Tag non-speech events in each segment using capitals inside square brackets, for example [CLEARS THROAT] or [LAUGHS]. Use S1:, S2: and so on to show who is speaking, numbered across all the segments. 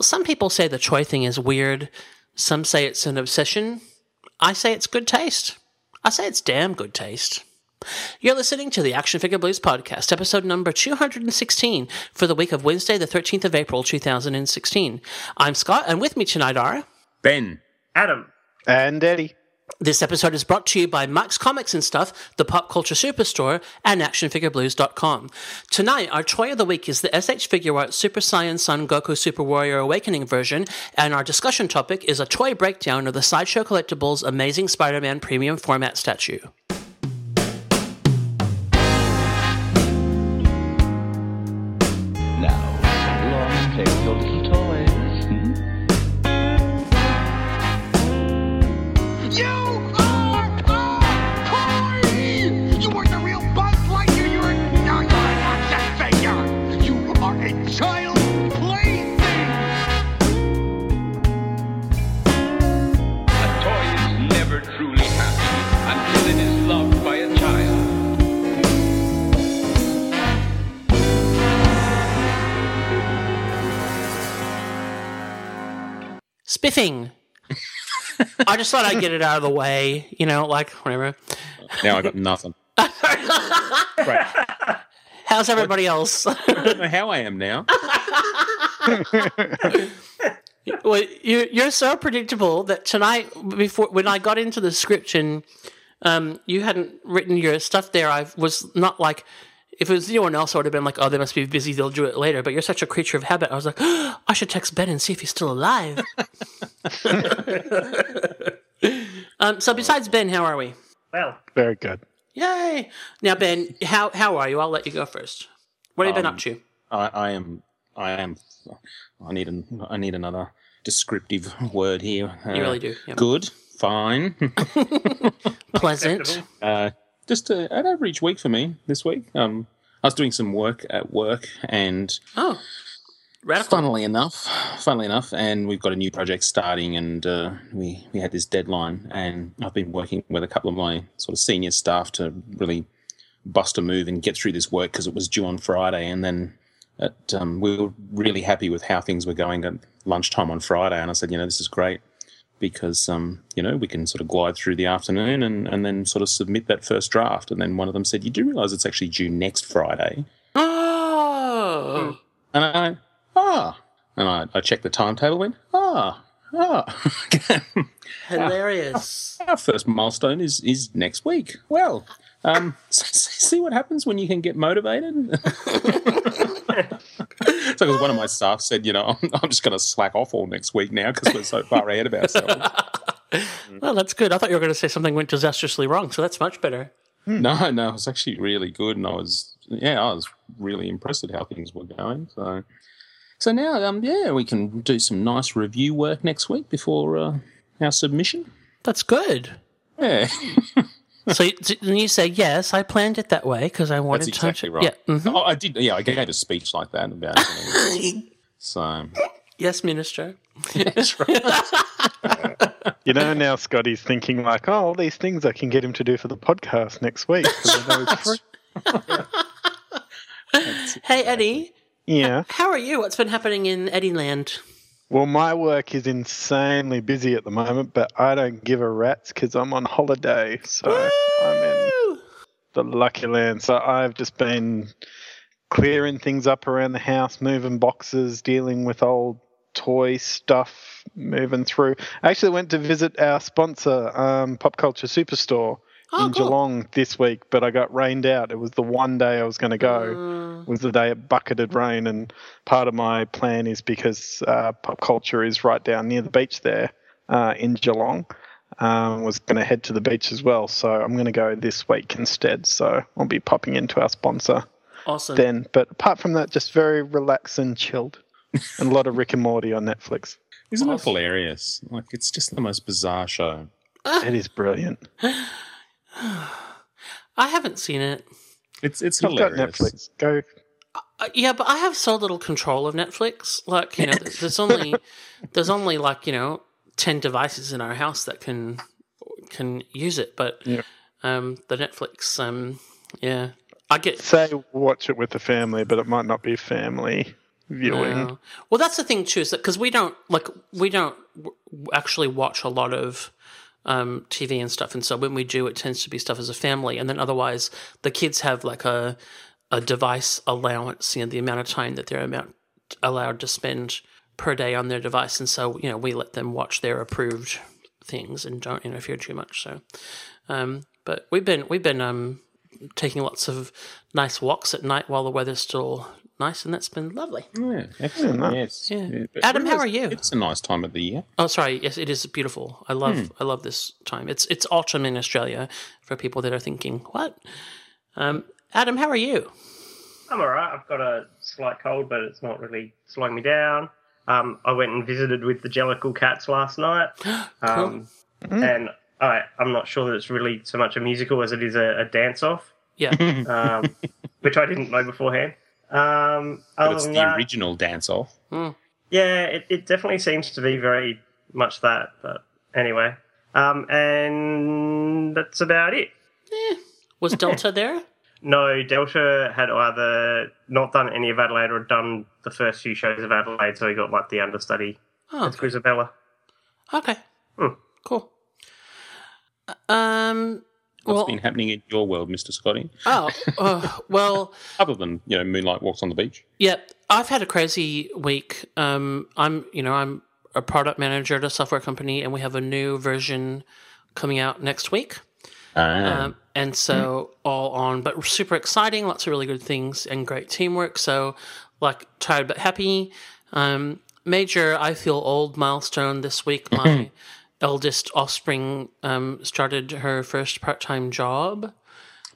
S1: Some people say the toy thing is weird. Some say it's an obsession. I say it's good taste. I say it's damn good taste. You're listening to the Action Figure Blues podcast, episode number 216 for the week of Wednesday, the 13th of April, 2016. I'm Scott, and with me tonight are
S2: Ben.
S3: Adam.
S4: And Eddie.
S1: This episode is brought to you by Max Comics and Stuff, the Pop Culture Superstore, and ActionFigureBlues.com. Tonight, our toy of the week is the SH Figuarts Super Saiyan Son Goku Super Warrior Awakening version, and our discussion topic is a toy breakdown of the Sideshow Collectibles Amazing Spider-Man Premium Format statue. Spiffing! I just thought I'd get it out of the way, you know, like, whatever.
S2: Now I got nothing. Great.
S1: How's everybody else?
S2: I don't know how I am now. [LAUGHS]
S1: well, you're, you're so predictable that tonight, before when I got into the script and um, you hadn't written your stuff there, I was not like, if it was anyone else, I would have been like, oh, they must be busy, they'll do it later. But you're such a creature of habit. I was like, [GASPS] I should text Ben and see if he's still alive. [LAUGHS] um, so, besides Ben, how are we?
S3: Well,
S4: Very good.
S1: Yay! Now, Ben, how how are you? I'll let you go first. What have you been
S2: Um,
S1: up to?
S2: I, I am. I am. I need an. I need another descriptive word here. Uh,
S1: You really do. Yeah.
S2: Good. Fine. [LAUGHS] [LAUGHS]
S1: Pleasant.
S2: uh, just a, an average week for me this week. Um, I was doing some work at work, and
S1: Oh, radical.
S2: funnily enough, funnily enough, and we've got a new project starting, and uh, we we had this deadline, and I've been working with a couple of my sort of senior staff to really bust a move and get through this work because it was due on Friday, and then at, um, we were really happy with how things were going at lunchtime on Friday, and I said, you know, this is great because um, you know we can sort of glide through the afternoon and, and then sort of submit that first draft, and then one of them said, you do realise it's actually due next Friday,
S1: Oh.
S2: and I ah. And I, I checked the timetable, went, ah, ah. [LAUGHS]
S1: Hilarious.
S2: Our first milestone is, is next week. Well, um, [LAUGHS] see what happens when you can get motivated? [LAUGHS] [LAUGHS] so, because one of my staff said, you know, I'm, I'm just going to slack off all next week now because we're so far ahead of ourselves. [LAUGHS]
S1: well, that's good. I thought you were going to say something went disastrously wrong, so that's much better.
S2: No, no, it was actually really good, and I was, yeah, I was really impressed at how things were going. So, so now, um, yeah, we can do some nice review work next week before uh, our submission.
S1: That's good.
S2: Yeah. [LAUGHS]
S1: so you, so you say yes. I planned it that way because I wanted
S2: That's exactly
S1: to.
S2: right.
S1: Yeah. mhm.
S2: Oh, I did. Yeah, I gave a speech like that about it. [LAUGHS] so
S1: Yes, Minister. [LAUGHS]
S2: that's right. [LAUGHS]
S4: You know, now Scotty's thinking like, oh, all these things I can get him to do for the podcast next week. 'cause I know it's free.
S1: Hey, Eddie.
S4: Yeah.
S1: How are you? What's been happening in Eddie Land?
S4: Well, my work is insanely busy at the moment, but I don't give a rat's because I'm on holiday. So I'm in the lucky land. So I've just been clearing things up around the house, moving boxes, dealing with old toy stuff, moving through. I actually went to visit our sponsor, um, Pop Culture Superstore,
S1: Oh,
S4: in
S1: cool.
S4: Geelong this week, but I got rained out. It was the one day I was going to go.
S1: Mm,
S4: Was the day it bucketed rain, and part of my plan is because uh, pop culture is right down near the beach there uh, in Geelong. Um, was going to head to the beach as well, so I'm going to go this week instead. So I'll be popping into our sponsor
S1: awesome.
S4: then. But apart from that, just very relaxed and chilled, and a lot of Rick and Morty on Netflix.
S2: Isn't it
S1: Awesome.
S2: hilarious? Like it's just the most bizarre show.
S4: It is brilliant. [LAUGHS]
S1: I haven't seen it.
S2: It's it's
S4: You've got. Netflix. Go.
S1: Uh, yeah, but I have so little control of Netflix. Like, you know, there's [LAUGHS] only there's only like you know ten devices in our house that can can use it. But
S4: Yeah.
S1: um, the Netflix, um, yeah, I get
S4: Say watch it with the family, but it might not be family viewing.
S1: Uh, well, that's the thing too, is that because we don't like we don't w- actually watch a lot of um, TV and stuff, and so when we do, it tends to be stuff as a family, and then otherwise the kids have like a a device allowance, you know, the amount of time that they're amount allowed to spend per day on their device, and so you know we let them watch their approved things and don't interfere too much. So, um, but we've been we've been um, taking lots of nice walks at night while the weather's still nice, and that's been lovely.
S2: Yeah, excellent. Yes.
S1: Yeah.
S2: but
S1: Adam, how are you?
S2: It's a nice time of the year.
S1: Oh, sorry. Yes, it is beautiful. I love
S2: Hmm.
S1: I love this time. It's it's autumn in Australia for people that are thinking what. Um, Adam, how are you?
S3: I'm alright. I've got a slight cold, but it's not really slowing me down. Um, I went and visited with the Jellicle cats last night, [GASPS] um, and I, I'm not sure that it's really so much a musical as it is a, a dance off,
S1: Yeah. [LAUGHS]
S3: um, which I didn't know beforehand. Um,
S2: But it's the
S3: that,
S2: original dance off.
S3: yeah, it, it definitely seems to be very much that. But anyway, um, and that's about it.
S1: Was [LAUGHS] Delta there?
S3: No, Delta had either not done any of Adelaide or done the first few shows of Adelaide, so he got like the understudy
S1: Oh,
S3: as Grizabella.
S1: okay.
S3: Hmm.
S1: Cool. Um.
S2: What's
S1: Well.
S2: been happening in your world, Mr. Scotty?
S1: Oh. uh, well. [LAUGHS]
S2: Other than, you know, Moonlight Walks on the Beach.
S1: Yeah, I've had a crazy week. Um, I'm, you know, I'm a product manager at a software company, and we have a new version coming out next week.
S2: Ah,
S1: Um, and so all on, but super exciting, lots of really good things and great teamwork. So, like, tired but happy. Um, major, I feel old milestone this week. [CLEARS THROAT] My eldest offspring um, started her first part time job.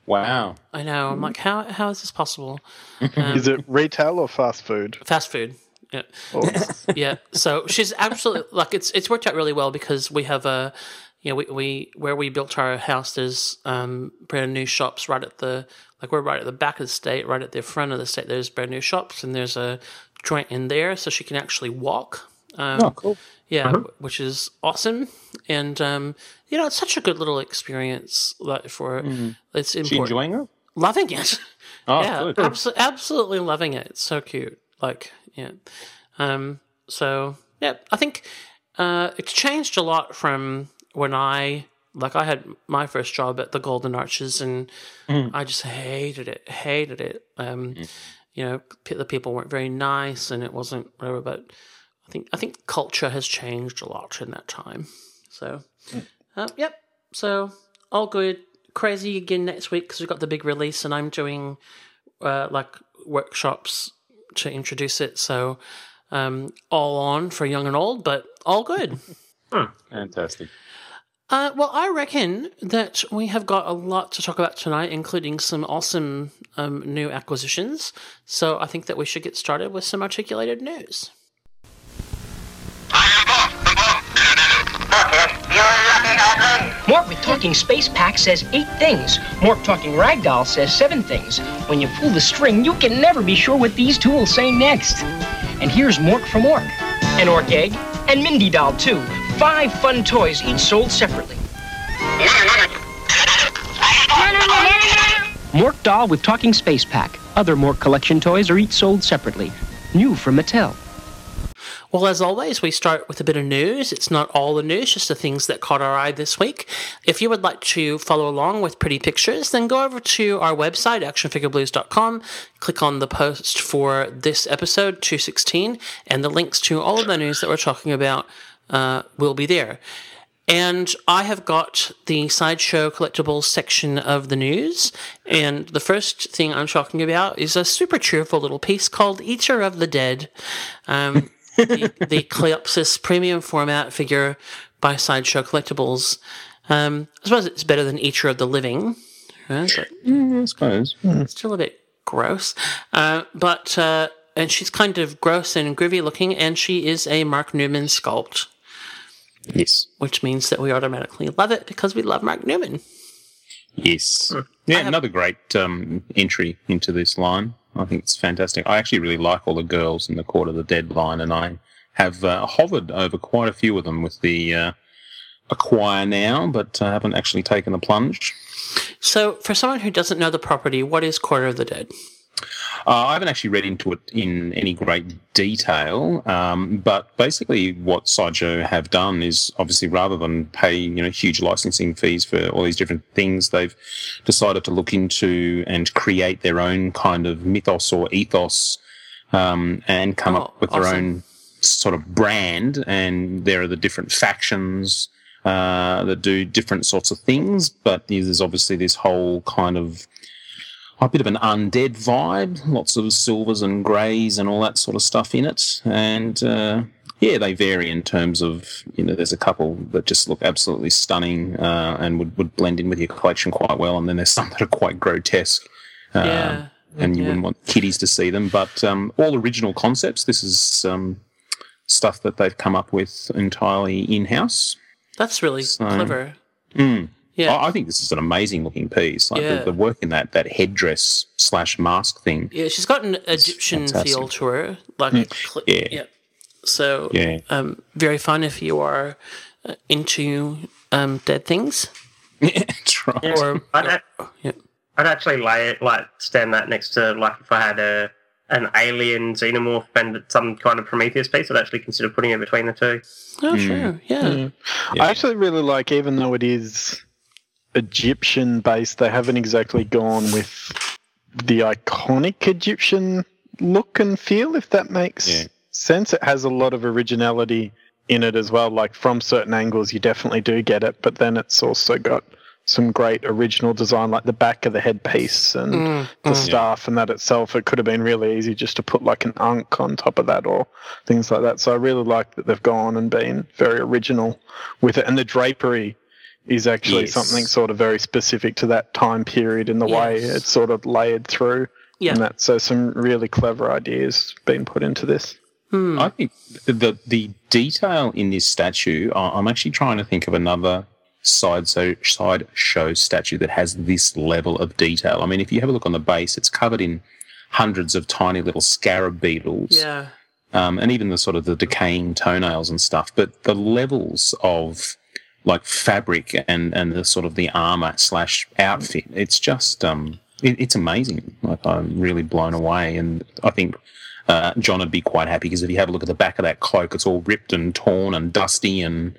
S2: wow.
S1: I know. I'm like, how how is this possible? [LAUGHS]
S4: Is it retail or fast food?
S1: Fast food. Yeah.
S4: Or- [LAUGHS]
S1: yeah. So she's absolutely like it's it's worked out really well because we have a you know we, we where we built our house there's um brand new shops right at the like we're right at the back of the state right at the front of the state there's brand new shops and there's a joint in there so she can actually walk um,
S2: Oh, cool.
S1: Yeah which is awesome and um you know it's such a good little experience like for it's important.
S2: She enjoying it?
S1: loving it [LAUGHS]
S2: Oh,
S1: yeah, abso- absolutely loving it. It's so cute. Like, yeah. Um, so yeah, I think uh, it's changed a lot from when I like I had my first job at the Golden Arches, and I just hated it, hated it. Um, You know, p- the people weren't very nice, and it wasn't whatever. But I think I think culture has changed a lot in that time. So, uh, yep. So all good. Crazy again next week because we've got the big release, and I'm doing uh, like workshops to introduce it. So um, all on for young and old, but all good. [LAUGHS]
S2: Fantastic.
S1: Uh, well, I reckon that we have got a lot to talk about tonight, including some awesome um, new acquisitions. So I think that we should get started with some articulated news.
S5: Mork Talking Space Pack says eight things. Mork Talking Ragdoll says seven things. When you pull the string, you can never be sure what these two will say next. And here's Mork from Ork. An Ork egg, and Mindy Doll, too. Five fun toys, each sold separately. Mork Doll with Talking Space Pack. Other Mork collection toys are each sold separately. New from Mattel.
S1: Well, as always, we start with a bit of news. It's not all the news, just the things that caught our eye this week. If you would like to follow along with pretty pictures, then go over to our website, actionfigureblues.com, click on the post for this episode, 216, and the links to all of the news that we're talking about uh, will be there. And I have got the sideshow collectibles section of the news. And the first thing I'm talking about is a super cheerful little piece called Eater of the Dead. Um, the, the Cleopsis premium format figure by Sideshow Collectibles. Um, I suppose it's better than Eater of the Living, right? but
S2: I suppose.
S1: still a bit gross. Uh, but uh, and she's kind of gross and groovy looking, and she is a Mark Newman sculpt,
S2: Yes.
S1: which means that we automatically love it because we love Mark Newman.
S2: Yes. Yeah, another great um, entry into this line. I think it's fantastic. I actually really like all the girls in the Court of the Dead line, and I have uh, hovered over quite a few of them with the uh, acquire now, but I haven't actually taken the plunge.
S1: So, for someone who doesn't know the property, what is Court of the Dead?
S2: Uh, I haven't actually read into it in any great detail, um, but basically, what Sideshow have done is obviously rather than pay you know huge licensing fees for all these different things, they've decided to look into and create their own kind of mythos or ethos, um, and come
S1: Oh,
S2: up with their
S1: awesome.
S2: own sort of brand. And there are the different factions uh, that do different sorts of things, but there's obviously this whole kind of a bit of an undead vibe, lots of silvers and greys and all that sort of stuff in it. And uh, yeah, they vary in terms of, you know, there's a couple that just look absolutely stunning uh, and would, would blend in with your collection quite well. And then there's [LAUGHS] some that are quite grotesque. Um,
S1: Yeah.
S2: And you
S1: Yeah.
S2: wouldn't want kiddies to see them. But um, all original concepts. This is um, stuff that they've come up with entirely in house.
S1: That's really
S2: So-
S1: clever.
S2: Mm.
S1: Yeah.
S2: I I think this is an amazing looking piece. Like
S1: Yeah.
S2: the, the work in that that headdress slash mask thing.
S1: Yeah, she's got an Egyptian
S2: fantastic.
S1: feel to her, like a cl-
S2: Yeah.
S1: So
S2: Yeah.
S1: um, very fun if you are uh, into um, dead things. [LAUGHS]
S2: That's right.
S1: Or
S3: I'd, a-
S1: yeah.
S3: I'd actually lay it like stand that next to like if I had a an alien xenomorph and some kind of Prometheus piece, I'd actually consider putting it between the two.
S1: Oh,
S2: Mm.
S1: sure. Yeah.
S4: I actually really like, even though it is Egyptian based, they haven't exactly gone with the iconic Egyptian look and feel, if that makes
S2: Yeah.
S4: sense. It has a lot of originality in it as well. Like from certain angles, you definitely do get it, but then it's also got some great original design, like the back of the headpiece and
S1: Mm,
S4: the
S1: mm.
S4: staff and that itself. It could have been really easy just to put like an ankh on top of that or things like that. So I really like that they've gone and been very original with it. And the drapery is actually
S2: Yes.
S4: something sort of very specific to that time period in the way it's sort of layered through.
S1: Yeah.
S4: And that so some really clever ideas being put into this.
S1: Hmm.
S2: I think the the detail in this statue. I- I'm actually trying to think of another side so side show statue that has this level of detail. I mean, if you have a look on the base, it's covered in hundreds of tiny little scarab beetles.
S1: Yeah.
S2: um, and even the sort of the decaying toenails and stuff. But the levels of like fabric and and the sort of the armor slash outfit, it's just um, it, it's amazing. Like I'm really blown away, and I think. Uh, John would be quite happy because if you have a look at the back of that cloak, it's all ripped and torn and dusty and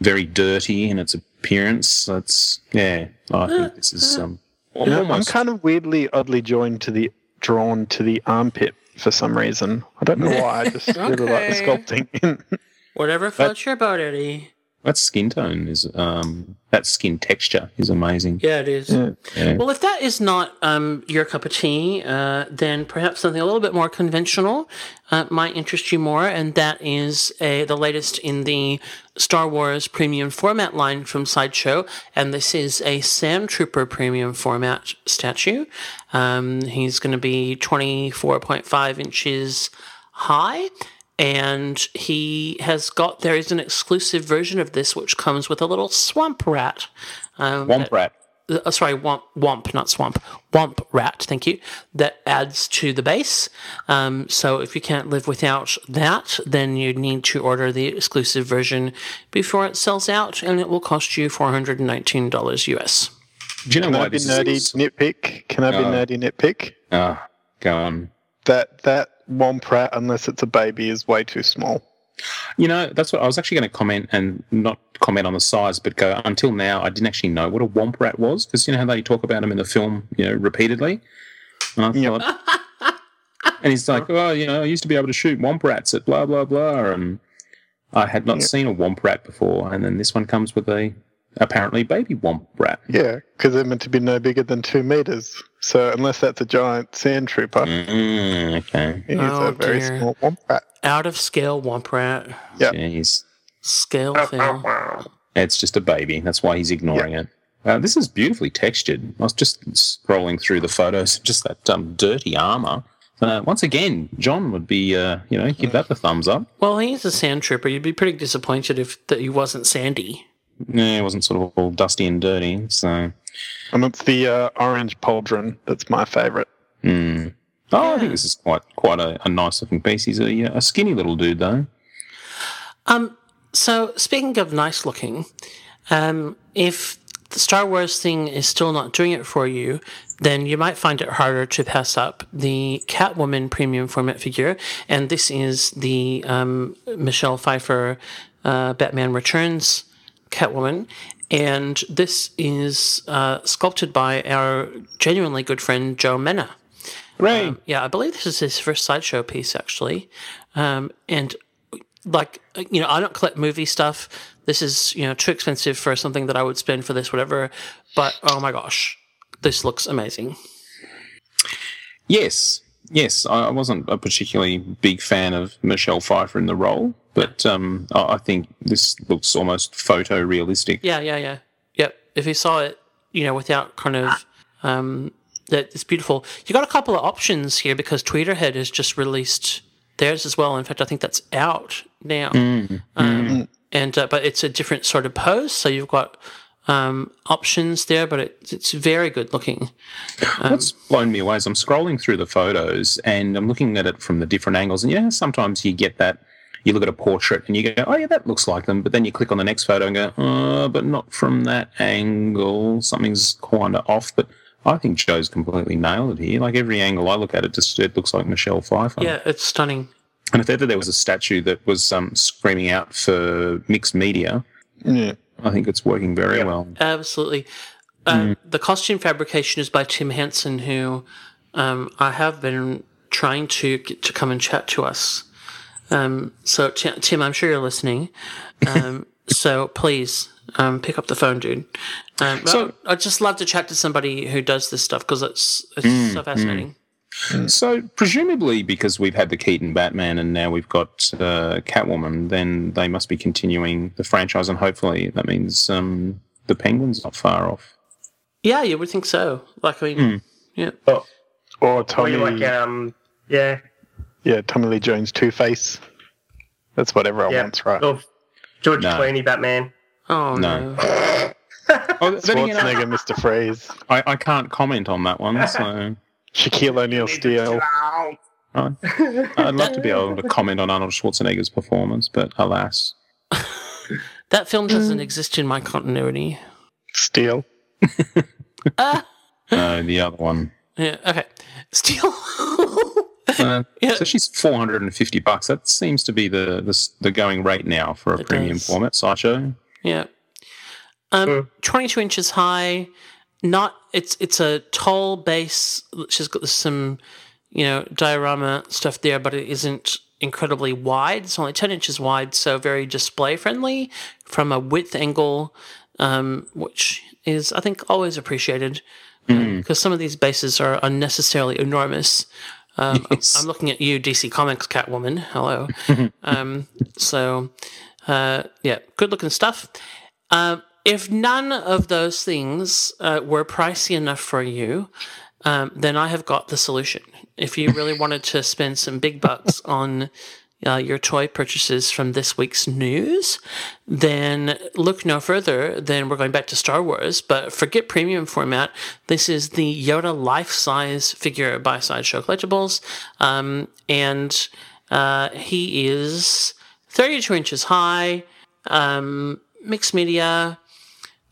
S2: very dirty in its appearance. That's yeah, I think this is um,
S4: You know, I'm kind of weirdly oddly joined to the drawn to the armpit for some reason. I don't know why. I just [LAUGHS] really like the
S1: Okay.
S4: sculpting. [LAUGHS]
S1: Whatever floats your boat, Eddie.
S2: That skin tone is um, that skin texture is amazing.
S1: Yeah, it is.
S4: Yeah.
S2: Yeah.
S1: Well, if that is not um, your cup of tea, uh, then perhaps something a little bit more conventional uh, might interest you more, and that is a, the latest in the Star Wars premium format line from Sideshow, and this is a Sand Trooper premium format statue. Um, he's going to be 24.5 inches high. And he has got, there is an exclusive version of this which comes with a little swamp rat. Um,
S2: Womp rat.
S1: uh, sorry, womp, womp, not swamp, womp rat, thank you, that adds to the base. Um, so if you can't live without that, then you need to order the exclusive version before it sells out, and it will cost you $419 US.
S2: Do you know
S4: Can
S2: why
S4: I be
S2: this
S4: nerdy
S2: is?
S4: nitpick? Can I be
S2: Oh.
S4: nerdy nitpick?
S2: Ah, go on.
S4: That that womp rat, unless it's a baby, is way too small.
S2: You know, that's what I was actually going to comment and not comment on the size, but go until now, I didn't actually know what a womp rat was because you know how they talk about him in the film, you know, repeatedly. And I
S4: Yep.
S2: thought, and he's like, oh, you know, I used to be able to shoot womp rats at blah blah blah, and I had not
S4: Yep.
S2: seen a womp rat before, and then this one comes with a apparently baby womp rat.
S4: Yeah, because they're meant to be no bigger than two meters. So unless that's a giant sand trooper,
S2: Mm, okay,
S4: he's
S1: Oh,
S4: a very
S1: dear.
S4: small womp rat.
S1: Out of scale womp rat.
S4: Yeah.
S2: jeez.
S1: Scale fail.
S2: It's just a baby. That's why he's ignoring it. Uh, this is beautifully textured. I was just scrolling through the photos, just that um, dirty armor. Uh, once again, John would be, uh, you know, give that the thumbs up.
S1: Well, he's a sand trooper. You'd be pretty disappointed if that he wasn't sandy.
S2: Yeah, it wasn't sort of all dusty and dirty. So,
S4: And it's the uh, orange pauldron that's my favourite.
S2: mm. oh, I think this is quite quite a, a nice looking piece. He's a, a skinny little dude, though.
S1: Um, so speaking of nice looking, um, if the Star Wars thing is still not doing it for you, then you might find it harder to pass up the Catwoman premium format figure. And this is the um, Michelle Pfeiffer uh, Batman Returns Catwoman. And this is uh, sculpted by our genuinely good friend Joe Menna.
S2: Right.
S1: Um, yeah, I believe this is his first sideshow piece, actually. Um, and like, you know, I don't collect movie stuff. This is, you know, too expensive for something that I would spend for this, whatever. But oh my gosh, this looks amazing.
S2: Yes, yes. I I wasn't a particularly big fan of Michelle Pfeiffer in the role, but um, I think this looks almost photorealistic.
S1: Yeah, yeah, yeah. Yep. If you saw it, you know, without kind of um that it's beautiful. You got a couple of options here because Tweeterhead has just released theirs as well. In fact, I think that's out now. Um, and uh, but it's a different sort of pose, so you've got um, options there, but it, it's very good looking.
S2: What's blown me away is I'm scrolling through the photos and I'm looking at it from the different angles. And yeah, sometimes you get that. You look at a portrait and you go, "Oh yeah, that looks like them," but then you click on the next photo and go, "Uh, but not from that angle. Something's kind of off." But I think Joe's completely nailed it here. Like every angle I look at it, just it looks like Michelle Pfeiffer.
S1: Yeah, it's stunning.
S2: And if ever there was a statue that was um, screaming out for mixed media,
S4: Yeah.
S2: I think it's working very well.
S1: Absolutely. Uh, The costume fabrication is by Tim Henson, who um, I have been trying to get to come and chat to us. Um, so, Ti- Tim, I'm sure you're listening. Um, [LAUGHS] so please um, pick up the phone, dude. Um,
S2: So-
S1: I- I'd just love to chat to somebody who does this stuff because it's, it's so fascinating.
S2: So presumably, because we've had the Keaton Batman and now we've got uh, Catwoman, then they must be continuing the franchise, and hopefully that means um, the Penguin's not far off.
S1: Yeah, you would think so. Like, I mean, yeah.
S3: Oh,
S4: Or
S3: or
S4: Tommy,
S3: you like um, yeah,
S4: yeah, Tommy Lee Jones Two Face. That's what everyone
S3: yeah,
S4: wants, right?
S3: Or George
S2: No.
S3: Clooney Batman.
S1: Oh,
S2: No.
S1: no. [LAUGHS]
S2: Oh, then again, I,
S4: Schwarzenegger, Mr. Freeze,
S2: I, I can't comment on that one, so
S4: Shaquille O'Neal Steel.
S2: I, I'd love to be able to comment on Arnold Schwarzenegger's performance, but alas. [LAUGHS]
S1: That film doesn't exist in my continuity.
S4: Steel.
S1: Ah. [LAUGHS]
S2: No, the other one.
S1: Yeah, okay. Still.
S2: Uh, [LAUGHS]
S1: Yeah.
S2: So she's four hundred and fifty bucks. That seems to be the, the the going rate now for a
S1: It
S2: premium
S1: does.
S2: format sideshow.
S1: Yeah. Um,
S3: Mm.
S1: 22 inches high. Not it's it's a tall base. She's got some, you know, diorama stuff there, but it isn't incredibly wide. It's only 10 inches wide, so very display friendly from a width angle, um, which is I think always appreciated because some of these bases are unnecessarily enormous. Um, I'm-
S2: Yes.
S1: I'm looking at you, DC Comics Catwoman. Hello. [LAUGHS] um, so, uh, yeah, good looking stuff. Um, if none of those things uh, were pricey enough for you, um, then I have got the solution. If you really wanted to spend some big bucks on uh, your toy purchases from this week's news, then look no further than we're going back to Star Wars. But forget premium format. This is the Yoda life size figure by Sideshow Collectibles. Um, and uh, he is 32 inches high, um, mixed media,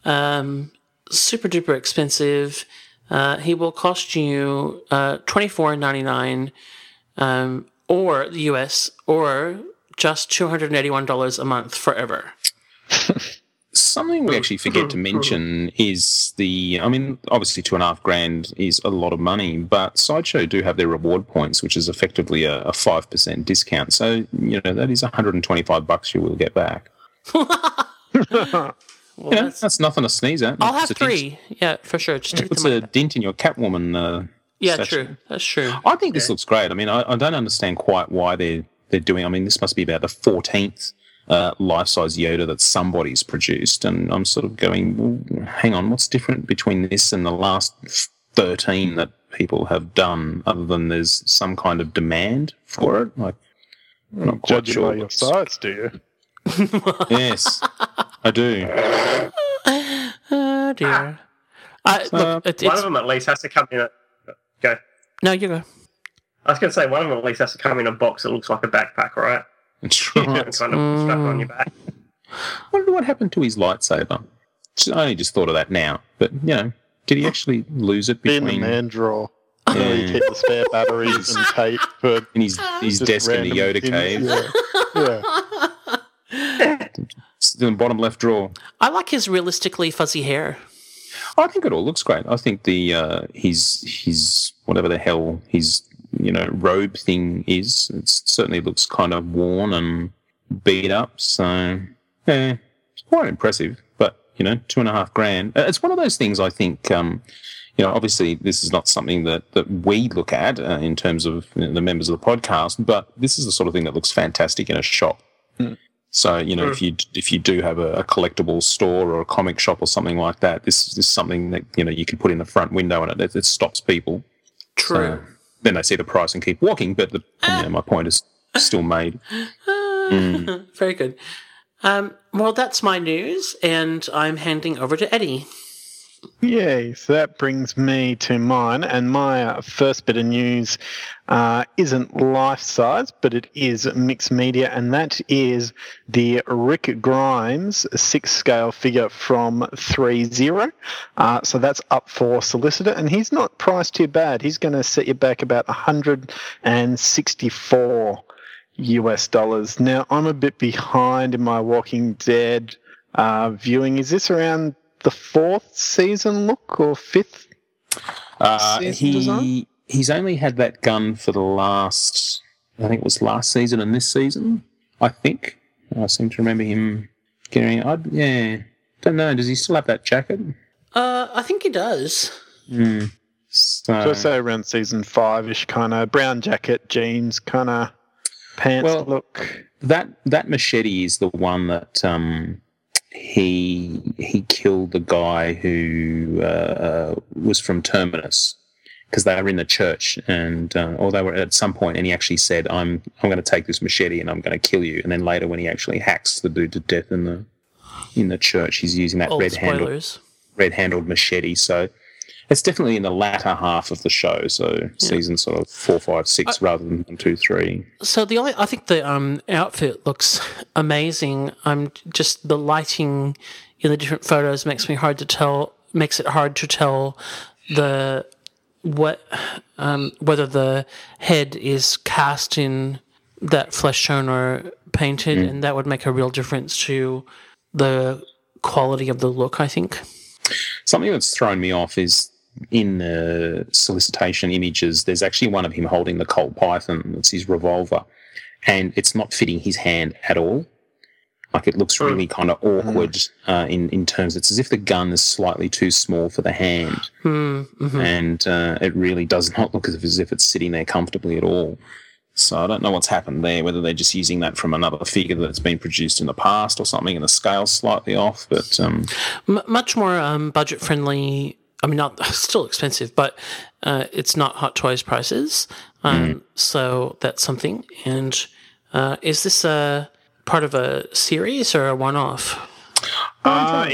S1: um, super duper expensive. Uh, he will cost you uh, twenty four ninety nine, um, or the U.S. or just two hundred and eighty one dollars a month forever. [LAUGHS]
S2: Something we actually forget to mention is the. I mean, obviously, two and a half grand is a lot of money, but Sideshow do have their reward points, which is effectively a five percent discount. So you know that is one hundred and twenty-five bucks you will get back. [LAUGHS] [LAUGHS]
S1: Well,
S2: know,
S1: that's,
S2: that's nothing to sneeze at.
S1: I'll have
S2: It's dent-
S1: three. Yeah, for sure. Just
S2: It's a dent in your Catwoman. Uh,
S1: Yeah,
S2: statue.
S1: true. That's true.
S2: I think this looks great. I mean, I, I don't understand quite why they're they're doing. I mean, this must be about the fourteenth uh, life size Yoda that somebody's produced, and I'm sort of going, well, hang on, what's different between this and the last thirteen that people have done, other than there's some kind of demand for it? Like, I'm not quite
S4: Judging
S2: sure.
S4: by your
S2: what's-
S4: size, do you? [LAUGHS] [LAUGHS]
S2: Yes, I do.
S1: Oh dear. I,
S2: Uh,
S1: look, it,
S3: One of them at least has to come in a go.
S1: no, you go.
S3: I was going to say one of them at least has to come in a box that looks like a backpack, right?
S2: That's [LAUGHS]
S3: And
S2: right.
S3: kind of strap it on your back.
S2: I wonder what happened to his lightsaber. I only just thought of that now, but you know, Did he actually lose it
S4: In the
S2: between
S4: man drawer. Where you keep the spare batteries and [LAUGHS] tape for
S2: in his, his desk in the Yoda
S4: things.
S2: cave?
S4: Yeah. yeah. [LAUGHS]
S2: It's in the bottom left drawer.
S1: I like his realistically fuzzy hair.
S2: I think it all looks great. I think the uh, his his whatever the hell his you know robe thing is. It certainly looks kind of worn and beat up. So yeah, it's quite impressive. But you know, two and a half grand. Uh, It's one of those things. I think. Um, you know, obviously, this is not something that, that we look at uh, in terms of you know, the members of the podcast, but this is the sort of thing that looks fantastic in a shop. So you know, if hmm. you if you do have a, a collectible store or a comic shop or something like that, this, this is something that you know you can put in the front window and it, it stops people.
S1: True.
S2: So then they see the price and keep walking. But the, you ah. know, my point is still made. Mm. [LAUGHS]
S1: Very good. Um, well, that's my news, and I'm handing over to Eddie.
S4: Yay. So that brings me to mine. And my uh, first bit of news uh, isn't life size, but it is mixed media. And that is the Rick Grimes six scale figure from threezero. Uh, so that's up for solicitor. And he's not priced too bad. He's going to set you back about 164 US dollars. Now, I'm a bit behind in my Walking Dead uh, viewing. Is this around the fourth season look or fifth?
S2: Uh,
S4: Season design?
S2: he he's only had that gun for the last, I think it was last season and this season. I think I seem to remember him getting. I yeah, don't know. Does he still have that jacket?
S1: Uh, I think he does.
S2: So,
S4: So I say around season five ish, kind of brown jacket, jeans, kind of pants
S2: Well-
S4: look.
S2: that that machete is the one that um, he he killed the guy who uh, was from Terminus because they were in the church and uh, or they were at some point and he actually said I'm I'm going to take this machete and I'm going to kill you. And then later when he actually hacks the dude to death in the in the church he's using that
S1: Old
S2: red handled red handled machete. So it's definitely in the latter half of the show so season sort of four five six rather than one two three
S1: So the only, I think the um outfit looks amazing. I'm just the lighting in the different photos makes me hard to tell. Makes it hard to tell the what um whether the head is cast in that flesh tone or painted, and that would make a real difference to the quality of the look. I think.
S2: Something that's thrown me off is in the solicitation images, there's actually one of him holding the Colt Python. It's his revolver. And it's not fitting his hand at all. Like it looks really kind of awkward uh, in, in terms, it's as if the gun is slightly too small for the hand. And uh, it really does not look as if it's sitting there comfortably at all. So I don't know what's happened there, whether they're just using that from another figure that's been produced in the past or something, and the scale's slightly off. But um,
S1: M- much more um, budget friendly. I mean, not [LAUGHS] still expensive, but uh, it's not Hot Toys prices. Um, So that's something. And uh, is this a part of a series or a one off?
S4: Uh,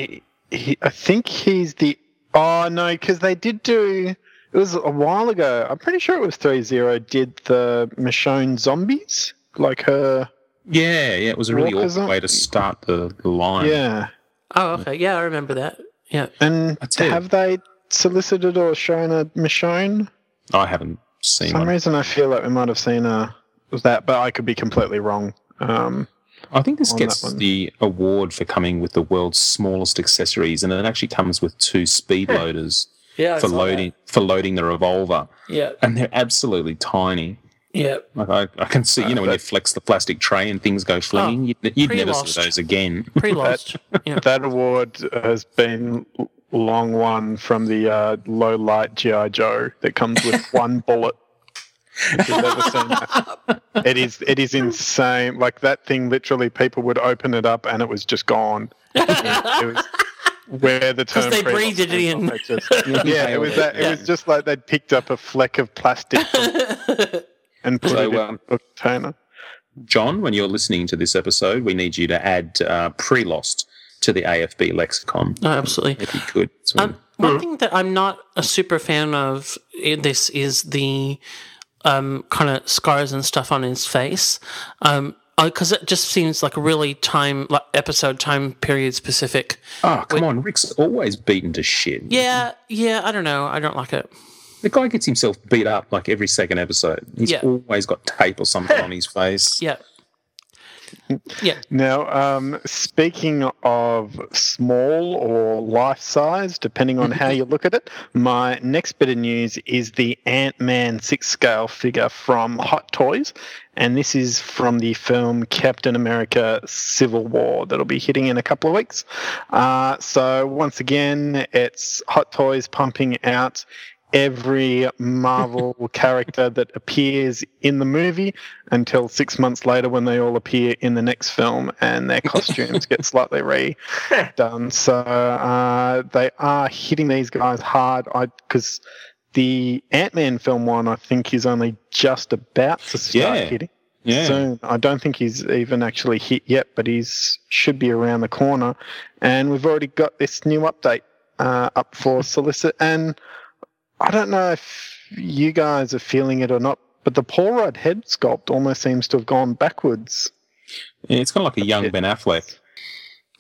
S4: he, I think he's the. Oh no, because they did do. It was a while ago. I'm pretty sure it was threezero Did the Michonne zombies like her?
S2: Yeah, yeah, it was a really
S4: Walkers
S2: awkward way to start the, the line.
S4: Yeah,
S1: Oh, okay. Yeah, I remember that. Yeah.
S4: and
S2: I tell you-
S4: have they solicited or shown a Michonne?
S2: I haven't seen
S4: For some
S2: one.
S4: reason, I feel like we might have seen a that, but I could be completely wrong. Um,
S2: I think this gets the award for coming with the world's smallest accessories, and it actually comes with two speed loaders
S1: Yeah.
S2: for loading for loading the revolver,
S1: Yeah.
S2: and they're absolutely tiny.
S1: Yeah.
S2: Like I, I can see, you know, when you flex the plastic tray and things go flinging, you'd, you'd never
S1: pre-lost.
S2: see those again. [LAUGHS]
S1: Pre lost. yeah.
S4: that award has been l- long won from the uh, low light GI Joe that comes with [LAUGHS] one bullet. You've ever seen that. [LAUGHS] It is it is insane. Like that thing, literally, people would open it up and it was just gone. it was where the term
S1: they
S4: pre-loss
S1: breathed it in.
S4: just- yeah, it was that. It was just like they'd picked up a fleck of plastic and put
S2: So,
S4: it
S2: um,
S4: in a container.
S2: John, when you're listening to this episode, we need you to add uh, pre-lost to the AFB lexicon,
S1: No, absolutely.
S2: if you could. So-
S1: Um, one thing that I'm not a super fan of in this is the um, kind of scars and stuff on his face. Um, because it just seems like a really time like episode time period specific.
S2: Oh, come on. Rick's always beaten to shit.
S1: Yeah, yeah. I don't know. I don't like it.
S2: The guy gets himself beat up like every second episode. He's
S1: Yeah.
S2: always got tape or something [LAUGHS] on his face.
S1: Yeah, yeah.
S4: Now, um, speaking of small or life size, depending on how you look at it, my next bit of news is the Ant Man six scale figure from Hot Toys. And this is from the film Captain America Civil War that'll be hitting in a couple of weeks. Uh, so, once again, it's Hot Toys pumping out every Marvel [LAUGHS] character that appears in the movie until six months later when they all appear in the next film and their costumes get slightly redone. [LAUGHS] So uh, they are hitting these guys hard. I because the Ant Man film one I think is only just about to start
S2: Yeah.
S4: hitting
S2: Yeah.
S4: soon. I don't think he's even actually hit yet, but he's should be around the corner. And we've already got this new update uh, up for [LAUGHS] solicit. And I don't know if you guys are feeling it or not, but the Paul Rudd head sculpt almost seems to have gone backwards.
S2: Yeah, it's kind of like a young. Ben Affleck.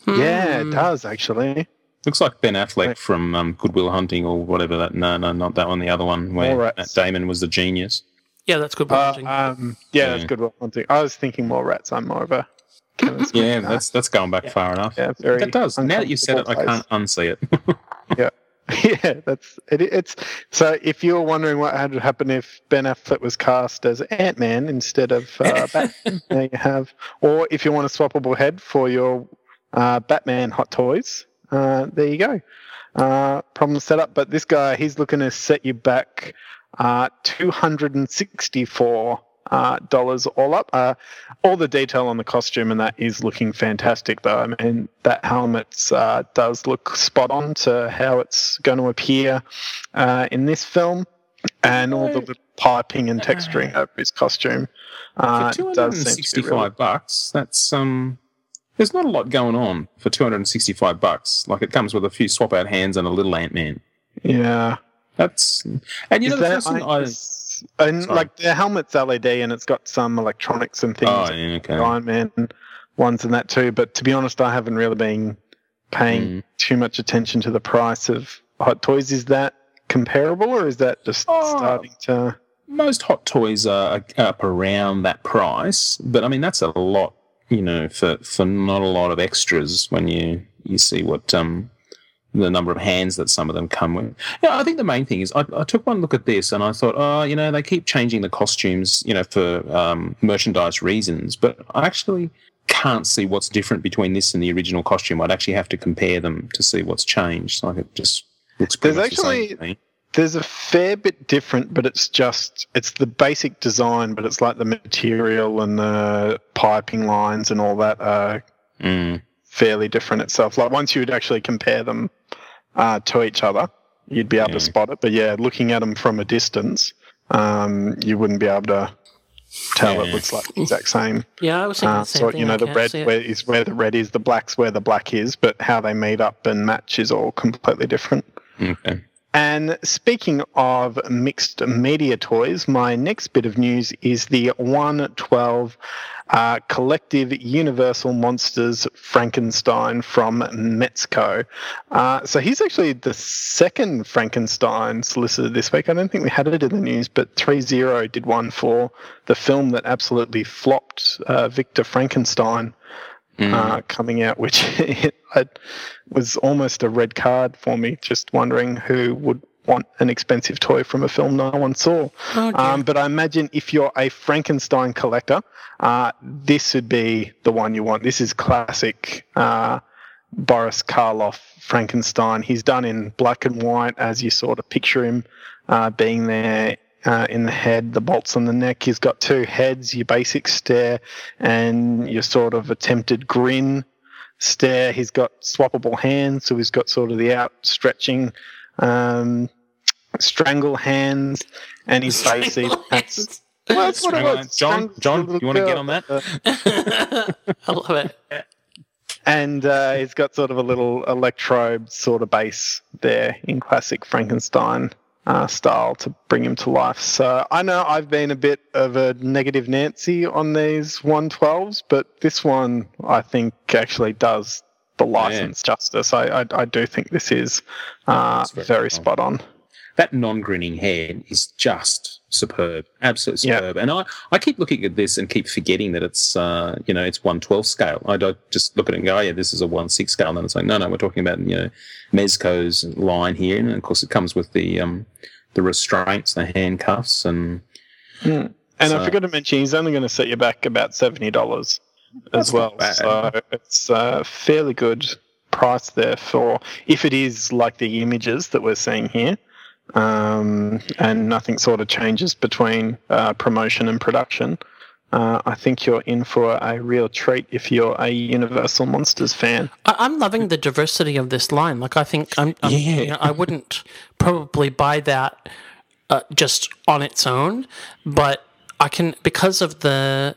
S4: Yeah, it
S1: Hmm.
S4: does actually.
S2: Looks like Ben Affleck
S4: Right.
S2: from um, Good Will Hunting or whatever that. No, no, not that one. The other one where
S4: Mallrats.
S2: Matt Damon was the genius.
S1: Yeah, that's good.
S4: Uh,
S1: watching.
S4: um, yeah, that's
S2: Yeah.
S4: good. One thing. I was thinking more rats. I'm more of a Kevin Smith
S2: Yeah, that's that's going back far enough.
S4: yeah, very
S2: that does. Now that you said it, I can't unsee it. [LAUGHS] [LAUGHS]
S4: yeah, that's it, it's so. If you were wondering what had happened if Ben Affleck was cast as Ant Man instead of uh, [LAUGHS] Batman, there you have. Or if you want a swappable head for your uh, Batman hot toys, uh, there you go. Uh, problem set up. But this guy, he's looking to set you back uh, 264 uh, dollars all up. Uh, all the detail on the costume and that is looking fantastic, though. I mean, that helmet uh, does look spot on to how it's going to appear uh, in this film, and all the piping and texturing of his costume uh,
S2: for two hundred
S4: does
S2: and
S4: seem to be
S2: sixty-five
S4: really-
S2: bucks, that's um. There's not a lot going on for two hundred and sixty-five bucks. Like it comes with a few swap out hands and a little Ant Man.
S4: Yeah.
S2: That's and you
S4: Is
S2: know the
S4: that-
S2: first thing
S4: I-
S2: I.
S4: and
S2: Sorry.
S4: like the helmet's LED and it's got some electronics and things.
S2: Oh, yeah, okay.
S4: Iron Man ones and that too. But to be honest, I haven't really been paying
S2: Mm.
S4: too much attention to the price of Hot Toys. Is that comparable or is that just
S2: Oh.
S4: starting to?
S2: most hot toys are up around that price, but I mean that's a lot, you know, for for not a lot of extras when you you see what um the number of hands that some of them come with. Yeah, I think the main thing is I, I took one look at this and I thought, oh, you know, they keep changing the costumes, you know, for um, merchandise reasons, but I actually can't see what's different between this and the original costume. I'd actually have to compare them to see what's changed. Like it just looks pretty
S4: There's
S2: the
S4: actually-
S2: to me.
S4: There's a fair bit different, but it's just it's the basic design, but it's like the material and the piping lines and all that are
S2: Mm.
S4: Fairly different itself. Like once you would actually compare them uh, to each other, you'd be able
S2: Yeah.
S4: to spot it. But yeah, looking at them from a distance, um, you wouldn't be able to tell it looks like the exact same.
S1: yeah, I was thinking
S4: Uh,
S1: the same
S4: so
S1: thing.
S4: you know
S1: I
S4: the red
S1: see it.
S4: where is where the red is, the black's where the black is, but how they meet up and match is all completely different.
S2: Okay.
S4: And speaking of mixed media toys, my next bit of news is the 112 uh, Collective Universal Monsters Frankenstein from Mezco. Uh, so he's actually the second Frankenstein solicited this week. I don't think we had it in the news, but threezero did one for the film that absolutely flopped, uh, Victor Frankenstein
S2: Mm.
S4: uh, coming out, which [LAUGHS] it, it was almost a red card for me. Just wondering who would want an expensive toy from a film no one saw.
S1: Dear.
S4: Um, but I imagine if you're a Frankenstein collector, uh, this would be the one you want. This is classic uh, Boris Karloff Frankenstein. He's done in black and white, as you sort of picture him uh, being there. Uh, in the head, the bolts on the neck. He's got two heads, your basic stare and your sort of attempted grin stare. He's got swappable hands, so he's got sort of the outstretching um, strangle hands, and his face. he- that's, well, that's what it
S2: John, John, you want to get on that? [LAUGHS]
S1: I love it.
S4: And uh, he's got sort of a little electrode sort of base there in classic Frankenstein uh, style to bring him to life. So I know I've been a bit of a negative Nancy on these 112s, but this one I think actually does the license justice. I, I, I do think this is uh,
S2: very
S4: very spot on.
S2: that non-grinning head is just superb, absolutely
S4: Yeah.
S2: superb. And I, I keep looking at this and keep forgetting that it's uh, you know it's one twelve scale. I don't just look at it and go, oh, yeah, this is a one six scale. And then it's like, no, no, we're talking about you know Mezco's line here, and of course it comes with the um, the restraints, the handcuffs, and
S4: And I forgot to mention, he's only going to set you back about seventy dollars
S2: That's
S4: as well. So it's a fairly good price there for if it is like the images that we're seeing here, um, and nothing sort of changes between uh, promotion and production. Uh, I think you're in for a real treat if you're a Universal Monsters fan.
S1: I, I'm loving the diversity of this line. Like, I think I'm, I'm
S2: Yeah.
S1: you know, I wouldn't probably buy that uh, just on its own, but I can because of the con-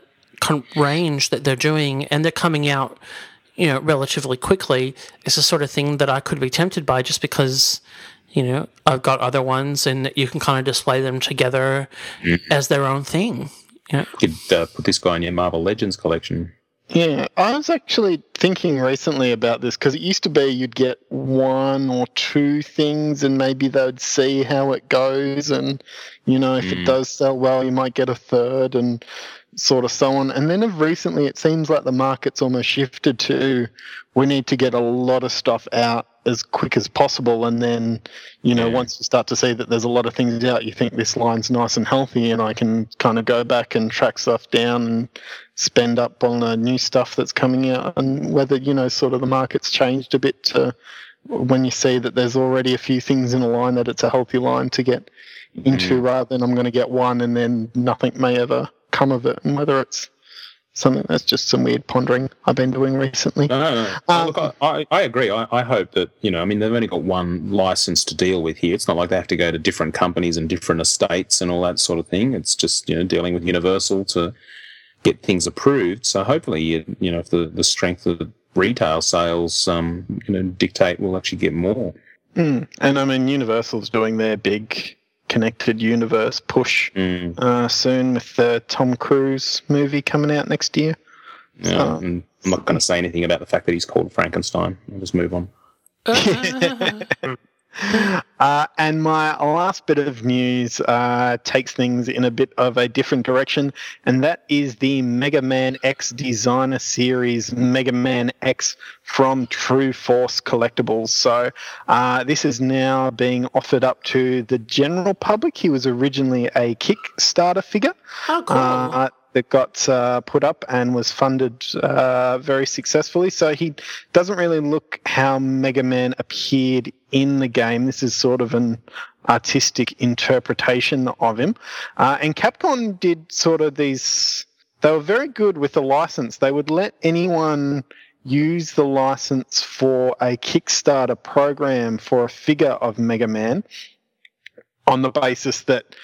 S1: range that they're doing, and they're coming out, you know, relatively quickly. It's the sort of thing that I could be tempted by just because. You know, I've got other ones, and you can kind of display them together as their own thing. You know,
S2: you could uh, put this guy in your Marvel Legends collection.
S4: Yeah, I was actually thinking recently about this because it used to be you'd get one or two things and maybe they'd see how it goes. And, you know, if it
S2: Mm.
S4: does sell well, you might get a third and sort of so on. And then of recently, it seems like the market's almost shifted to we need to get a lot of stuff out as quick as possible. And then, you know,
S2: Yeah.
S4: once you start to see that there's a lot of things out, you think this line's nice and healthy and I can kind of go back and track stuff down and spend up on the new stuff that's coming out and whether you know sort of the market's changed a bit to when you see that there's already a few things in a line that it's a healthy line to get into mm. rather than I'm going to get one and then nothing may ever come of it and whether it's something that's just some weird pondering I've been doing recently.
S2: No, no, no.
S4: Um,
S2: Look, I, I, agree. I, I hope that, you know, I mean, they've only got one license to deal with here. It's not like they have to go to different companies and different estates and all that sort of thing. It's just, you know, dealing with Universal to get things approved. So hopefully, you, you know, if the, the strength of the retail sales, um, you know, dictate we'll actually get more.
S4: Mm. And I mean Universal's doing their big connected universe push
S2: Mm,
S4: uh, soon with the Tom Cruise movie coming out next year.
S2: yeah. And I'm not going to say anything about the fact that he's called Frankenstein. I'll just move on. [LAUGHS] [LAUGHS]
S4: Uh, and my last bit of news uh, takes things in a bit of a different direction, and that is the Mega Man X Designer Series Mega Man X from Truforce Collectibles. So uh, this is now being offered up to the general public. He was originally a Kickstarter figure
S1: oh, cool.
S4: That got uh, put up and was funded uh, very successfully. So he doesn't really look how Mega Man appeared in the game. This is sort of an artistic interpretation of him. Uh, and Capcom did sort of these. They were very good with the license. They would let anyone use the license for a Kickstarter program for a figure of Mega Man on the basis that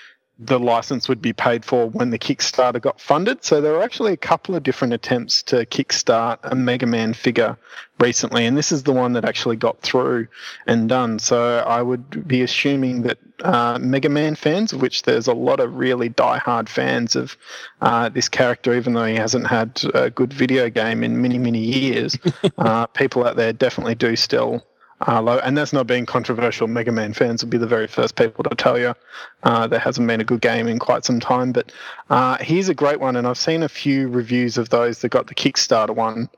S4: the license would be paid for when the Kickstarter got funded. So there were actually a couple of different attempts to kickstart a Mega Man figure recently, and this is the one that actually got through and done. So I would be assuming that uh, Mega Man fans, of which there's a lot of really die-hard fans of uh, this character, even though he hasn't had a good video game in many, many years, [LAUGHS] uh, people out there definitely do still uh, lo- and that's not being controversial. Mega Man fans will be the very first people to tell you uh, there hasn't been a good game in quite some time. But uh, he's a great one, and I've seen a few reviews of those that got the Kickstarter one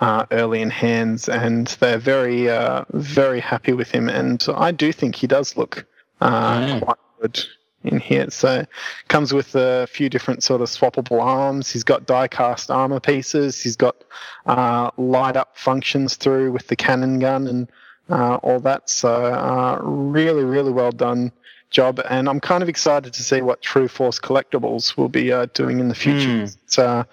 S4: uh, early in hands, and they're very, uh, very happy with him. And I do think he does look uh,
S2: Yeah.
S4: quite good in here. So comes with a few different sort of swappable arms. He's got die cast armor pieces. He's got uh, light up functions through with the cannon gun and uh, all that. So uh, really, really well done job. And I'm kind of excited to see what Truforce Collectibles will be uh, doing in the future. It uh,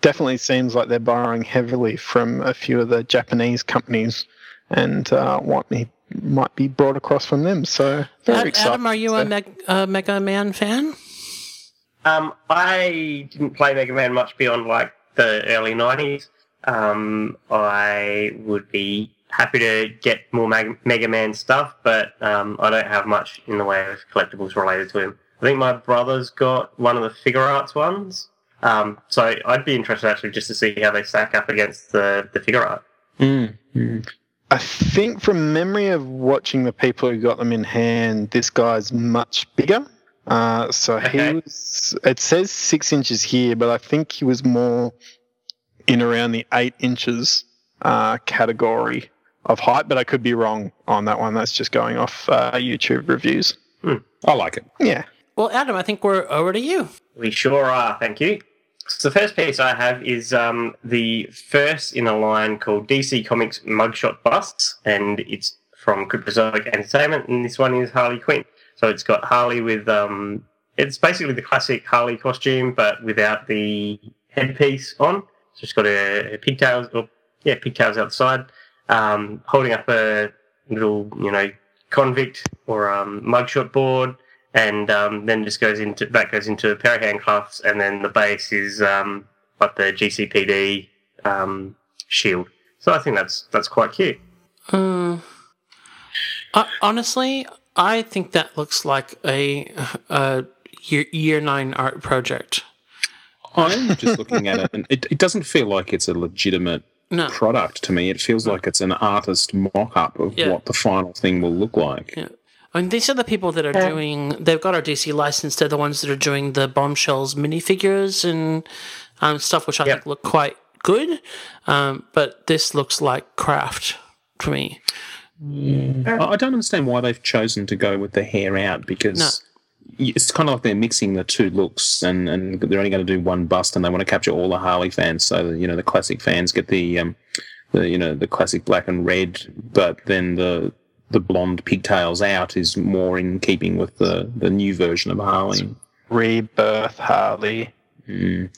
S4: definitely seems like they're borrowing heavily from a few of the Japanese companies and uh, what me might be brought across from them. So very
S1: Ad-
S4: excited.
S1: Adam, are you a Meg- uh, Mega Man fan?
S3: Um, I didn't play Mega Man much beyond like the early '90s. Um, I would be happy to get more Mag- Mega Man stuff, but um, I don't have much in the way of collectibles related to him. I think my brother's got one of the figure arts ones. Um, so I'd be interested actually just to see how they stack up against the, the figure art.
S2: Mm, mm.
S4: I think from memory of watching the people who got them in hand, this guy's much bigger. Uh, so
S3: Okay.
S4: he was. It says six inches here, but I think he was more in around the eight inches uh, category of height. But I could be wrong on that one. That's just going off uh, YouTube reviews.
S2: I like it.
S4: Yeah.
S1: Well, Adam, I think we're over to you.
S3: We sure are, thank you. So the first piece I have is um, the first in a line called DC Comics Mugshot Busts, and it's from Cryptozoic Entertainment, and this one is Harley Quinn. So it's got Harley with um, it's basically the classic Harley costume, but without the headpiece on. So it's got a, a pigtails, or yeah, pigtails outside, um, holding up a little, you know, convict or um, mugshot board, and um, then just goes into that goes into a pair of handcuffs, and then the base is um, like the GCPD um, shield. So I think that's that's quite cute.
S1: Uh, honestly, I think that looks like a, a year, year nine art project.
S2: I'm just looking at it, and it, it doesn't feel like it's a legitimate
S1: No.
S2: product to me. It feels like it's an artist mock-up of
S1: Yeah.
S2: what the final thing will look like.
S1: Yeah. I mean, these are the people that are doing. They've got our DC license. They're the ones that are doing the bombshells minifigures and um, stuff, which I
S3: Yep.
S1: think look quite good. Um, but this looks like craft to me.
S2: I I don't understand why they've chosen to go with the hair out because
S1: No.
S2: y- it's kind of like they're mixing the two looks, and, and they're only going to do one bust, and they want to capture all the Harley fans, so you know the classic fans get the um, the you know the classic black and red, but then the the blonde pigtails out is more in keeping with the the new version of Harley.
S4: Rebirth Harley.
S2: Mm.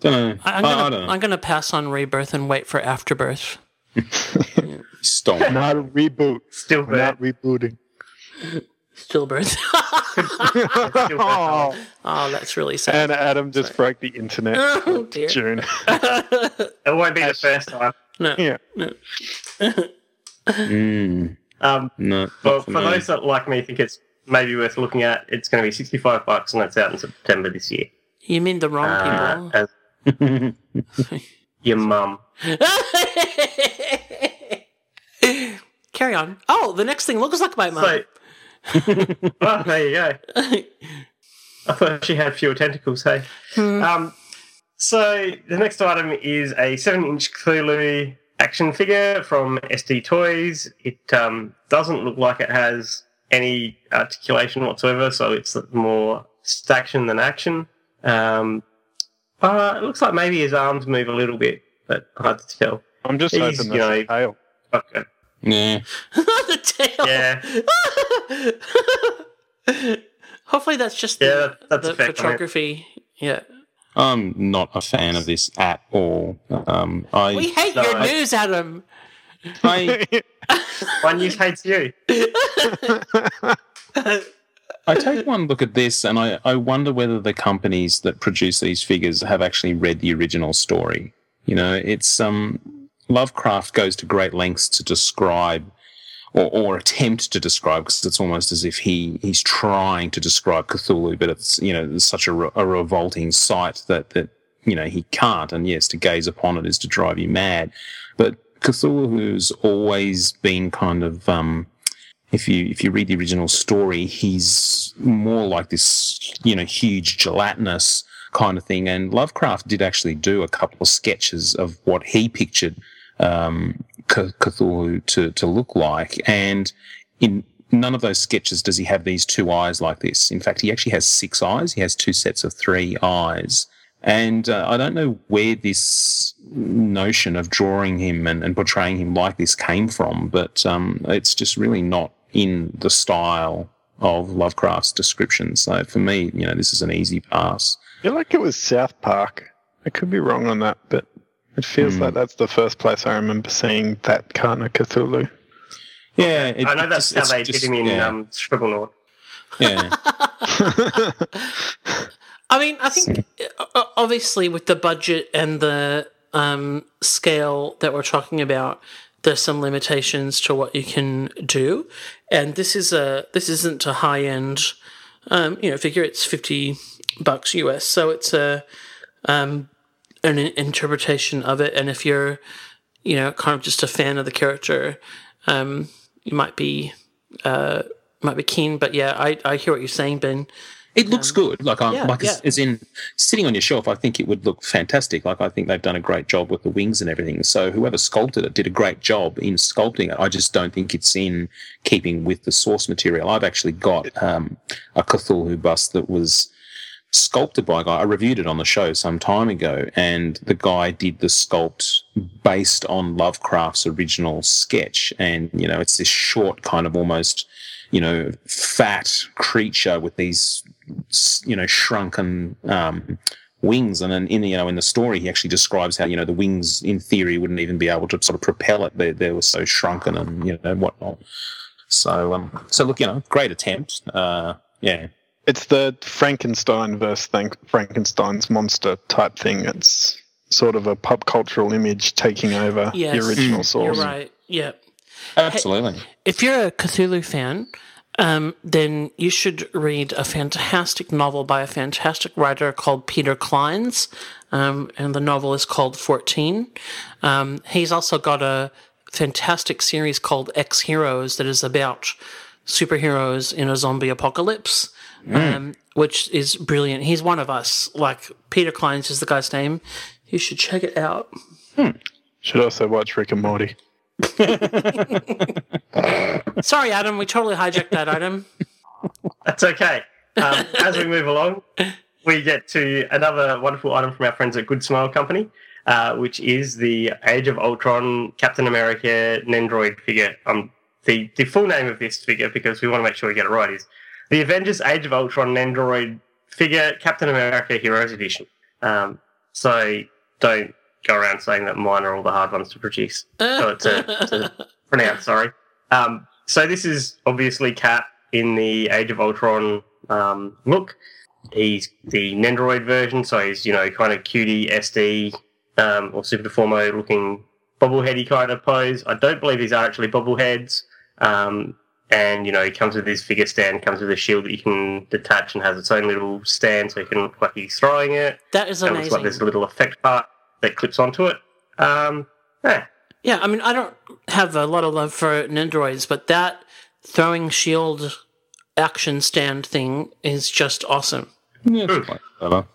S2: Don't know.
S1: I, I'm
S2: I- I
S1: gonna
S2: don't know.
S1: I'm gonna pass on rebirth and wait for afterbirth. [LAUGHS]
S2: Stop.
S4: Not a reboot.
S3: Still
S4: We're not rebooting.
S1: Stillbirth.
S3: Still [LAUGHS] [LAUGHS]
S4: Oh,
S1: oh, that's really sad.
S4: and Adam just broke the internet. [LAUGHS]
S1: Oh dear.
S4: June.
S3: It won't be the first time.
S1: No.
S4: yeah.
S2: Mm.
S3: Um,
S2: No.
S3: well,
S2: not
S3: for
S2: me.
S3: those that like me think it's maybe worth looking at, it's going to be sixty-five bucks, and it's out in September this year.
S1: You mean the wrong
S3: Uh,
S1: people?
S3: as your mum.
S1: Carry on. Oh, the next thing looks like my mum.
S3: So, [LAUGHS] oh, there you go. [LAUGHS] I thought she had fewer tentacles. Hey. Um, so the next item is a seven-inch Cthulhu action figure from SD Toys. It um, doesn't look like it has any articulation whatsoever, so it's more action than action. Um, uh, it looks like maybe his arms move a little bit, but hard to tell.
S4: I'm just
S3: He's,
S4: hoping
S3: you
S4: that's
S3: know-
S4: a tail.
S3: Okay.
S2: Yeah. [LAUGHS]
S1: the tail.
S3: Yeah. [LAUGHS]
S1: Hopefully that's just
S3: Yeah,
S1: the,
S3: that- that's
S1: the
S3: a fair comment.
S1: photography. Yeah.
S2: I'm not a fan of this at all. Um, I,
S1: We hate
S3: No,
S1: your
S3: I-
S1: news, Adam.
S2: I, [LAUGHS]
S3: One news hates you.
S2: I take one look at this and I, I wonder whether the companies that produce these figures have actually read the original story. You know, it's um, Lovecraft goes to great lengths to describe or, or attempt to describe because it's almost as if he he's trying to describe Cthulhu, but it's you know such a, re- a revolting sight that that you know he can't. And yes, to gaze upon it is to drive you mad. But Cthulhu's always been kind of um, if you if you read the original story, he's more like this, you know, huge gelatinous kind of thing. And Lovecraft did actually do a couple of sketches of what he pictured um, Cthulhu to to look like, and in none of those sketches does he have these two eyes like this. In fact, he actually has six eyes. He has two sets of three eyes. And uh, I don't know where this notion of drawing him and, and portraying him like this came from, but um, it's just really not in the style of Lovecraft's description. So for me, you know, this is an easy pass.
S4: I feel like it was South Park. I could be wrong on that, but it feels
S2: Hmm.
S4: like that's the first place I remember seeing that kind of Cthulhu.
S2: Yeah, it-
S3: I know that's
S2: just-
S3: how they
S2: just-
S3: did him in
S2: yeah,
S3: um, Scribblenauts.
S2: yeah. [LAUGHS]
S1: I mean, I think obviously with the budget and the um, scale that we're talking about, there's some limitations to what you can do, and this is a this isn't a high end, um, you know, figure. It's fifty bucks US, so it's a um, an interpretation of it. And if you're, you know, kind of just a fan of the character, um, you might be uh, might be keen. But yeah, I I hear what you're saying, Ben.
S2: It looks good. Like, I'm,
S1: yeah,
S2: like
S1: yeah.
S2: As, as in sitting on your shelf, I think it would look fantastic. Like, I think they've done a great job with the wings and everything. So, whoever sculpted it did a great job in sculpting it. I just don't think it's in keeping with the source material. I've actually got um, a Cthulhu bust that was sculpted by a guy. I reviewed it on the show some time ago, and the guy did the sculpt based on Lovecraft's original sketch. And, you know, it's this short, kind of almost, you know, fat creature with these, you know, shrunken um, wings. And then in, you know, in the story, he actually describes how, you know, the wings in theory wouldn't even be able to sort of propel it. They, they were so shrunken and, you know, whatnot. So, um, so look, you know, great attempt. Uh, yeah.
S4: It's the Frankenstein versus Frank- Frankenstein's monster type thing. It's sort of a pop cultural image taking over
S1: Yes.
S4: the original source.
S1: You're
S4: source.
S1: right. Yeah.
S2: Absolutely.
S1: If you're a Cthulhu fan, um, then you should read a fantastic novel by a fantastic writer called Peter Clines, um, and the novel is called 14. Um, he's also got a fantastic series called Ex-Heroes that is about superheroes in a zombie apocalypse, um, which is brilliant. He's one of us. Like, Peter Clines is the guy's name. You should check it out.
S4: Should also watch Rick and Morty. [LAUGHS]
S1: Sorry, Adam, we totally hijacked that item.
S3: That's okay. Um, as we move along, we get to another wonderful item from our friends at Good Smile Company, uh, which is the Age of Ultron Captain America Nendoroid figure. Um, the, the full name of this figure, because we want to make sure we get it right, is the Avengers Age of Ultron Nendoroid figure Captain America Heroes Edition. Um, so don't go around saying that mine are all the hard ones to produce. [LAUGHS] Oh, to, to pronounce, sorry. Um, so this is obviously Cap in the Age of Ultron um, look. He's the Nendoroid version, so he's you know kind of cutie SD um, or Super Deformo looking bobbleheady kind of pose. I don't believe these are actually bobbleheads. Um, and you know he comes with his figure stand, comes with a shield that you can detach and has its own little stand, so you can look like he's throwing it.
S1: That is
S3: It looks like
S1: amazing.
S3: there's a little effect part that clips onto it. Um, yeah,
S1: Yeah, I mean, I don't have a lot of love for Nendoroids, but that throwing shield action stand thing is just awesome.
S2: Yeah, it's quite clever.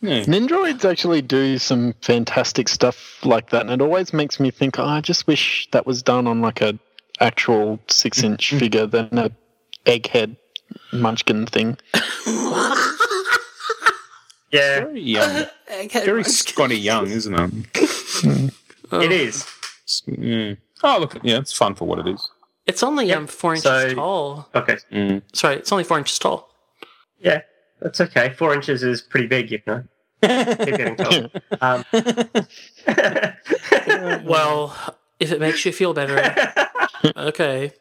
S2: Yeah.
S4: Nendoroids actually do some fantastic stuff like that, and it always makes me think, oh, I just wish that was done on like a actual six inch figure than a egghead munchkin thing. [LAUGHS]
S3: yeah,
S2: Very young. [LAUGHS] Very Skottie Young, isn't it? [LAUGHS]
S3: it is.
S2: Yeah. Oh, look, yeah, it's fun for what it is.
S1: It's only um, four inches
S3: so-
S1: tall.
S3: Okay,
S2: Mm.
S1: Sorry, it's only four inches tall.
S3: yeah, that's okay. Four inches is pretty big, you know. Keep getting taller. Um,
S1: Well, if it makes you feel better, [LAUGHS] okay.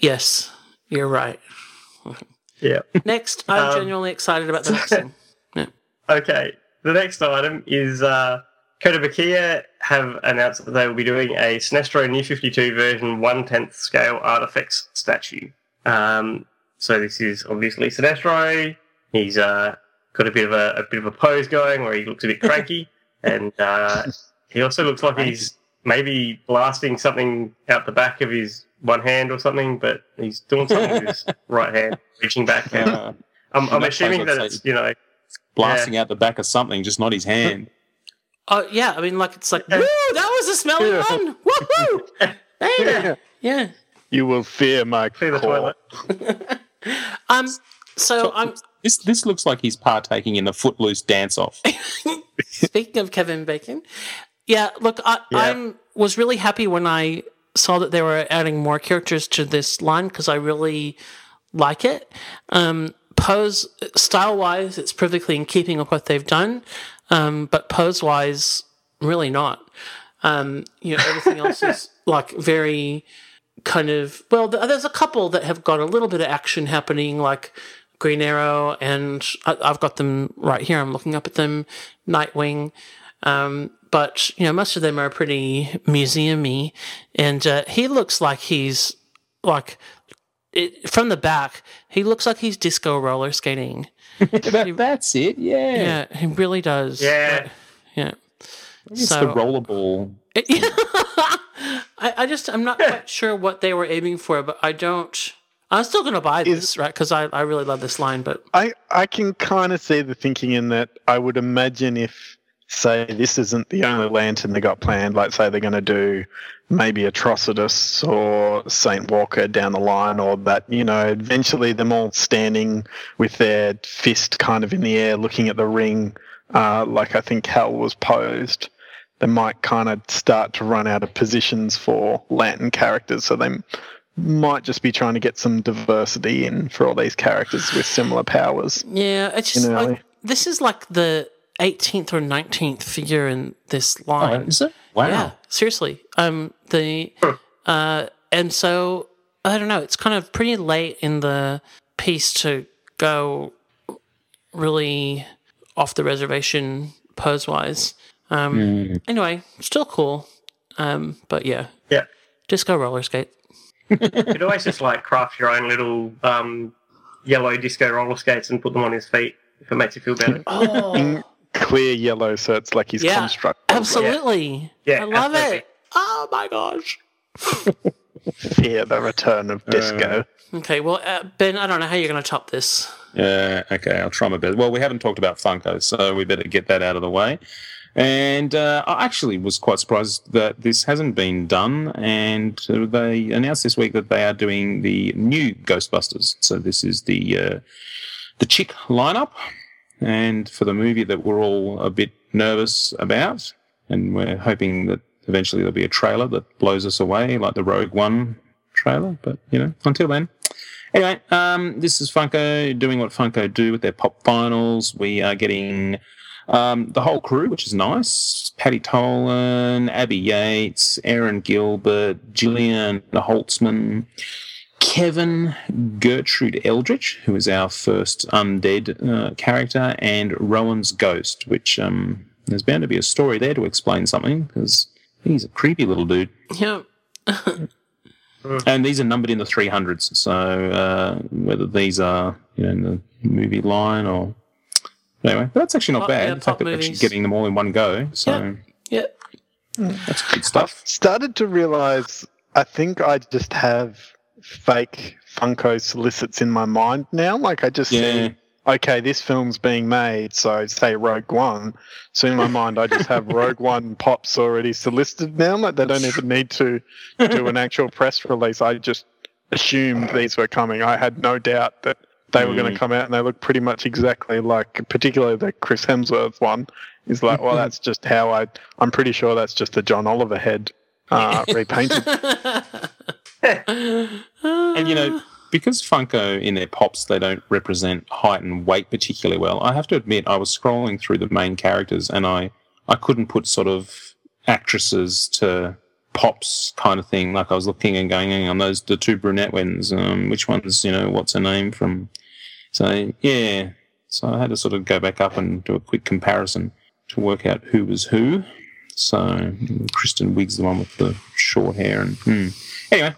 S1: Yes, you're right.
S3: yeah.
S1: Next, I'm
S3: Um,
S1: genuinely excited about the [LAUGHS] next thing.
S3: Okay. The next item is uh, Kotobukiya have announced that they will be doing a Sinestro New 52 version 1 10th scale ARTFX statue. Um, so this is obviously Sinestro. He's uh, got a bit of a, a bit of a pose going where he looks a bit cranky, [LAUGHS] and uh, he also looks like he's maybe blasting something out the back of his one hand or something, but he's doing something with his [LAUGHS] right hand, reaching back. And
S2: Uh,
S3: I'm, I'm assuming
S2: plays
S3: that it's you know
S2: blasting out the back of something, just not his hand.
S1: Oh yeah, I mean, like it's like, woo, that was a smelly
S4: Yeah.
S1: one. Woohoo! [LAUGHS] Bang! Yeah.
S4: You will fear my
S3: clear the
S4: core.
S3: toilet. [LAUGHS]
S1: Um. So I'm
S2: This this looks like he's partaking in the footloose dance off.
S1: Speaking of Kevin Bacon, yeah. Look, I,
S3: Yeah.
S1: I'm was really happy when I saw that they were adding more characters to this line because I really like it. Um, pose style wise, it's perfectly in keeping with what they've done, um, but pose wise, really not. Um, you know, everything else is [LAUGHS] like very kind of well. There's a couple that have got a little bit of action happening, like Green Arrow, and I, I've got them right here. I'm looking up at them. Nightwing, um, but you know, most of them are pretty museumy, and uh, he looks like he's like it, from the back. He looks like he's disco roller skating. [LAUGHS]
S2: that, that's it. Yeah.
S1: Yeah, he really does.
S3: Yeah.
S1: Yeah.
S2: It's
S1: So-
S2: the rollerball. [LAUGHS]
S1: I, I just I'm not quite sure what they were aiming for, but I don't. I'm still gonna buy this, right? Because I, I really love this line, but
S4: I, I can kind of see the thinking in that I would imagine if, say, this isn't the only lantern they got planned, like, say, they're going to do maybe Atrocitus or St. Walker down the line, or that, you know, eventually them all standing with their fist kind of in the air looking at the ring, uh, like I think Hal was posed. They might kind of start to run out of positions for lantern characters, so they might just be trying to get some diversity in for all these characters with similar powers.
S1: yeah, it's just like- this is like the 18th or 19th figure in this
S2: Oh,
S1: line.
S2: is it? Wow.
S1: Yeah, seriously. Um, the uh, and so I don't know. It's kind of pretty late in the piece to go really off the reservation pose wise. Um, anyway, still cool. Um, but yeah,
S3: Yeah.
S1: disco roller skate. [LAUGHS]
S3: You could always just like craft your own little um, yellow disco roller skates and put them on his feet if it makes you feel better.
S1: Oh,
S4: In clear yellow, so it's like his
S1: Yeah,
S4: construct.
S1: absolutely.
S3: Yeah,
S1: I love
S3: absolutely.
S1: it. Oh my gosh. [LAUGHS]
S4: Fear the return of disco.
S1: Okay, well, uh, Ben, I don't know how you're going to top this.
S2: Yeah, okay, I'll try my best. Well, we haven't talked about Funko, so we better get that out of the way. And uh, I actually was quite surprised that this hasn't been done. And uh, they announced this week that they are doing the new Ghostbusters. So this is the uh, the chick lineup, and for the movie that we're all a bit nervous about, and we're hoping that eventually there'll be a trailer that blows us away, like the Rogue One trailer. But you know, until then. Anyway, um, this is Funko doing what Funko do with their pop vinyls. We are getting um, the whole crew, which is nice. Patty Tolan, Abby Yates, Erin Gilbert, Jillian Holtzmann, Kevin Gertrude Aldridge, who is our first undead uh, character, and Rowan's Ghost, which um, there's bound to be a story there to explain something because he's a creepy little dude.
S1: Yeah. [LAUGHS]
S2: And these are numbered in the 300s. So uh, whether these are you know in the movie line or anyway, that's actually not
S1: Pop-
S2: bad.
S1: yeah,
S2: the fact
S1: pop
S2: that they're actually getting them all in one go. So
S1: Yeah.
S2: that's good stuff.
S4: Started to realize, I think I just have fake Funko solicits in my mind now. Like I just
S2: Yeah.
S4: see, okay, this film's being made, so say Rogue One. So in my [LAUGHS] mind, I just have Rogue One pops already solicited now. Like they don't even need to do an actual press release. I just assumed these were coming. I had no doubt that they were going
S2: Mm.
S4: to come out, and they look pretty much exactly like, particularly the Chris Hemsworth one. Is like, well, that's [LAUGHS] just how I. I'm pretty sure that's just the John Oliver head uh, repainted. [LAUGHS]
S2: And you know, because Funko in their pops they don't represent height and weight particularly well. I have to admit, I was scrolling through the main characters and I I couldn't put sort of actresses to pops kind of thing. Like I was looking and going, on, those the two brunette ones. Um, which one's you know what's her name from? So yeah, so I had to sort of go back up and do a quick comparison to work out who was who. So Kristen Wiig's the one with the short hair and hmm. anyway.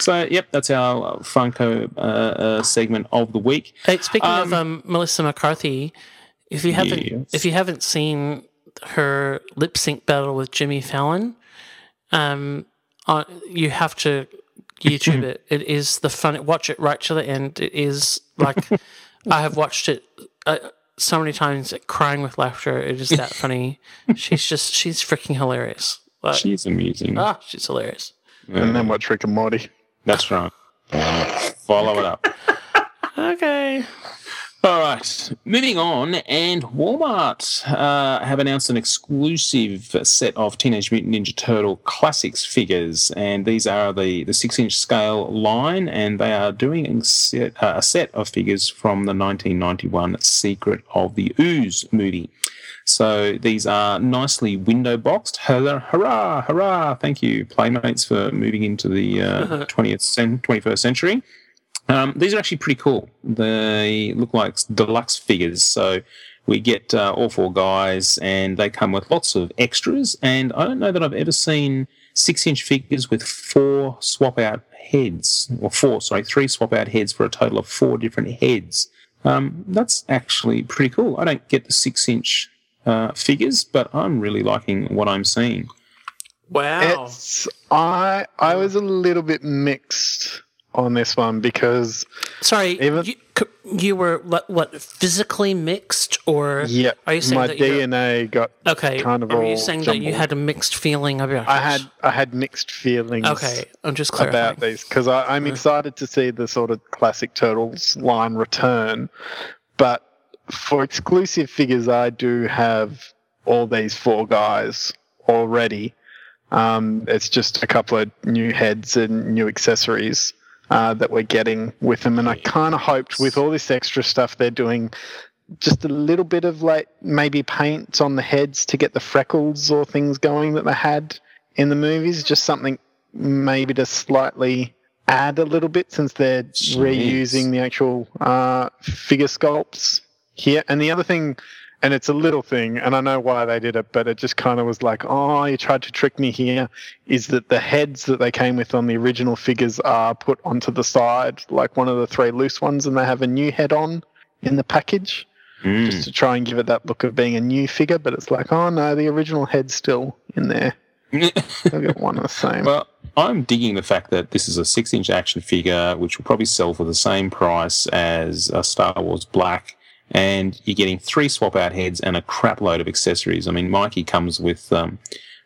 S2: So, yep, that's our Funko uh, uh, segment of the week.
S1: Hey, speaking of
S2: Um,
S1: um, Melissa McCarthy, if you haven't
S2: Yes.
S1: if you haven't seen her lip sync battle with Jimmy Fallon, um, on, you have to YouTube [LAUGHS] it. It is the fun. Watch it right to the end. It is like [LAUGHS] I have watched it uh, so many times, crying with laughter. It is that funny. [LAUGHS] She's just she's freaking hilarious. Like,
S2: She's amusing.
S1: ah, she's hilarious.
S4: and then watch Rick and Morty.
S2: That's right. Follow it up. [LAUGHS]
S1: Okay.
S2: All right, moving on, and Walmart uh, have announced an exclusive set of Teenage Mutant Ninja Turtle classics figures, and these are the the six inch scale line, and they are doing a set, uh, a set of figures from the 1991 Secret of the Ooze movie. So these are nicely window boxed. Hurrah, hurrah, hurrah! Thank you, Playmates, for moving into the uh, [LAUGHS] 20th, 21st century. Um, these are actually pretty cool. They look like deluxe figures. So we get uh, all four guys, and they come with lots of extras. And I don't know that I've ever seen six inch figures with four swap out heads, or four, sorry, three swap out heads for a total of four different heads. Um, that's actually pretty cool. I don't get the six inch uh, figures, but I'm really liking what I'm seeing.
S1: Wow.
S4: It's I I was a little bit mixed on this one because
S1: Sorry,
S4: even-
S1: you, you were what, what physically mixed, or
S4: yeah,
S1: Are you saying
S4: my
S1: that
S4: DNA got
S1: okay?
S4: kind of
S1: are you
S4: all
S1: saying that you had a mixed feeling about?
S4: I had I had mixed feelings.
S1: Okay, I'm just clarifying.
S4: about these because I'm excited to see the sort of classic Turtles line return. But for exclusive figures, I do have all these four guys already. Um, it's just a couple of new heads and new accessories uh, that we're getting with them. And I kind of hoped with all this extra stuff they're doing, just a little bit of like maybe paint on the heads to get the freckles or things going that they had in the movies. Just something maybe to slightly add a little bit since they're
S2: Jeez.
S4: reusing the actual uh, figure sculpts here. And the other thing, and it's a little thing, and I know why they did it, but it just kind of was like, oh, you tried to trick me here. Is that the heads that they came with on the original figures are put onto the side, like one of the three loose ones, and they have a new head on in the package
S2: Mm.
S4: just to try and give it that look of being a new figure. But it's like, oh no, the original head's still in there. [LAUGHS] They've got one of the same.
S2: Well, I'm digging the fact that this is a six inch action figure, which will probably sell for the same price as a Star Wars Black. And you're getting three swap out heads and a crap load of accessories. I mean, Mikey comes with um,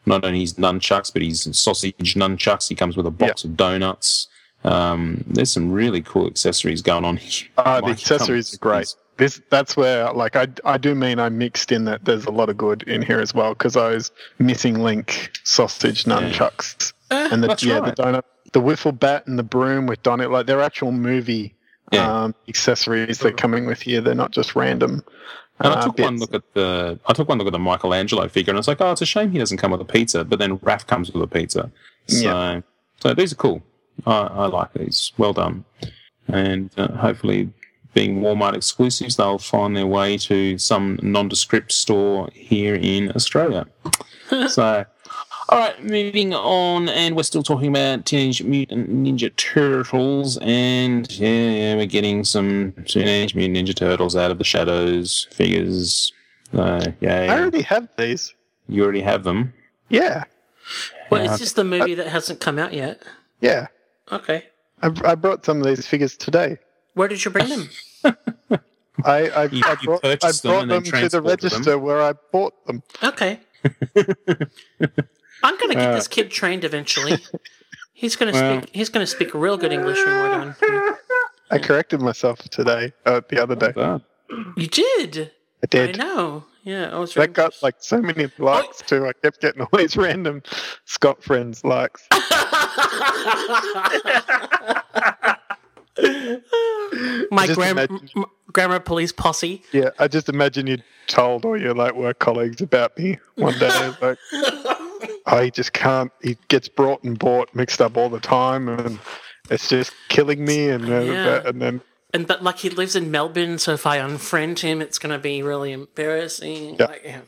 S2: not only his nunchucks, but his sausage nunchucks. He comes with a box of donuts. Um, there's some really cool accessories going on here.
S4: Uh, the accessories
S2: comes-
S4: are great. This that's where like I, I do mean I mixed in that there's a lot of good in here as well because I was missing link sausage nunchucks and the
S2: that's
S4: yeah
S2: right.
S4: the donut the wiffle bat and the broom with Donut like they're actual movie
S2: Yeah.
S4: um, accessories that are coming with here they're not just random.
S2: And I
S4: uh,
S2: took one look at the I took one look at the Michelangelo figure, and I was like, oh, it's a shame he doesn't come with a pizza. But then Raph comes with a pizza, so
S4: Yeah.
S2: so these are cool. I, I like these. Well done, and uh, hopefully, being Walmart exclusives, they'll find their way to some nondescript store here in Australia. [LAUGHS] so. All right, moving on, and we're still talking about Teenage Mutant Ninja Turtles, and yeah, yeah we're getting some Teenage Mutant Ninja Turtles out of the shadows figures. Uh, yeah,
S4: I already have these.
S2: you already have them.
S4: Yeah,
S1: Well,
S2: Yeah.
S1: is this the movie that hasn't come out yet?
S4: yeah.
S1: Okay.
S4: I, I brought some of these figures today.
S1: Where did you bring them? [LAUGHS]
S4: I I,
S2: You-
S4: I
S2: you
S4: brought, I
S2: purchased them
S4: them, to the
S2: transported them?
S4: register where I bought them.
S1: Okay. [LAUGHS] I'm gonna get
S2: Uh,
S1: this kid trained eventually. [LAUGHS] He's gonna
S2: Well-
S1: speak. He's gonna speak real good English when we're done.
S4: I corrected myself today, uh, the other day.
S1: You did.
S4: I did.
S1: I know. Yeah, I was. Very
S4: That got like so many likes too. I kept getting all these random Scott friends likes. [LAUGHS] [LAUGHS]
S1: My
S4: Just
S1: grammar,
S4: imagine-
S1: m- grammar police posse.
S4: Yeah, I just imagine you told all your like work colleagues about me one day. Like, he just can't. He gets brought and bought mixed up all the time, and it's just killing me. And uh,
S1: Yeah.
S4: and then
S1: And but like he lives in Melbourne, so if I unfriend him, it's gonna be really embarrassing.
S4: Yeah.
S1: Like, yeah.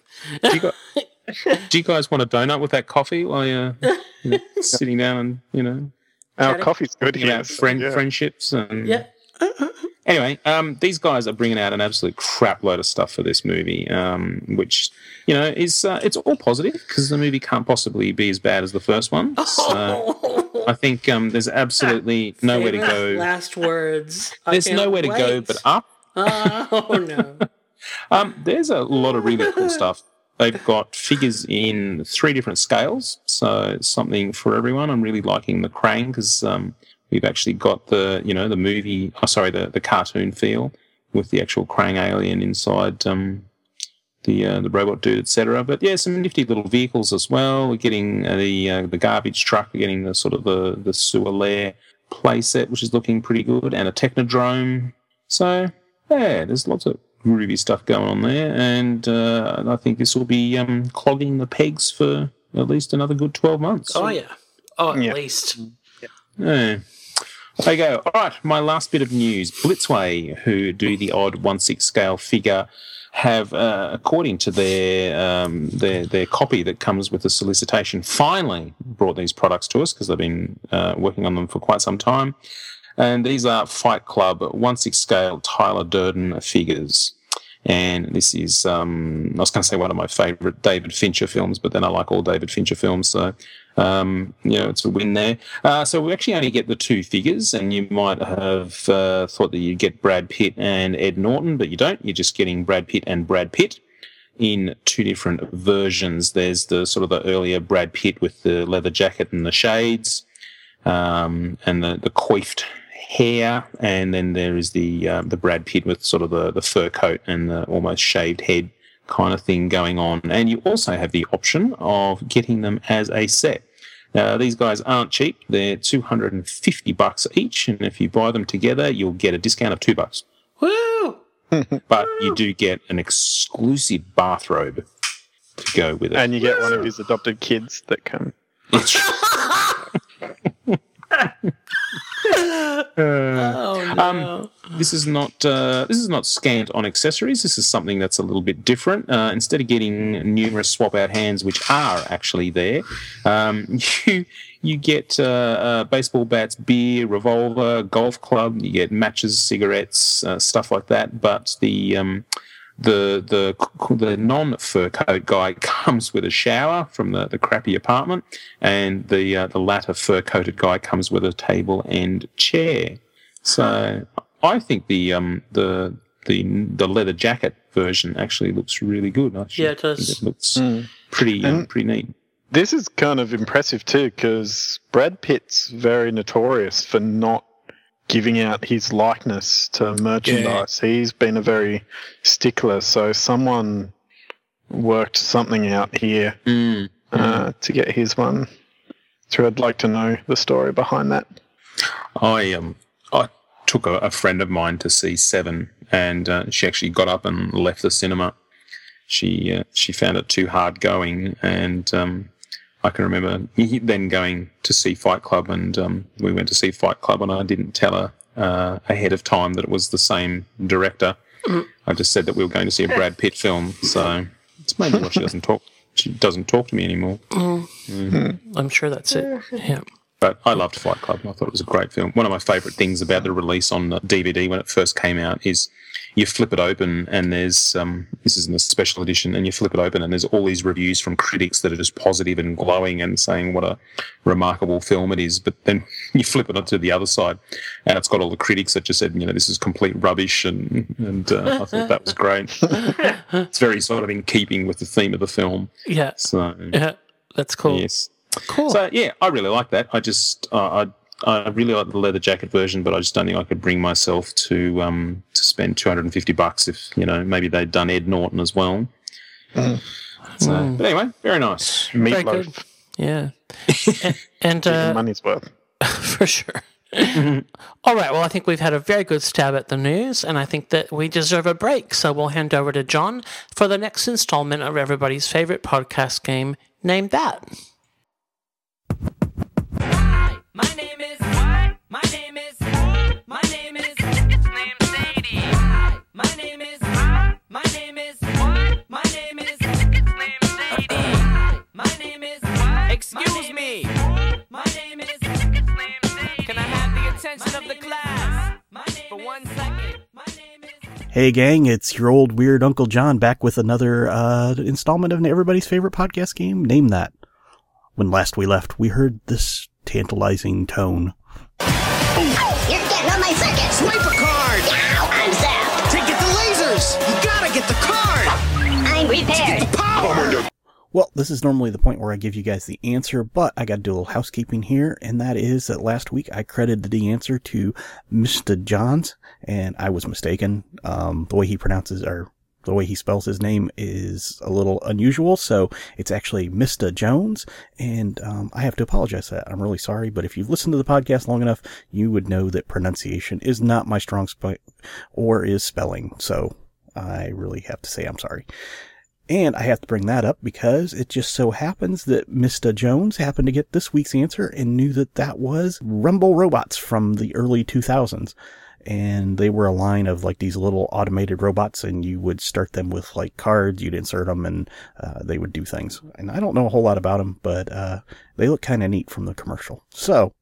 S2: do, you guys, do you guys want a donut with that coffee while you're you know, [LAUGHS] sitting down and you know
S4: our
S1: Chatting.
S4: coffee's good
S2: thinking
S4: here.
S2: about friend,
S4: yeah.
S2: friendships and
S1: Yeah. [LAUGHS]
S2: Anyway, um, these guys are bringing out an absolute crap load of stuff for this movie, um, which you know is uh, it's all positive because the movie can't possibly be as bad as the first one. [LAUGHS] So I think um, there's absolutely [LAUGHS] nowhere to go.
S1: Last words. I
S2: There's nowhere to go but up.
S1: Oh no.
S2: Um, there's a lot of really cool stuff. They've got figures in three different scales, so something for everyone. I'm really liking the Krang because um, we've actually got the you know the movie, oh, sorry, the the cartoon feel with the actual Krang alien inside um, the uh, the robot dude, etc. But yeah, some nifty little vehicles as well. We're getting uh, the uh, the garbage truck. We're getting the sort of the the sewer lair playset, which is looking pretty good, and a technodrome. So yeah, there's lots of groovy stuff going on there, and uh, I think this will be um, clogging the pegs for at least another good twelve months.
S1: Oh yeah. Oh, at
S4: Yeah.
S1: least.
S2: Yeah. There you go. All right, my last bit of news. Blitzway, who do the odd 1 6 scale figure, have, uh, according to their, um, their their copy that comes with the solicitation, finally brought these products to us because they've been uh, working on them for quite some time. And these are Fight Club 1 6 scale Tyler Durden figures. And this is, um, I was going to say one of my favourite David Fincher films, but then I like all David Fincher films, so um, you know it's a win there. Uh, so we actually only get the two figures, and you might have uh, thought that you'd get Brad Pitt and Ed Norton, but you don't. You're just getting Brad Pitt and Brad Pitt in two different versions. There's the sort of the earlier Brad Pitt with the leather jacket and the shades, um, and the the coiffed hair, and then there is the uh, the Brad Pitt with sort of the, the fur coat and the almost shaved head kind of thing going on. And you also have the option of getting them as a set. Now these guys aren't cheap; they're two hundred and fifty bucks each, and if you buy them together, you'll get a discount of two bucks.
S1: Woo! [LAUGHS]
S2: But you do get an exclusive bathrobe to go with it.
S4: And you get one of his adopted kids that can. [LAUGHS] [LAUGHS]
S1: Oh no.
S2: Um, this is not uh, this is not scant on accessories. This is something that's a little bit different. Uh, instead of getting numerous swap out hands, which are actually there, um, [LAUGHS] you you get uh, uh, baseball bats, beer, revolver, golf club. You get matches, cigarettes, uh, stuff like that. But the um, the the the non fur coat guy [LAUGHS] comes with a shower from the, the crappy apartment, and the uh, the latter fur coated guy comes with a table and chair. So I think the um the the the leather jacket version actually looks really good. I
S1: Yeah, it does.
S2: It looks pretty
S4: And-
S2: pretty neat.
S4: This is kind of impressive too, because Brad Pitt's very notorious for not giving out his likeness to merchandise. He's been a very stickler, so someone worked something out here
S2: Mm.
S4: uh, to get his one. So I'd like to know the story behind that.
S2: I um I took a, a friend of mine to see Seven, and uh, she actually got up and left the cinema. She uh, she found it too hard going, and um, I can remember then going to see Fight Club, and um, we went to see Fight Club, and I didn't tell her uh, ahead of time that it was the same director. I just said that we were going to see a Brad Pitt film, so it's maybe why she doesn't talk. She doesn't talk to me anymore.
S1: I'm sure that's it. Yeah.
S2: But I loved Fight Club. I thought it was a great film. One of my favourite things about the release on the DVD when it first came out is you flip it open and there's um, this is in the special edition, and you flip it open and there's all these reviews from critics that are just positive and glowing and saying what a remarkable film it is. But then [LAUGHS] you flip it onto the other side, and it's got all the critics that just said, you know, this is complete rubbish, and and uh, I thought that was great. [LAUGHS] it's very sort of in keeping with the theme of the film.
S1: Yeah.
S2: So
S1: Yeah. That's cool.
S2: yes.
S1: Cool.
S2: So yeah, I really like that. I just uh, I I really like the leather jacket version, but I just don't think I could bring myself to um to spend two hundred and fifty bucks if you know maybe they'd done Ed Norton as well. So, but anyway, very nice.
S1: Very
S4: Meatloaf,
S1: good. yeah. and [LAUGHS] and uh,
S4: money's worth. [LAUGHS]
S1: for sure. All right. Well, I think we've had a very good stab at the news, and I think that we deserve a break. So we'll hand over to John for the next installment of everybody's favorite podcast game, Name That.
S6: My name is what? My name is my name is it's named Sadie. My name is my name is what? My name is it's named Sadie. My name is what? Excuse me. My name is it's named Sadie. Can I have the attention of the class for one second? My name is
S7: Hey gang, it's your old weird Uncle John back with another uh, installment of everybody's favorite podcast game, Name That. When last we left, we heard this tantalizing tone.
S8: You're getting on my circuit.
S9: Swipe a card.
S8: Ow, I'm zapped.
S9: To get the lasers, you gotta get the card.
S8: I'm repaired.
S9: Power.
S7: Well, this is normally the point where I give you guys the answer, but I got to do a little housekeeping here, and that is that last week I credited the answer to Mr. Johns, and I was mistaken. Um, the way he pronounces or the way he spells his name is a little unusual, so it's actually Mr. Jones, and um, I have to apologize for that. I'm really sorry, but if you've listened to the podcast long enough, you would know that pronunciation is not my strong spot, or is spelling. So I really have to say I'm sorry. And I have to bring that up because it just so happens that Mr. Jones happened to get this week's answer and knew that that was Rumble Robots from the early 2000s. And they were a line of like these little automated robots and you would start them with like cards, you'd insert them and uh, they would do things. And I don't know a whole lot about them, but uh, they look kind of neat from the commercial. So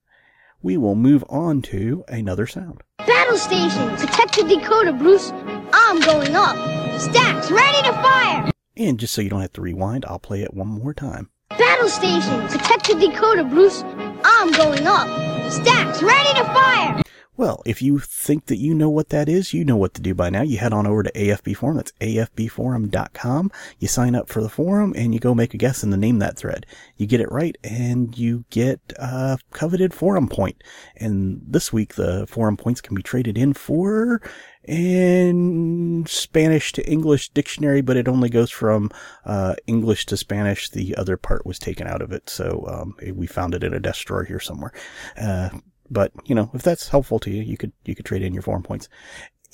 S7: we will move on to another sound.
S8: Battle station, protect the decoder, Bruce. I'm going up. Stacks ready to fire.
S7: And just so you don't have to rewind, I'll play it one more time.
S8: Battle station, protect the decoder, Bruce. I'm going up. Stacks ready to fire.
S7: Well, if you think that you know what that is, you know what to do by now. You head on over to AFB Forum. That's afbforum.com. You sign up for the forum and you go make a guess and the name that thread. You get it right and you get a coveted forum point. And this week the forum points can be traded in for in Spanish to English dictionary, but it only goes from uh, English to Spanish. The other part was taken out of it, so um, we found it in a desk drawer here somewhere. Uh, but you know, if that's helpful to you, you could you could trade in your forum points.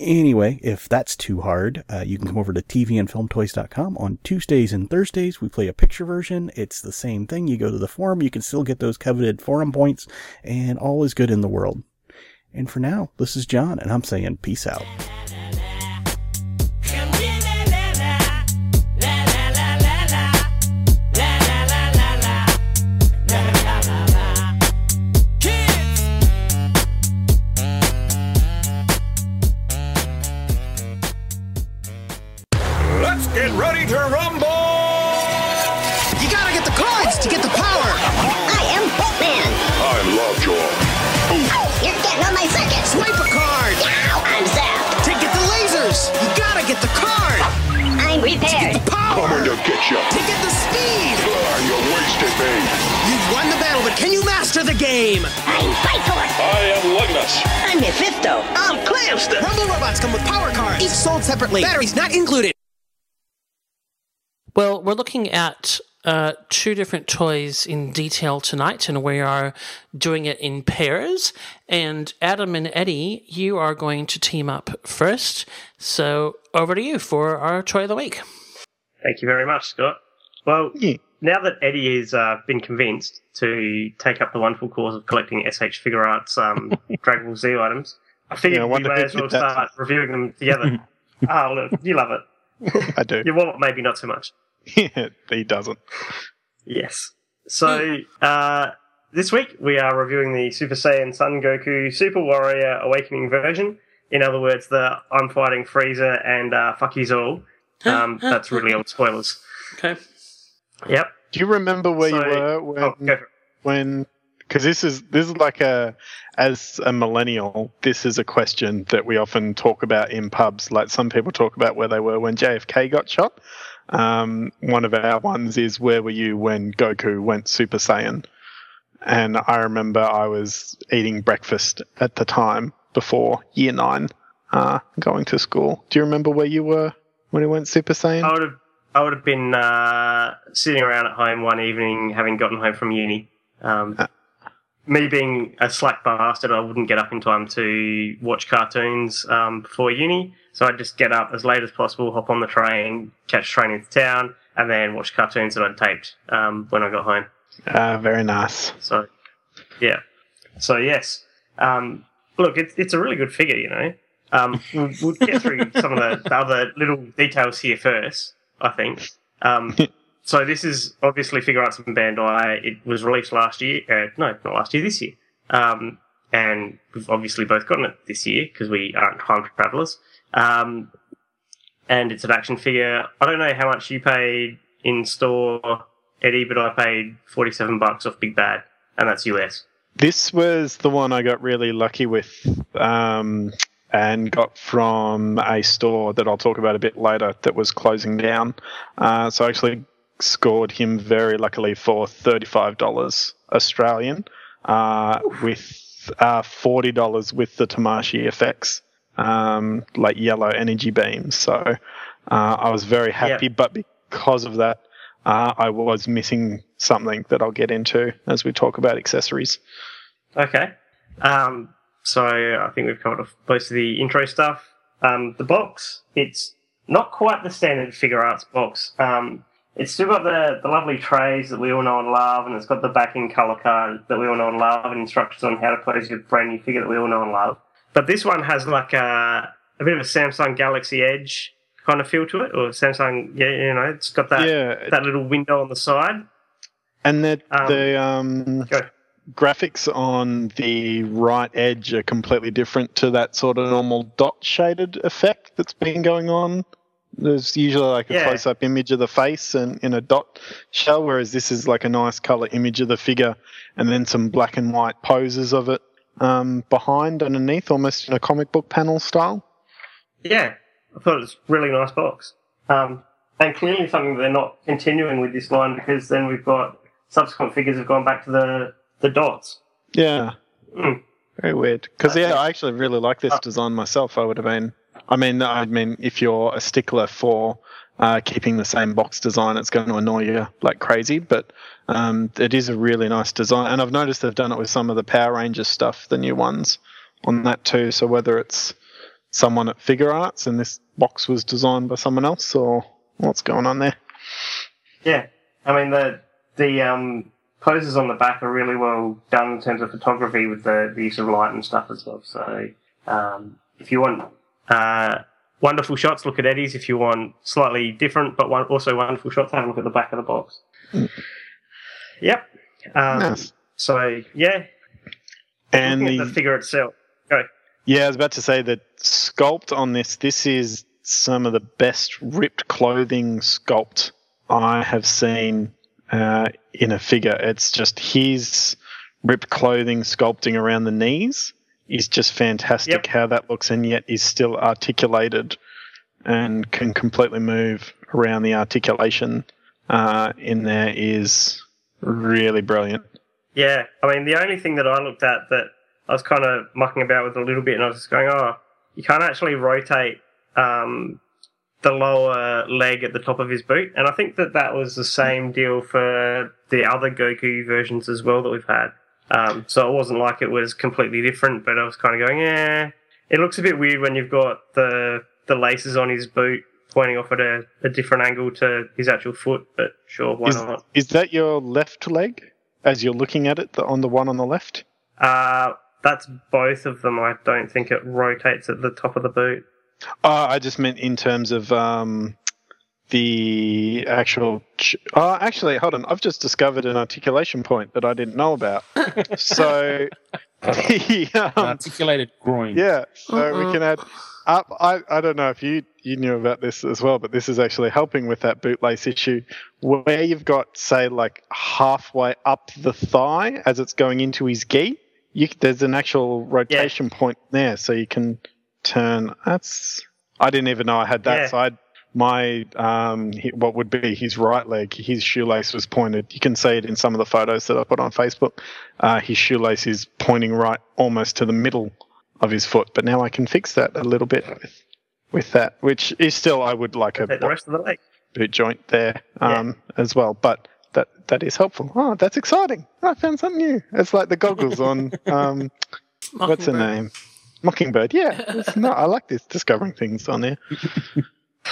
S7: Anyway, if that's too hard, uh, you can come over to tvandfilmtoys.com on Tuesdays and Thursdays. We play a picture version. It's the same thing. You go to the forum, you can still get those coveted forum points, and all is good in the world. And for now, this is John, and I'm saying peace out.
S10: Coming to get you.
S9: To get the speed!
S10: Ah, you wasted me.
S9: You've won the battle, but can you master the game?
S8: I'm Pythor.
S10: I am Legnus.
S8: I'm Mephisto. I'm Clamster.
S9: Rumble robots come with power cards, each sold separately. Batteries not included.
S1: Well, we're looking at uh, two different toys in detail tonight, and we are doing it in pairs. And Adam and Eddie, you are going to team up first. So over to you for our toy of the week.
S3: Thank you very much, Scott. Well,
S4: Yeah.
S3: now that Eddie has uh, been convinced to take up the wonderful cause of collecting SH Figuarts um, [LAUGHS] Dragon Ball Z items, I figured
S4: Yeah, I
S3: we may as well start reviewing them together. oh, [LAUGHS] look, you love it.
S4: I do. [LAUGHS]
S3: You want maybe not so much.
S4: Yeah, he doesn't.
S3: Yes. So uh, this week we are reviewing the Super Saiyan Son Goku Super Warrior Awakening version. In other words, the I'm fighting Frieza and uh, fuck yous all. Um, that's really all spoilers.
S1: Okay.
S3: Yep.
S4: Do you remember where you were when
S3: Oh, go for it.
S4: when because this is this is like a as a millennial this is a question that we often talk about in pubs like some people talk about where they were when JFK got shot um, one of our ones is where were you when Goku went Super Saiyan and I remember I was eating breakfast at the time before year 9 uh, going to school do you remember where you were when he went Super Saiyan
S3: I would have I would have been uh, sitting around at home one evening, having gotten home from uni. Um,
S4: Uh.
S3: me being a slack bastard, I wouldn't get up in time to watch cartoons um, before uni, so I'd just get up as late as possible, hop on the train, catch train into town, and then watch cartoons that I'd taped um, when I got home.
S4: uh, very nice
S3: So, yeah. So yes, um, look, it's it's a really good figure, you know. Um, we'll, we'll get through some of the, the other little details here first, I think. Um, [LAUGHS] so this is obviously Figuarts from Bandai. It was released last year. Uh, no, not last year. This year. Um, and we've obviously both gotten it this year because we aren't time travelers. Um, and it's an action figure. I don't know how much you paid in store, Eddie, but I paid forty-seven bucks off Big Bad, and that's US.
S4: This was the one I got really lucky with um, and got from a store that I'll talk about a bit later that was closing down. Uh, so I actually scored him very luckily for $35 Australian uh, with uh, $40 with the Tamashii effects, um, like yellow energy beams. So uh, I was very happy, but because of that, uh, I was missing something that I'll get into as we talk about accessories.
S3: Okay. Um, so I think we've covered off most of the intro stuff. Um, the box, it's not quite the standard Figuarts box. Um, it's still got the, the lovely trays that we all know and love, and it's got the backing color card that we all know and love, and instructions on how to pose your brand new figure that we all know and love. But this one has like a, a bit of a Samsung Galaxy Edge kind of feel to it, or Samsung, yeah, you know, it's got that
S4: Yeah.
S3: that little window on the side.
S4: And the
S3: Um,
S4: the um,
S3: Go.
S4: Graphics on the right edge are completely different to that sort of normal dot shaded effect that's been going on. There's usually like a
S3: Yeah.
S4: close up image of the face and in a dot shell, whereas this is like a nice color image of the figure and then some black and white poses of it um, behind underneath, almost in a comic book panel style.
S3: Yeah, I thought it was a really nice box. Um, and clearly something they're not continuing with this line because then we've got subsequent figures have gone back to the, the dots.
S4: Yeah.
S3: Mm.
S4: Very weird. Because yeah, I actually really like this
S3: Uh,
S4: design myself. I would have been. I mean, I mean, if you're a stickler for uh, keeping the same box design, it's going to annoy you like crazy. But um, it is a really nice design, and I've noticed they've done it with some of the Power Rangers stuff, the new ones, on that too. So whether it's someone at Figuarts and this box was designed by someone else, or what's going on there?
S3: Yeah, I mean the the um, poses on the back are really well done in terms of photography with the, the use of light and stuff as well. So um, if you want uh, wonderful shots, look at Eddie's. If you want slightly different but one, also wonderful shots, have a look at the back of the box. Yep. Um,
S4: Nice.
S3: So yeah,
S4: And the,
S3: the figure itself. Go.
S4: Yeah, I was about to say that sculpt on this, this is some of the best ripped clothing sculpt I have seen uh, in a figure. It's just his ripped clothing sculpting around the knees is just fantastic
S3: Yep.
S4: how that looks and yet is still articulated and can completely move around the articulation uh, in there is really brilliant.
S3: Yeah, I mean, the only thing that I looked at that I was kind of mucking about with a little bit, and I was just going, oh, you can't actually rotate um, the lower leg at the top of his boot. And I think that that was the same deal for the other Goku versions as well that we've had. Um, so it wasn't like it was completely different, but I was kind of going, yeah, it looks a bit weird when you've got the the laces on his boot pointing off at a, a different angle to his actual foot, but sure, why
S4: Is,
S3: not?
S4: is that your left leg as you're looking at it, the, on the one on the left?
S3: Uh, that's both of them. I don't think it rotates at the top of the boot.
S4: Oh, I just meant in terms of um, the actual. Ch- oh, actually, hold on. I've just discovered an articulation point that I didn't know about. [LAUGHS] so, [LAUGHS] the, um,
S2: Articulated groin.
S4: yeah, so
S1: Uh-uh.
S4: we can add up. I, I don't know if you you knew about this as well, but this is actually helping with that bootlace issue, where you've got say like halfway up the thigh as it's going into his gi. You, there's an actual rotation point there, so you can turn. That's I didn't even know I had that
S3: Yeah.
S4: side. My um, what would be his right leg, his shoelace was pointed. You can see it in some of the photos that I put on Facebook. Uh, his shoelace is pointing right almost to the middle of his foot, but now I can fix that a little bit with with that, which is still I would like a
S3: the rest of the leg.
S4: boot joint there um, as well, but that that is helpful. Oh, that's exciting! I found something new. It's like the goggles on um, what's the
S1: Mockingbird.
S4: name? Mockingbird. Yeah, [LAUGHS] it's, no, I like this discovering things on there.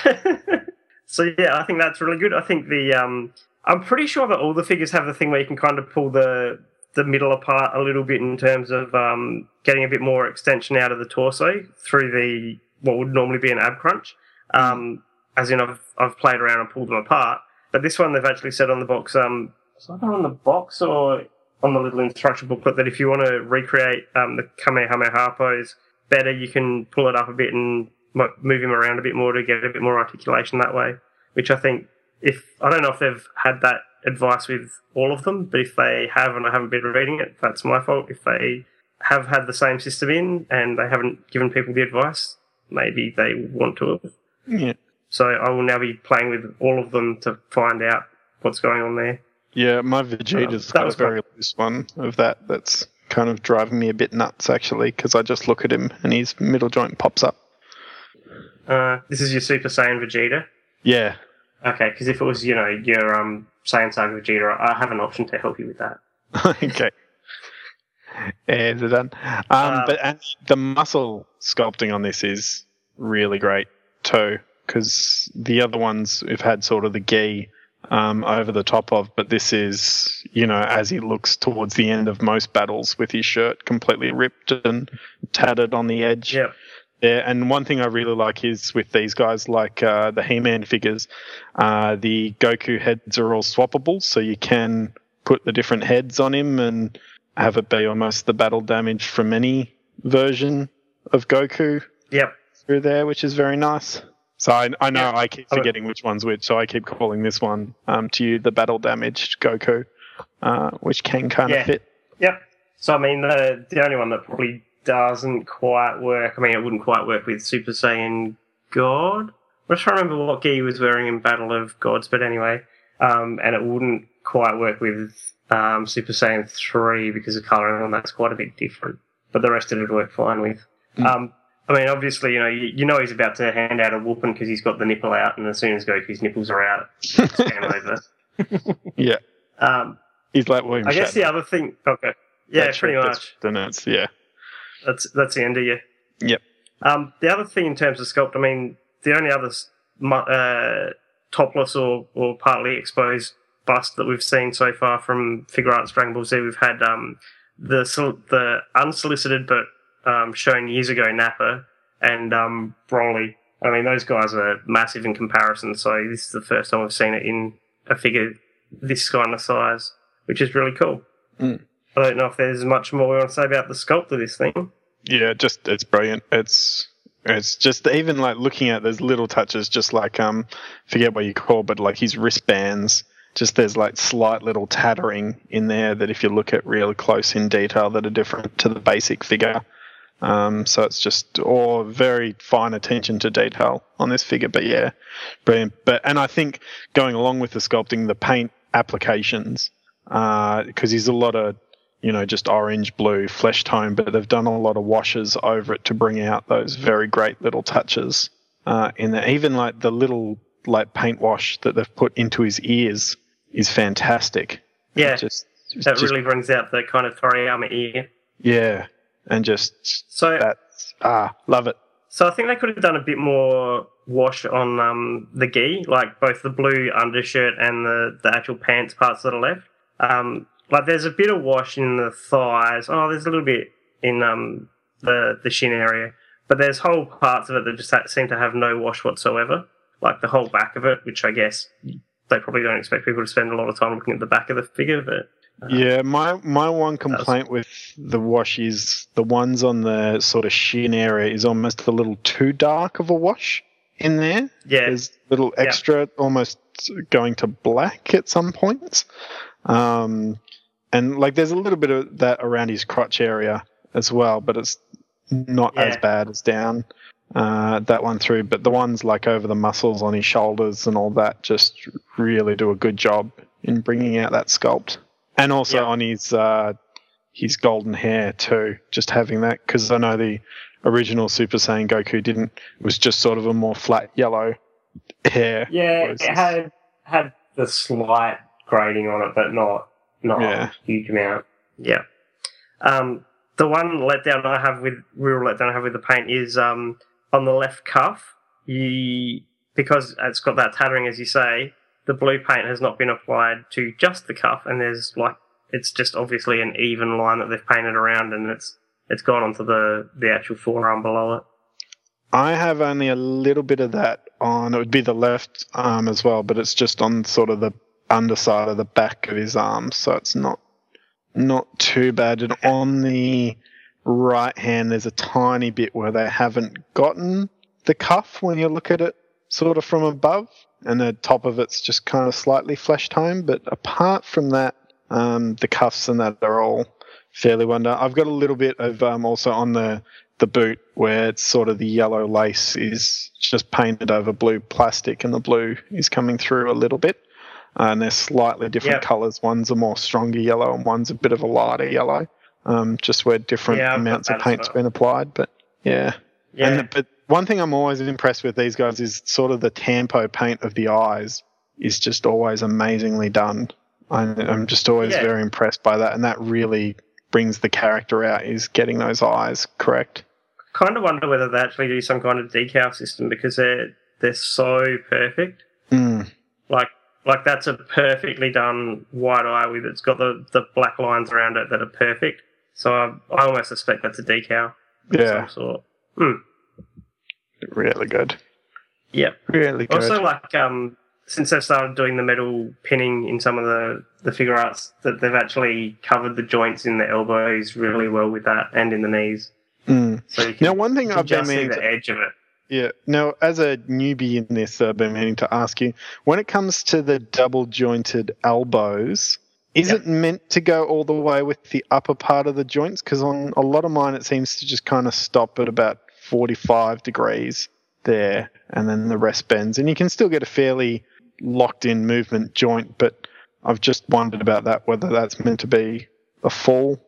S4: [LAUGHS]
S3: so yeah, I think that's really good. I think the um, I'm pretty sure that all the figures have the thing where you can kind of pull the the middle apart a little bit in terms of um, getting a bit more extension out of the torso through the what would normally be an ab crunch. Um, as in, I've I've played around and pulled them apart, but this one they've actually said on the box, um, it's either on the box or on the little instruction booklet that if you want to recreate um, the Kamehameha pose better, you can pull it up a bit and mo- move him around a bit more to get a bit more articulation that way. Which I think, if I don't know if they've had that advice with all of them, but if they have and I haven't been reading it, that's my fault. If they have had the same system in and they haven't given people the advice, maybe they want to have.
S4: Yeah,
S3: So I will now be playing with all of them to find out what's going on there.
S4: Yeah. My Vegeta's
S3: that
S4: got a very loose one of that. That's kind of driving me a bit nuts actually, because I just look at him and his middle joint pops up.
S3: Uh, this is your Super Saiyan Vegeta.
S4: Yeah,
S3: Okay, because if it was, you know, your um, Saiyan Saga Vegeta, I have an option to help you with that. [LAUGHS]
S4: okay. Yeah, they're done. Um,
S3: Uh,
S4: but and the muscle sculpting on this is really great too. because the other ones we've had sort of the gi um, over the top of, but this is, you know, as he looks towards the end of most battles with his shirt completely ripped and tattered on the edge.
S3: Yep.
S4: Yeah, and one thing I really like is with these guys, like uh, the He-Man figures, uh, the Goku heads are all swappable, so you can put the different heads on him and have it be almost the battle damage from any version of Goku
S3: Yep.
S4: through there, which is very nice. So I, I know
S3: Yeah.
S4: I keep forgetting which one's which, so I keep calling this one um, to you the battle damaged Goku, uh, which can kind of
S3: Yeah.
S4: fit.
S3: Yep. So I mean, the the only one that probably doesn't quite work. I mean, it wouldn't quite work with Super Saiyan God. I'm just trying to remember what Gi was wearing in Battle of Gods, but anyway, um, and it wouldn't quite work with um, Super Saiyan three because the coloring on that's quite a bit different. But the rest of it would work fine with. Um, I mean, obviously, you know, you, you know he's about to hand out a whooping because he's got the nipple out, and as soon as Goku's nipples are out, it's [LAUGHS] game over.
S4: Yeah,
S3: Um,
S4: he's like William.
S3: I guess the other thing, okay, yeah,
S4: That's-
S3: pretty much.
S4: Then it's yeah,
S3: That's that's the end of you.
S4: Yep.
S3: Um, the other thing in terms of sculpt, I mean, the only other uh, topless or, or partly exposed bust that we've seen so far from Figuarts Dragon Ball Z, we've had um, the the unsolicited but um, shown years ago Nappa and um, Broly. I mean, those guys are massive in comparison. So this is the first time we've seen it in a figure this kind of size, which is really cool.
S4: Mm.
S3: I don't know if there's much more we want to say about the sculpt of this thing.
S4: yeah, just it's brilliant. It's it's just even like looking at those little touches, just like um, forget what you call, but like his wristbands. Just there's like slight little tattering in there that if you look at really close in detail that are different to the basic figure. Um, so it's just all very fine attention to detail on this figure. But yeah, brilliant. But and I think going along with the sculpting, the paint applications, because he's a lot of you know just orange, blue, flesh tone, but they've done a lot of washes over it to bring out those very great little touches uh, in there. Even like the little like paint wash that they've put into his ears is fantastic.
S3: Yeah,
S4: Just,
S3: that
S4: just-
S3: really brings out the kind of Toriyama ear.
S4: yeah, and just
S3: So,
S4: that's ah, love it.
S3: so I think they could have done a bit more wash on um, the gi, like both the blue undershirt and the, the actual pants parts that are left. Um, like there's a bit of wash in the thighs. Oh, there's a little bit in um, the the shin area, but there's whole parts of it that just seem to have no wash whatsoever. Like the whole back of it, which I guess they probably don't expect people to spend a lot of time looking at the back of the figure, but
S4: Yeah, my my one complaint with the wash is the ones on the sort of shin area is almost a little too dark of a wash in there.
S3: yeah,
S4: There's a little extra, almost going to black at some points. Um, and like there's a little bit of that around his crotch area as well, but it's not as bad as down uh, that one through. But the ones like over the muscles on his shoulders and all that just really do a good job in bringing out that sculpt. And also
S3: Yeah.
S4: on his uh, his golden hair too, just having that because I know the original Super Saiyan Goku didn't it was just sort of a more flat yellow hair.
S3: Yeah, it had had the slight grading on it, but not not
S4: Yeah.
S3: a huge amount. Yeah. Um, the one letdown I have with real letdown I have with the paint is um, on the left cuff. You because it's got that tattering, as you say. The blue paint has not been applied to just the cuff, and there's like it's just obviously an even line that they've painted around, and it's it's gone onto the the actual forearm below it.
S4: I have only a little bit of that on. It would be the left arm as well, but it's just on sort of the underside of the back of his arm, so it's not not too bad. And on the right hand, there's a tiny bit where they haven't gotten the cuff when you look at it sort of from above, and the top of it's just kind of slightly flesh tone. But apart from that, um, the cuffs and that are all fairly wonder. I've got a little bit of um, also on the the boot where it's sort of the yellow lace is just painted over blue plastic and the blue is coming through a little bit. Uh, and they're slightly different
S3: Yep.
S4: colors. One's a more stronger yellow and one's a bit of a lighter yellow. Um, just where different
S3: Yeah,
S4: amounts of paint's
S3: well.
S4: been applied. But yeah.
S3: Yeah,
S4: And the, but one thing I'm always impressed with these guys is sort of the tampo paint of the eyes is just always amazingly done. I'm, I'm just always
S3: Yeah.
S4: very impressed by that, and that really brings the character out. Is getting those eyes correct.
S3: kind of wonder whether they actually do some kind of decal system because they're they're so perfect.
S4: Mm.
S3: Like like that's a perfectly done white eye with it's got the, the black lines around it that are perfect. So I, I almost suspect that's a decal. of
S4: Yeah.
S3: Some sort. Hmm.
S4: Really good.
S3: Yep.
S4: Really good.
S3: Also, like um, since they've started doing the metal pinning in some of the the Figuarts, that they've actually covered the joints in the elbows really well with that, and in the knees.
S4: Mm.
S3: So you can,
S4: Now, one thing I've been
S3: just see
S4: meaning
S3: the
S4: to,
S3: edge of it.
S4: yeah. Now, as a newbie in this, I've been meaning to ask you: when it comes to the double jointed elbows, is
S3: Yep.
S4: it meant to go all the way with the upper part of the joints? Because on a lot of mine, it seems to just kind of stop at about forty-five degrees there, and then the rest bends, and you can still get a fairly locked-in movement joint. But I've just wondered about that, whether that's meant to be a full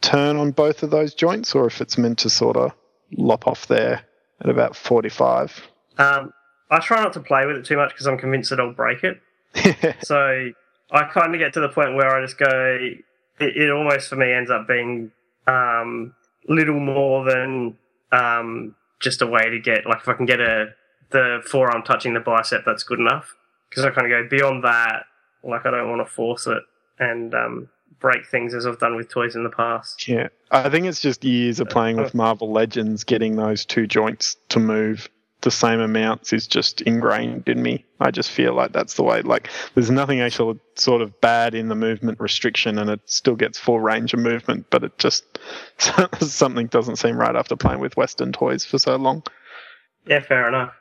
S4: turn on both of those joints, or if it's meant to sort of lop off there at about 45.
S3: Um, I try not to play with it too much because I'm convinced that I'll break it. [LAUGHS] So I kind of get to the point where I just go. It, it almost for me ends up being um, little more than um, just a way to get like if I can get a the forearm touching the bicep, that's good enough. Because I kind of go beyond that. Like I don't want to force it and um, break things as I've done with toys in the past.
S4: yeah, I think it's just years of playing with [LAUGHS] Marvel Legends, getting those two joints to move the same amounts is just ingrained in me. I just feel like that's the way. Like, there's nothing actually sort of bad in the movement restriction, and it still gets full range of movement, but it just [LAUGHS] something doesn't seem right after playing with Western toys for so long.
S3: Yeah, fair enough.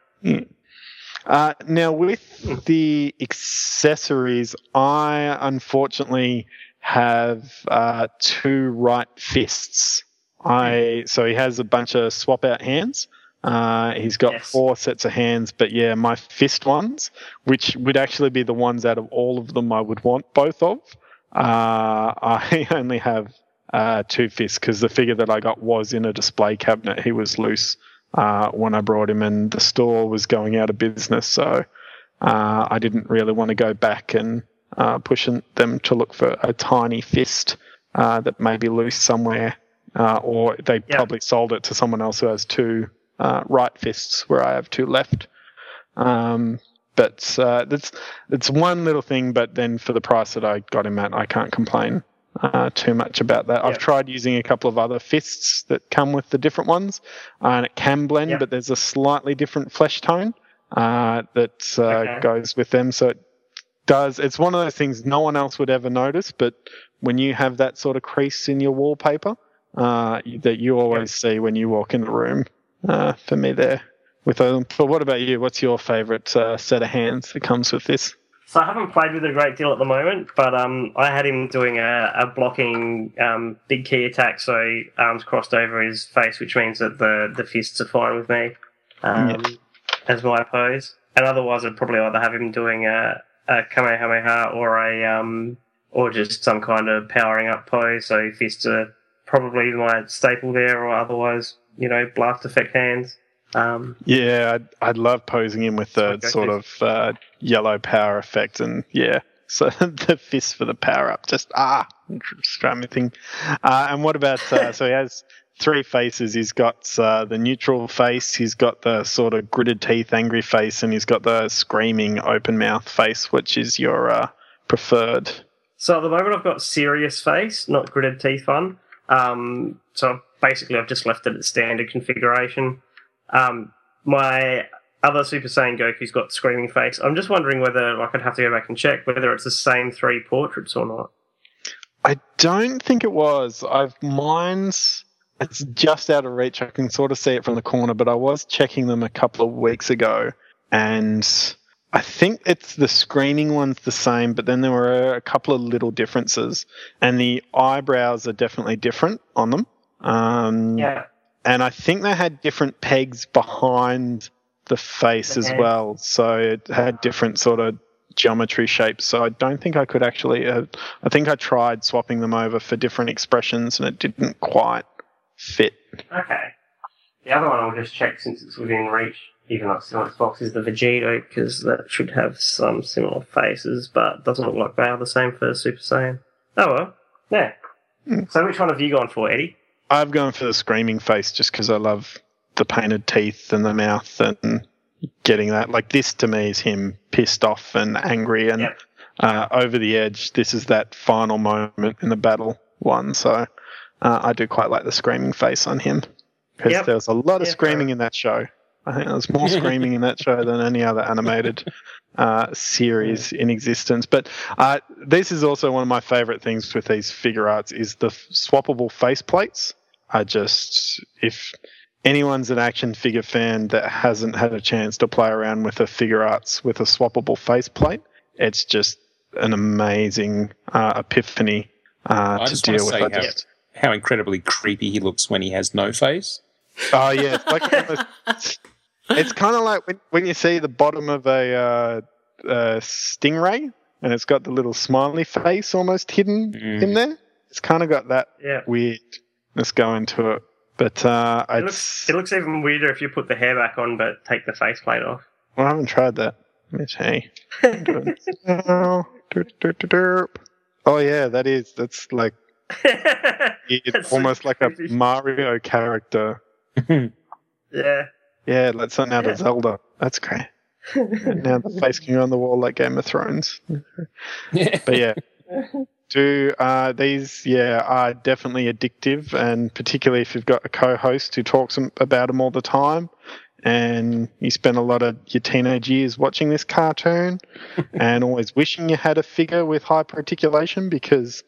S4: Uh, now, with the accessories, I unfortunately have uh, two right fists. I so he has a bunch of swap out hands. Uh, he's got
S3: Yes.
S4: four sets of hands, but yeah, my fist ones, which would actually be the ones out of all of them I would want both of. Uh, [LAUGHS] I only have uh, two fists because the figure that I got was in a display cabinet. He was loose uh, when I brought him, and the store was going out of business, so uh, I didn't really want to go back and uh, push them to look for a tiny fist uh, that may be loose somewhere, uh, or they
S3: Yeah.
S4: probably sold it to someone else who has two uh, right fists where I have two left. Um, but uh, that's it's one little thing. But then for the price that I got him at, I can't complain uh, too much about that. I've tried using a couple of other fists that come with the different ones, uh, and it can blend,
S3: Yeah.
S4: but there's a slightly different flesh tone uh, that uh,
S3: Okay.
S4: goes with them. So it does. It's one of those things no one else would ever notice, but when you have that sort of crease in your wallpaper, uh, that you always see when you walk in the room. Uh, for me, there with them. But what about you? What's your favourite uh, set of hands that comes with this?
S3: So I haven't played with it a great deal at the moment, but um, I had him doing a, a blocking um, big key attack, so arms crossed over his face, which means that the, the fists are fine with me um, as my pose. And otherwise, I'd probably either have him doing a, a kamehameha or a um, or just some kind of powering up pose. So fists are probably my staple there, or otherwise, you know, blast effect hands. Um,
S4: Yeah, I'd, I'd love posing him with the
S3: Okay,
S4: sort of uh, yellow power effect, and yeah, [LAUGHS] so the fist for the power up, just ah, scrummy thing. Uh, and what about uh, so he has three faces. He's got uh, the neutral face, he's got the sort of gritted teeth, angry face, and he's got the screaming open mouth face, which is your uh, preferred.
S3: So at the moment, I've got serious face, not gritted teeth one. Um, so basically, I've just left it at standard configuration. Um, my other Super Saiyan Goku's got screaming face. I'm just wondering whether like, I'd have to go back and check whether it's the same three portraits or not.
S4: I don't think it was. I've mine's. It's just out of reach. I can sort of see it from the corner, but I was checking them a couple of weeks ago, and I think it's the screening one's the same, but then there were a couple of little differences, and the eyebrows are definitely different on them. Um,
S3: Yeah.
S4: and I think they had different pegs behind the face as well, so it had different sort of geometry shapes. So I don't think I could actually. Uh, I think I tried swapping them over for different expressions, and it didn't quite fit.
S3: Okay. The other one I'll just check since it's within reach, even though it's still in its box, is the Vegito, because that should have some similar faces, but doesn't look like they are the same for Super Saiyan. Oh well. Yeah. So which one have you gone for, Eddie?
S4: I've gone for the screaming face just because I love the painted teeth and the mouth, and getting that. Like this to me is him pissed off and angry and
S3: Yep.
S4: uh, over the edge. This is that final moment in the battle one. So uh, I do quite like the screaming face on him because
S3: Yep.
S4: there was a lot of
S3: Yeah,
S4: screaming in that show. I think there was more screaming in that show than any other animated [LAUGHS] uh, series in existence. But uh, this is also one of my favorite things with these Figuarts is the f- swappable face plates. Are just if anyone's an action figure fan that hasn't had a chance to play around with a Figuarts with a swappable face plate, it's just an amazing uh, epiphany uh, to deal with. I
S2: how, how incredibly creepy he looks when he has no face.
S4: Oh yeah, it's like [LAUGHS] it's kind of like when, when you see the bottom of a uh, uh, stingray and it's got the little smiley face almost hidden
S2: Mm.
S4: in there. It's kind of got that
S3: Yeah.
S4: weirdness going to it. But uh,
S3: It looks, it looks even weirder if you put the hair back on but take the faceplate off.
S4: well, I haven't tried that. Let me see. [LAUGHS] Oh, yeah, that is. That's like [LAUGHS] it's
S3: That's so
S4: almost like a. Mario character. [LAUGHS]
S3: yeah.
S4: Yeah, like something out
S3: Yeah.
S4: of Zelda. That's great. And [LAUGHS] now the face can go on the wall like Game of Thrones. But yeah, [LAUGHS] do uh, these yeah are definitely addictive, and particularly if you've got a co-host who talks about them all the time, and you spend a lot of your teenage years watching this cartoon, [LAUGHS] and always wishing you had a figure with hyperarticulation because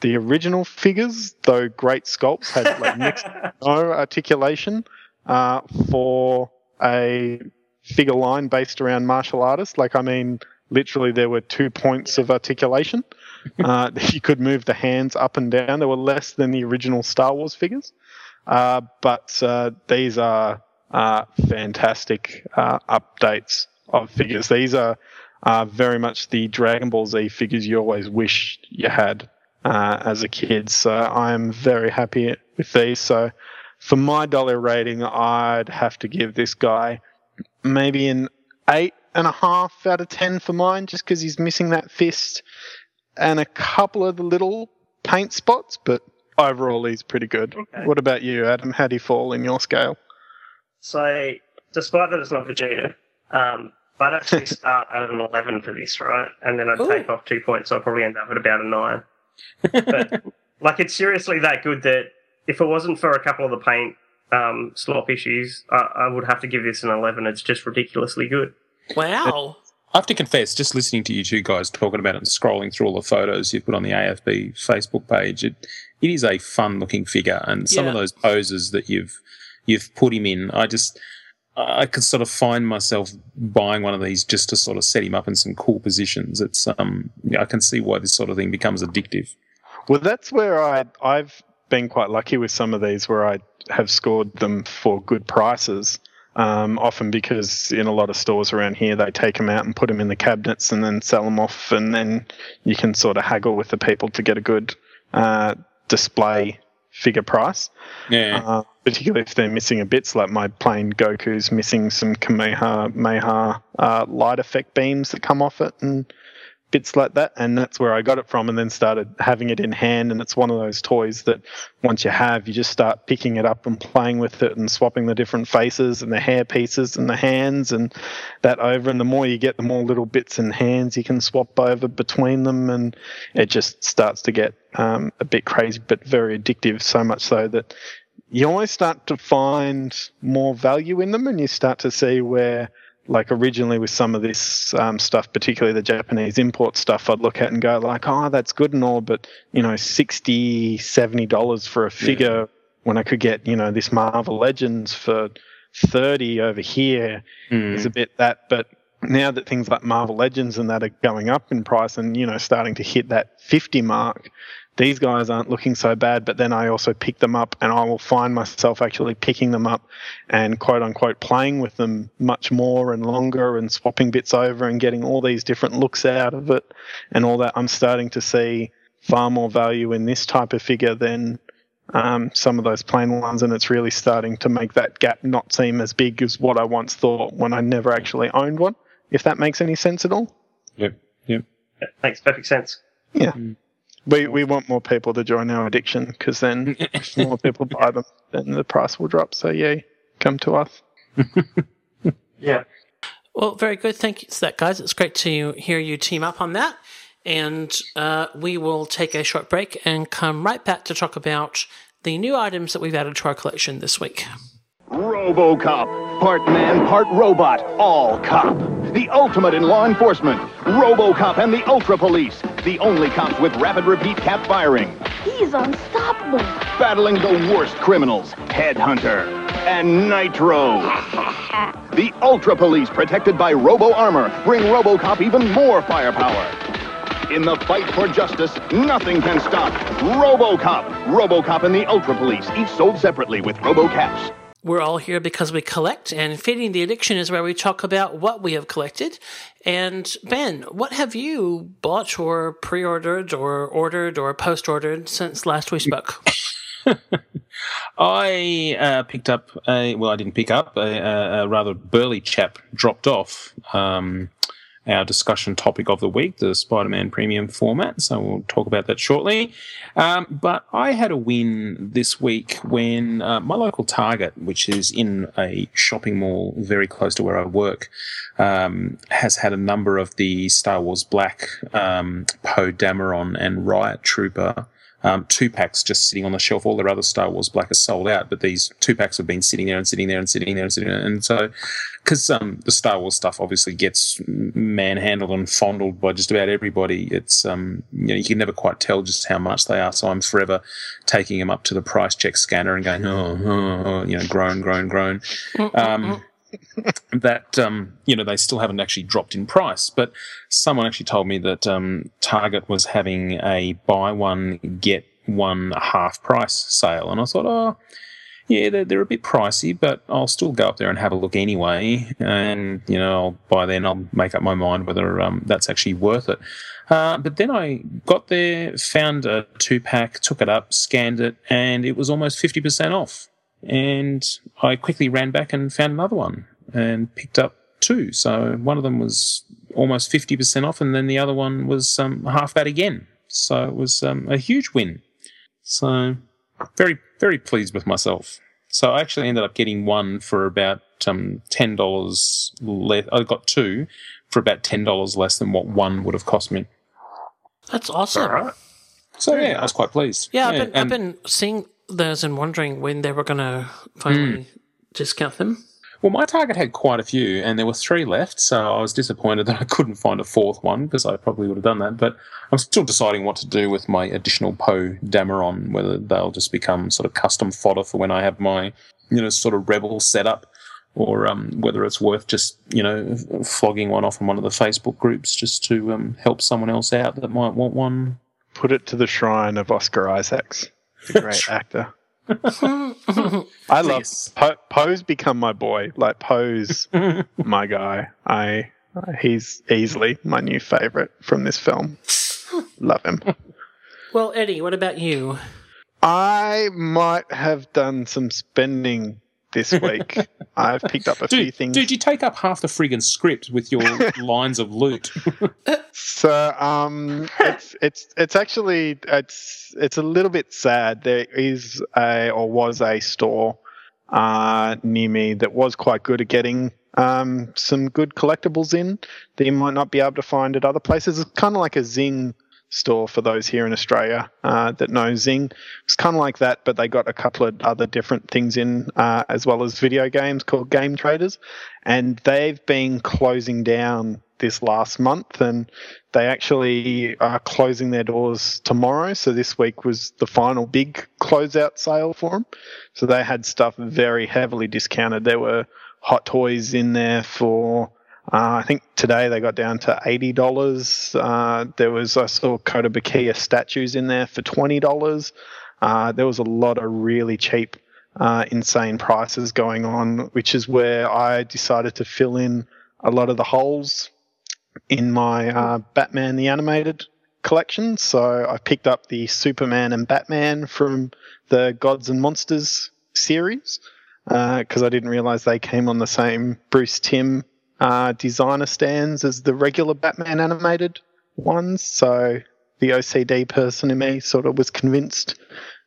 S4: the original figures, though great sculpts, had like next to no articulation uh, for a figure line based around martial artists. Like, I mean, literally, there were two points of articulation. [LAUGHS] Uh, [LAUGHS] you could move the hands up and down. They were less than the original Star Wars figures, uh, but uh, these are uh, fantastic uh, updates of figures. These are uh, very much the Dragon Ball Z figures you always wished you had uh, as a kid. So I'm very happy with these. So for my dollar rating, I'd have to give this guy maybe an eight and a half out of ten for mine, just because he's missing that fist and a couple of the little paint spots. But overall, he's pretty good.
S3: Okay.
S4: What about you, Adam? How do you fall in your scale?
S3: So, despite that it's not Vegeta, um, I'd actually [LAUGHS] start at an 11 for this, right? And then I'd
S1: Ooh.
S3: take off two points, so I'd probably end up at about a 9. But, [LAUGHS] like, it's seriously that good that if it wasn't for a couple of the paint um, slop issues, I, I would have to give this an 11. It's just ridiculously good.
S1: Wow.
S2: I have to confess, just listening to you two guys talking about it and scrolling through all the photos you've put on the AFB Facebook page, it, it is a fun looking figure. And some of those poses that you've you've put him in, I just I could sort of find myself buying one of these just to sort of set him up in some cool positions. It's um I can see why this sort of thing becomes addictive.
S4: Well, that's where I I've been quite lucky with some of these where I have scored them for good prices. Um, often because in a lot of stores around here they take them out and put them in the cabinets and then sell them off, and then you can sort of haggle with the people to get a good uh, display figure price.
S2: Yeah.
S4: Uh, particularly if they're missing a bits, like my plain Goku's missing some Kamehameha uh, light effect beams that come off it and bits like that. And that's where I got it from and then started having it in hand. And it's one of those toys that once you have, you just start picking it up and playing with it and swapping the different faces and the hair pieces and the hands and that over. And the more you get, the more little bits and hands you can swap over between them. And it just starts to get um, a bit crazy, but very addictive. So much so that you always start to find more value in them and you start to see where like originally with some of this um, stuff particularly the japanese import stuff i'd look at and go like oh that's good and all but you know 60 70 dollars for a figure when i could get you know this marvel legends for 30 over here
S2: Mm.
S4: is a bit that but now that things like marvel legends and that are going up in price and you know starting to hit that 50 mark these guys aren't looking so bad, but then I also pick them up and I will find myself actually picking them up and quote unquote playing with them much more and longer and swapping bits over and getting all these different looks out of it and all that. I'm starting to see far more value in this type of figure than um, some of those plain ones, and it's really starting to make that gap not seem as big as what I once thought when I never actually owned one. If that makes any sense at all.
S2: Yep. Yep.
S3: That makes perfect sense.
S4: Yeah. We, we want more people to join our addiction because then [LAUGHS] if more people buy them, then the price will drop. So, yeah, come to us. [LAUGHS]
S3: Yeah.
S1: Well, very good. Thank you for that, guys. It's great to hear you team up on that. And uh, we will take a short break and come right back to talk about the new items that we've added to our collection this week.
S11: RoboCop. Part man, part robot. All cop. The ultimate in law enforcement. RoboCop and the Ultra Police. The only cops with rapid repeat cap firing.
S8: He's unstoppable.
S11: Battling the worst criminals. Headhunter. And Nitro. [LAUGHS] the Ultra Police, protected by Robo Armor, bring RoboCop even more firepower. In the fight for justice, nothing can stop RoboCop. RoboCop and the Ultra Police, each sold separately with RoboCaps.
S1: We're all here because we collect, and Feeding the Addiction is where we talk about what we have collected. And Ben, what have you bought or pre ordered or ordered or post ordered since last we spoke? [LAUGHS]
S2: I uh, picked up a well, I didn't pick up a, a, rather burly chap dropped off um, our discussion topic of the week, the Spider-Man Premium format. So we'll talk about that shortly. Um, but I had a win this week when uh, my local Target, which is in a shopping mall very close to where I work, um, has had a number of the Star Wars Black um, Poe Dameron and Riot Trooper um, two packs just sitting on the shelf. All their other Star Wars Black are sold out, but these two packs have been sitting there and sitting there and sitting there and sitting there. And so, because um, the Star Wars stuff obviously gets manhandled and fondled by just about everybody, it's um, you know you can never quite tell just how much they are. So I'm forever taking them up to the price check scanner and going, oh, oh, oh you know, groan, groan, groan. That um, you know they still haven't actually dropped in price. But someone actually told me that um, Target was having a buy one get one half price sale, and I thought, oh, yeah, they're, they're a bit pricey, but I'll still go up there and have a look anyway. And you know, I'll, by then I'll make up my mind whether um, that's actually worth it. Uh, but then I got there, found a two pack, took it up, scanned it, and it was almost fifty percent off and I quickly ran back and found another one and picked up two. So one of them was almost 50% off, and then the other one was um, half that again. So it was um, a huge win. So very, very pleased with myself. So I actually ended up getting one for about um, $10 less. I got two for about $10 less than what one would have cost me.
S1: That's awesome.
S2: So yeah, I was quite pleased.
S1: Yeah, I've, been, I've been seeing those and wondering when they were going to finally discount them.
S2: Well, my target had quite a few, and there were three left, so I was disappointed [LAUGHS] that I couldn't find a fourth one because I probably would have done that. But I'm still deciding what to do with my additional Poe Dameron, whether they'll just become sort of custom fodder for when I have my, you know, sort of rebel setup, or um, whether it's worth just, you know, flogging one off in one of the Facebook groups just to um, help someone else out that might want one.
S4: Put it to the shrine of Oscar Isaacs, the great [LAUGHS] actor. I love po- Poe's become my boy. Like Poe's [LAUGHS] my guy. I he's easily my new favorite from this film. love him.
S1: Well, Eddie, what about you?
S4: I might have done some spending this week. [LAUGHS] I've picked up a few things.
S2: dude, you take up half the friggin' script with your [LAUGHS] lines of loot.
S4: So um, it's [LAUGHS] it's it's actually it's it's a little bit sad. There is a or was a store uh, near me that was quite good at getting um, some good collectibles in that you might not be able to find at other places. It's kind of like a Zing store for those here in Australia uh, that know Zing. It's kind of like that, but they got a couple of other different things in uh, as well as video games called Game Traders, and they've been closing down this last month and they actually are closing their doors tomorrow. So this week was the final big closeout sale for them so they had stuff very heavily discounted. There were hot toys in there for uh, I think today they got down to eighty dollars. Uh, there was I saw Koto statues in there for twenty dollars. Uh, there was a lot of really cheap, uh, insane prices going on, which is where I decided to fill in a lot of the holes in my uh, Batman the Animated collection. So I picked up the Superman and Batman from the Gods and Monsters series because I didn't realize they came on the same Bruce Timm uh, designer stands as the regular Batman animated ones. So the OCD person in me sort of was convinced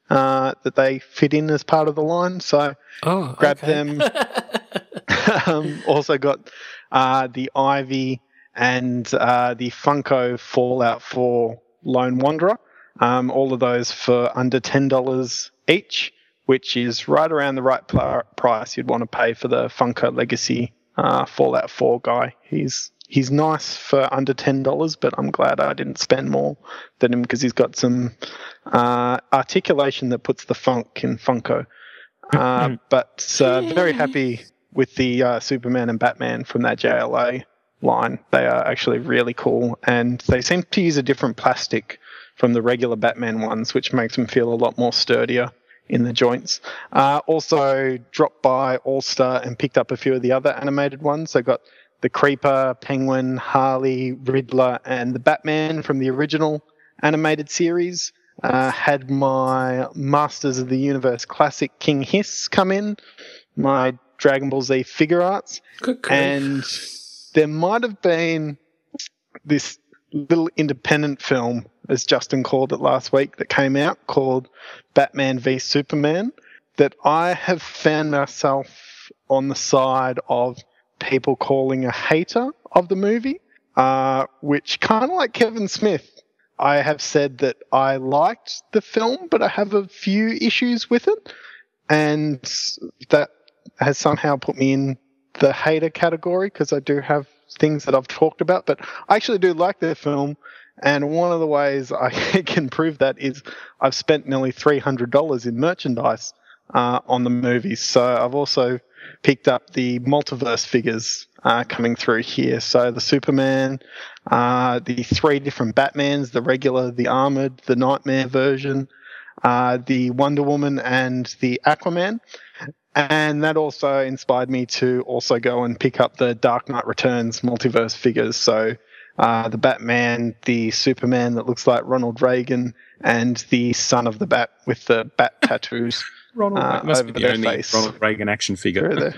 S4: uh, that they fit in as part of the line. So
S1: Oh,
S4: grabbed
S1: okay.
S4: them. [LAUGHS] um, also got uh, the Ivy and uh, the Funko Fallout 4 Lone Wanderer. Um, all of those for under $10 each, which is right around the right pl- price you'd want to pay for the Funko Legacy uh, Fallout 4 guy. He's he's nice for under $10, but I'm glad I didn't spend more than him because he's got some uh, articulation that puts the funk in Funko. Uh, but uh, very happy with the uh, Superman and Batman from that JLA line. They are actually really cool, and they seem to use a different plastic from the regular Batman ones, which makes them feel a lot more sturdier in the joints. Uh, also, dropped by All Star and picked up a few of the other animated ones. They got the Creeper, Penguin, Harley, Riddler, and the Batman from the original animated series. Uh, had my Masters of the Universe classic King Hiss come in, my Dragon Ball Z Figuarts,
S1: Good
S4: and there might have been this little independent film, as Justin called it last week, that came out called Batman v Superman. That I have found myself on the side of people calling a hater of the movie, uh, which kind of like Kevin Smith. I have said that I liked the film, but I have a few issues with it, and that has somehow put me in the hater category because I do have things that I've talked about, but I actually do like the film. And one of the ways I [LAUGHS] can prove that is I've spent nearly $300 in merchandise uh, on the movies. So I've also picked up the multiverse figures uh, coming through here. So the Superman, uh, the three different Batmans, the regular, the armored, the Nightmare version, uh, the Wonder Woman, and the Aquaman. And that also inspired me to also go and pick up the Dark Knight Returns multiverse figures. So uh, the Batman, the Superman that looks like Ronald Reagan, and the son of the Bat with the bat [LAUGHS] tattoos
S2: Ronald
S4: uh,
S2: Reagan must
S4: over
S2: be the
S4: their
S2: only
S4: face.
S2: Ronald Reagan action figure.
S4: There.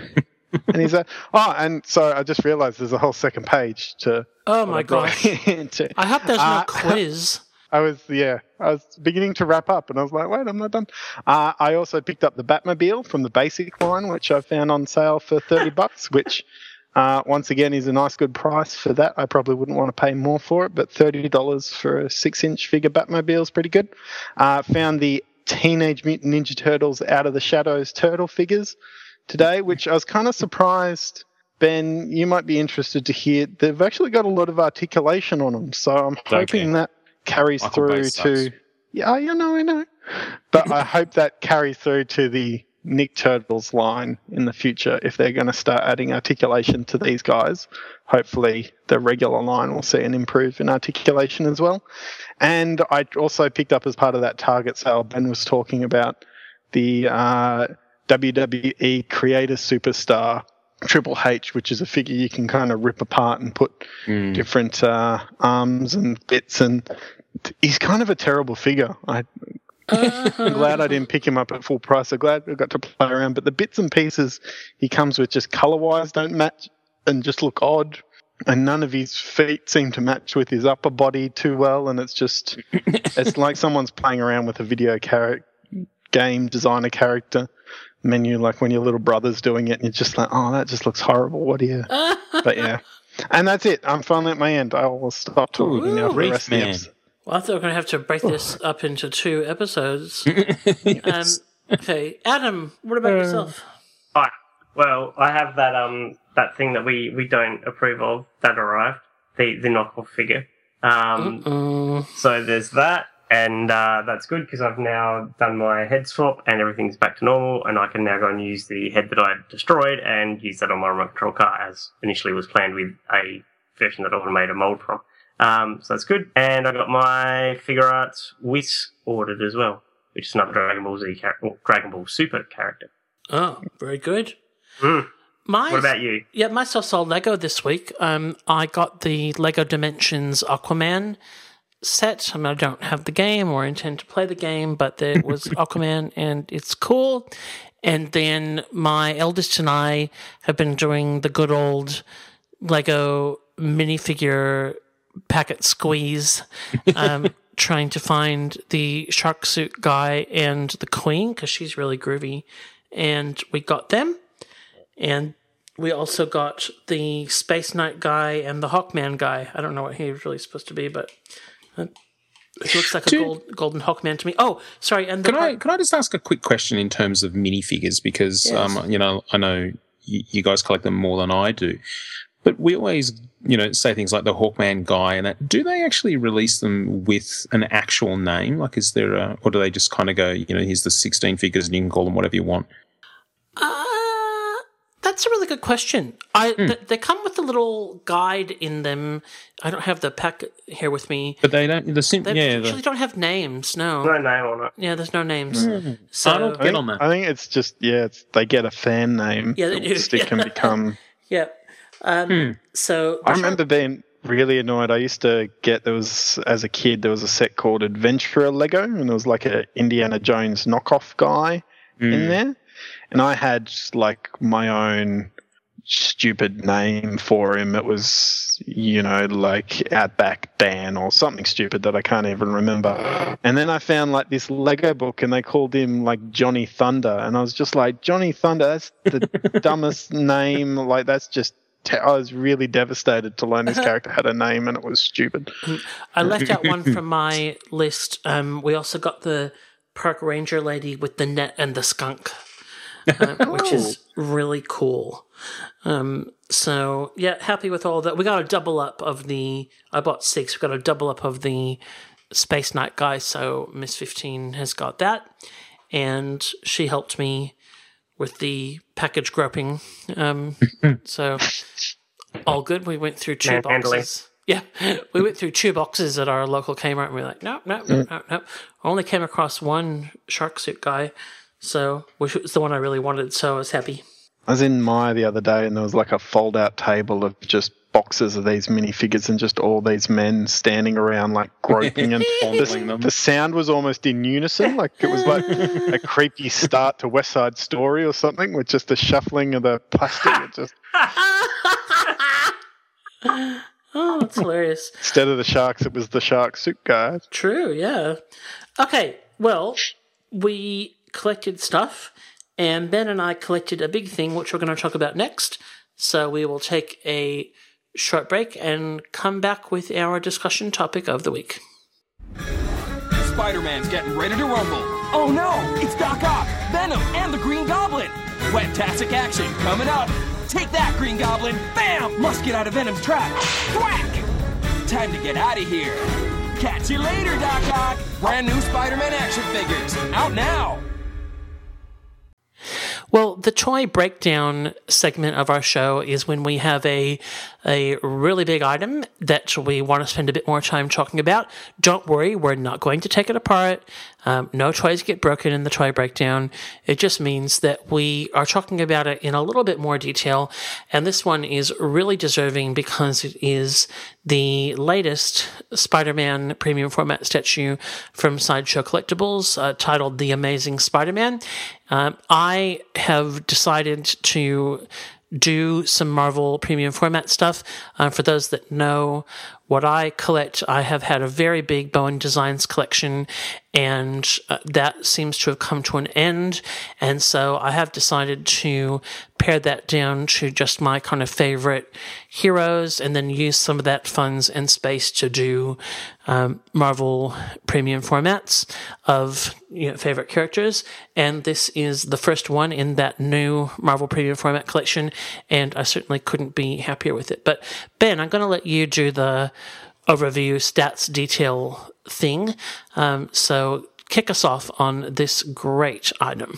S4: [LAUGHS] and he's a oh, and so I just realised there's a whole second page to.
S1: Oh my
S4: I brought
S1: gosh. [LAUGHS]
S4: into.
S1: I hope there's no
S4: Uh,
S1: quiz.
S4: I was yeah, I was beginning to wrap up, and I was like, wait, I'm not done. Uh, I also picked up the Batmobile from the basic line, which I found on sale for thirty bucks, which uh, once again is a nice good price for that. I probably wouldn't want to pay more for it, but thirty dollars for a six-inch figure Batmobile is pretty good. Uh, found the Teenage Mutant Ninja Turtles Out of the Shadows turtle figures today, which I was kind of surprised. Ben, you might be interested to hear. They've actually got a lot of articulation on them, so I'm hoping that carries
S2: Michael
S4: through to. Yeah, you know, I know. But I hope that carries through to the Nick Turtles line in the future if they're going to start adding articulation to these guys. Hopefully, the regular line will see an improve in articulation as well. And I also picked up as part of that Target sale, Ben was talking about the uh, WWE Creator Superstar Triple H, which is a figure you can kind of rip apart and put
S2: Mm.
S4: different uh, arms and bits. And he's kind of a terrible figure. I, Uh-huh. I'm glad I didn't pick him up at full price. I'm glad I got to play around. But the bits and pieces he comes with just color wise don't match and just look odd. And none of his feet seem to match with his upper body too well. And it's just, [LAUGHS] it's like someone's playing around with a video character, game designer character menu, like when your little brother's doing it, and you're just like, oh, that just looks horrible. What do you? [LAUGHS] but yeah. And that's it. I'm finally at my end. I will stop talking now for the rest of the episode.
S1: Well, I thought we are going to have to break this up into two episodes. [LAUGHS] um, okay, Adam, what about yourself?
S3: Right. Well, I have that um that thing that we we don't approve of that arrived the the knockoff figure. Um, so there's that, and uh, that's good because I've now done my head swap and everything's back to normal, and I can now go and use the head that I destroyed and use that on my remote control car as initially was planned with a version that I made a mold from. Um, so that's good, and I got my Figuarts Whis ordered as well, which is another Dragon Ball Z Dragon Ball Super character.
S1: Oh, very good.
S3: Mm.
S1: My,
S3: What about you?
S1: Yeah, myself sold Lego this week. Um, I got the Lego Dimensions Aquaman set. I mean, I don't have the game or intend to play the game, but there [LAUGHS] was Aquaman, and it's cool. And then my eldest and I have been doing the good old Lego minifigure packet squeeze, um, [LAUGHS] trying to find the shark suit guy and the queen because she's really groovy. And we got them, and we also got the Space Knight guy and the Hawkman guy. I don't know what he's really supposed to be, but he looks like a
S2: Do-
S1: gold, golden Hawkman to me. Oh, sorry. And the
S2: Can I can I just ask a quick question in terms of minifigures because
S1: Yes.
S2: um, you know I know you, you guys collect them more than I do, but we always you know say things like the Hawkman guy and that. Do they actually release them with an actual name? Like, is there a or do they just kind of go you know here's the sixteen figures and you can call them whatever you want?
S1: Uh, that's a really good question. I
S2: Hmm.
S1: th- they come with a little guide in them. I don't have the pack here with me.
S2: But they don't. The sim-
S1: They
S2: yeah.
S1: actually
S2: The,
S1: don't have names. No.
S3: No name on it.
S1: Yeah, there's no names.
S2: Hmm.
S1: So
S2: Arnold,
S4: I
S2: get
S4: think,
S2: on that.
S4: I think it's just yeah, it's, they get a fan name.
S1: Yeah, they
S4: that
S1: do,
S4: Stick and [LAUGHS] become.
S1: yeah. Um,
S2: Hmm.
S1: So
S4: I remember being really annoyed. I used to get there was as a kid there was a set called Adventurer Lego, and there was like a Indiana Jones knockoff guy
S2: Hmm.
S4: in there, and I had like my own stupid name for him. It was you know like Outback Dan or something stupid that I can't even remember. And then I found like this Lego book, and they called him like Johnny Thunder, and I was just like Johnny Thunder. That's the [LAUGHS] dumbest name. Like that's just. Te- I was really devastated to learn this character had a name and it was stupid.
S1: I left out one from [LAUGHS] my list. Um, we also got the park ranger lady with the net and the skunk, uh, [LAUGHS] which is really cool. Um, so yeah, happy with all that. We got a double up of the. I bought six. We got a double up of the Space Knight guy. So Miss Fifteen has got that, and she helped me with the package groping. Um, [LAUGHS] so all good. We went through two
S3: Manhandling.
S1: boxes. Yeah, [LAUGHS] we went through two boxes at our local Kmart, and we were like, no, no, no, no, no. I only came across one shark suit guy, so which was the one I really wanted. So I was happy.
S4: I was in Myer the other day and there was like a fold out table of just boxes of these minifigures and just all these men standing around like [LAUGHS] groping and
S2: Fondling them.
S4: the, the sound was almost in unison. Like it was like [LAUGHS] a creepy start to West Side Story or something with just the shuffling of the plastic. It just [LAUGHS]
S1: Oh, that's hilarious.
S4: instead of the sharks, it was the shark suit guy.
S1: True, yeah. Okay, well, we collected stuff, and Ben and I collected a big thing, which we're going to talk about next. So we will take a short break and come back with our discussion topic of the week.
S12: Spider-Man's getting ready to rumble. Oh no, it's Doc Ock, Venom, and the Green Goblin. Fantastic action coming up. Take that, Green Goblin. Bam! Must get out of Venom's trap. Whack! Time to get out of here. Catch you later, Doc Ock. Brand new Spider-Man action figures. Out now.
S1: Well, the toy breakdown segment of our show is when we have a a really big item that we want to spend a bit more time talking about. Don't worry, we're not going to take it apart. Um, no toys get broken in the toy breakdown. It just means that we are talking about it in a little bit more detail. And this one is really deserving because it is the latest Spider-Man premium format statue from Sideshow Collectibles, uh, titled "The Amazing Spider-Man." Um, I have decided to do some Marvel premium format stuff. Uh, for those that know what I collect, I have had a very big Bowen Designs collection, and uh, that seems to have come to an end. And so I have decided to pare that down to just my kind of favorite heroes, and then use some of that funds and space to do um, Marvel premium formats of you know, favorite characters. And this is the first one in that new Marvel premium format collection, and I certainly couldn't be happier with it. But Ben, I'm going to let you do the overview stats detail thing. Um, so kick us off on this great item.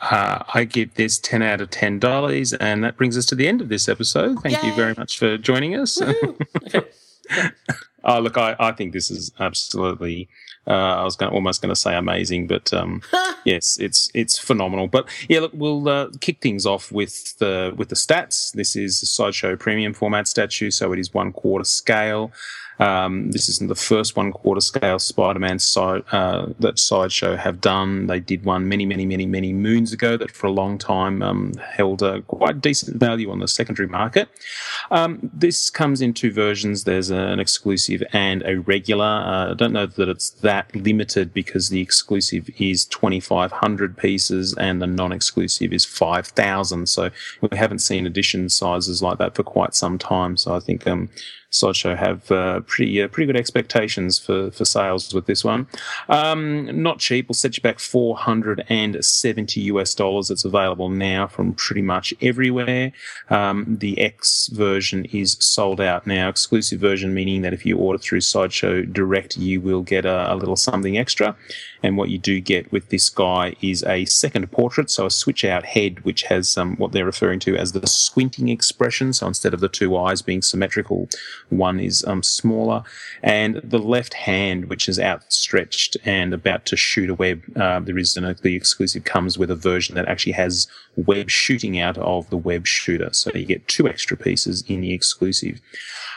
S2: Uh, I give this 10 out of $10, and that brings us to the end of this episode. Thank you very much for joining us. [LAUGHS] [LAUGHS] oh, look, I, I think this is absolutely. Uh, I was going almost going to say amazing, but um, [LAUGHS] yes, it's it's phenomenal. But yeah, look, we'll uh, kick things off with the with the stats. This is a sideshow premium format statue, so it is one quarter scale. Um, this isn't the first one quarter scale Spider-Man side uh, that Sideshow have done. They did one many, many, many, many moons ago that for a long time um, held a quite decent value on the secondary market. Um, this comes in two versions. There's an exclusive and a regular. Uh, I don't know that it's that limited because the exclusive is 2,500 pieces and the non-exclusive is 5,000. So we haven't seen edition sizes like that for quite some time. So I think um, Sideshow have uh, pretty uh, pretty good expectations for, for sales with this one. Um, not cheap. We'll set you back 470 US dollars. It's available now from pretty much everywhere. Um, the X version is sold out now. Exclusive version meaning that if you order through Sideshow Direct, you will get a, a little something extra. And what you do get with this guy is a second portrait, so a switch out head, which has um, what they're referring to as the squinting expression. So instead of the two eyes being symmetrical, one is um, smaller. And the left hand, which is outstretched and about to shoot a web, uh, there is an, the exclusive comes with a version that actually has web shooting out of the web shooter. So you get two extra pieces in the exclusive.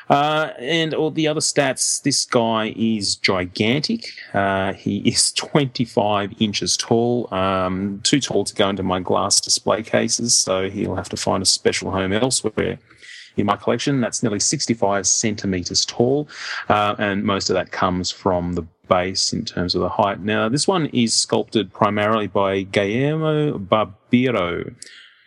S2: Uh, and all the other stats, this guy is gigantic. Uh, he [LAUGHS] is 25 inches tall, um, too tall to go into my glass display cases, so he'll have to find a special home elsewhere in my collection. That's nearly 65 centimeters tall, uh, and most of that comes from the base in terms of the height. Now, this one is sculpted primarily by Guillermo Barbero.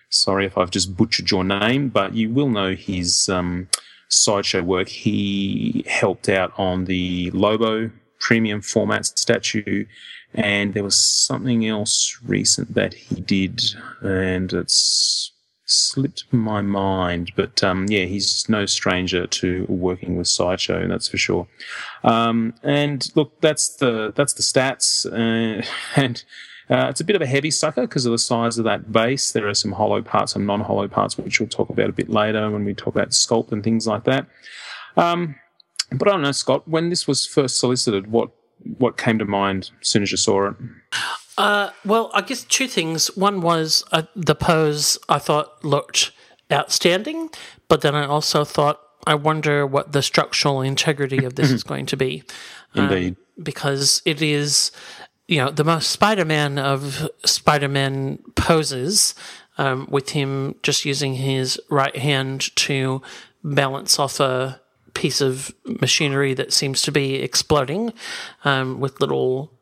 S2: Sorry if I've just butchered your name, but you will know his um, sideshow work. He helped out on the Lobo premium format statue, and there was something else recent that he did, and it's slipped my mind. But um, yeah, he's no stranger to working with sideshow, that's for sure. Um, and look, that's the that's the stats, uh, [LAUGHS] and. Uh, it's a bit of a heavy sucker because of the size of that base. There are some hollow parts, some non-hollow parts, which we'll talk about a bit later when we talk about sculpt and things like that. Um, but I don't know, Scott. When this was first solicited, what what came to mind as soon as you saw it?
S1: Uh, well, I guess two things. One was uh, the pose I thought looked outstanding, but then I also thought, I wonder what the structural integrity of this is [CLEARS THROAT] going to be.
S2: Indeed.
S1: Um, because it is, you know, the most Spider Man of Spider Man poses, um, with him just using his right hand to balance off a piece of machinery that seems to be exploding um, with little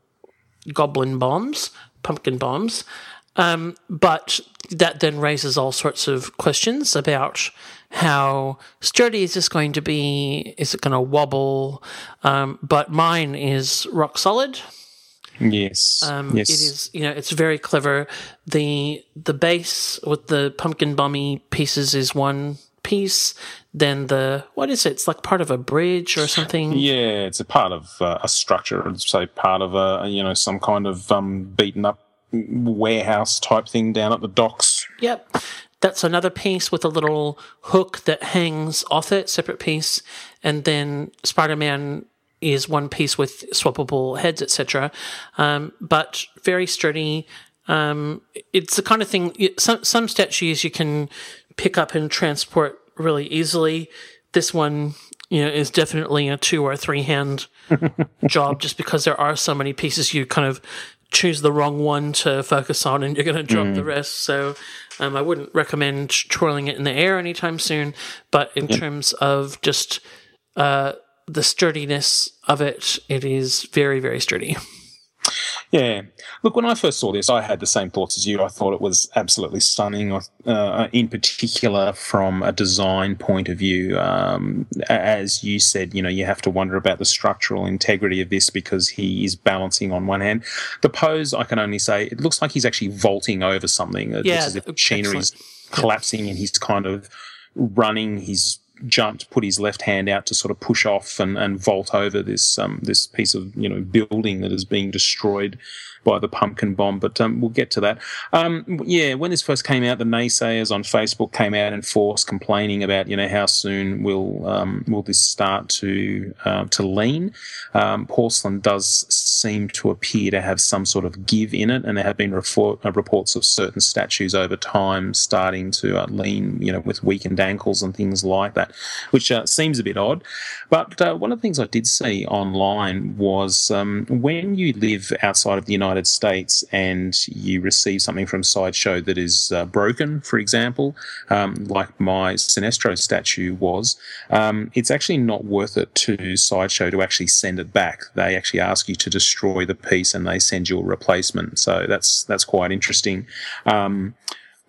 S1: goblin bombs, pumpkin bombs. Um, but that then raises all sorts of questions about how sturdy is this going to be? Is it going to wobble? Um, but mine is rock solid.
S2: Yes.
S1: Um,
S2: yes.
S1: It is, you know, it's very clever. The the base with the pumpkin bummy pieces is one piece. Then the what is it? It's like part of a bridge or something.
S2: Yeah, it's a part of uh, a structure. I'd say part of a you know some kind of um, beaten up warehouse type thing down at the docks.
S1: Yep. That's another piece with a little hook that hangs off it, separate piece. And then Spider Man is one piece with swappable heads, etc. Um, but very sturdy. Um, it's the kind of thing, some, some statues you can pick up and transport really easily. This one, you know, is definitely a two or three hand [LAUGHS] job just because there are so many pieces you kind of choose the wrong one to focus on and you're going to drop
S2: Mm.
S1: the rest. So um, I wouldn't recommend twirling it in the air anytime soon. But in terms of just uh, the sturdiness of it, it is very, very sturdy.
S2: Yeah. Look, when I first saw this, I had the same thoughts as you. I thought it was absolutely stunning, uh, in particular from a design point of view. Um, as you said, you know, you have to wonder about the structural integrity of this because he is balancing on one hand. The pose, I can only say, it looks like he's actually vaulting over something. It
S1: Yeah,
S2: looks as if machinery is collapsing and he's kind of running. He's jumped, put his left hand out to sort of push off and, and vault over this um, this piece of you know building that is being destroyed by the pumpkin bomb. But um, we'll get to that. Um, yeah, when this first came out, the naysayers on Facebook came out in force complaining about you know how soon will um, will this start to uh, to lean. Um, porcelain does seem to appear to have some sort of give in it, and there have been uh, reports of certain statues over time starting to uh, lean, you know, with weakened ankles and things like that. That, which uh, seems a bit odd. But uh, one of the things I did see online was um, when you live outside of the United States and you receive something from Sideshow that is uh, broken, for example, um, like my Sinestro statue was, um, it's actually not worth it to Sideshow to actually send it back. They actually ask you to destroy the piece and they send you a replacement. So that's that's quite interesting. Um,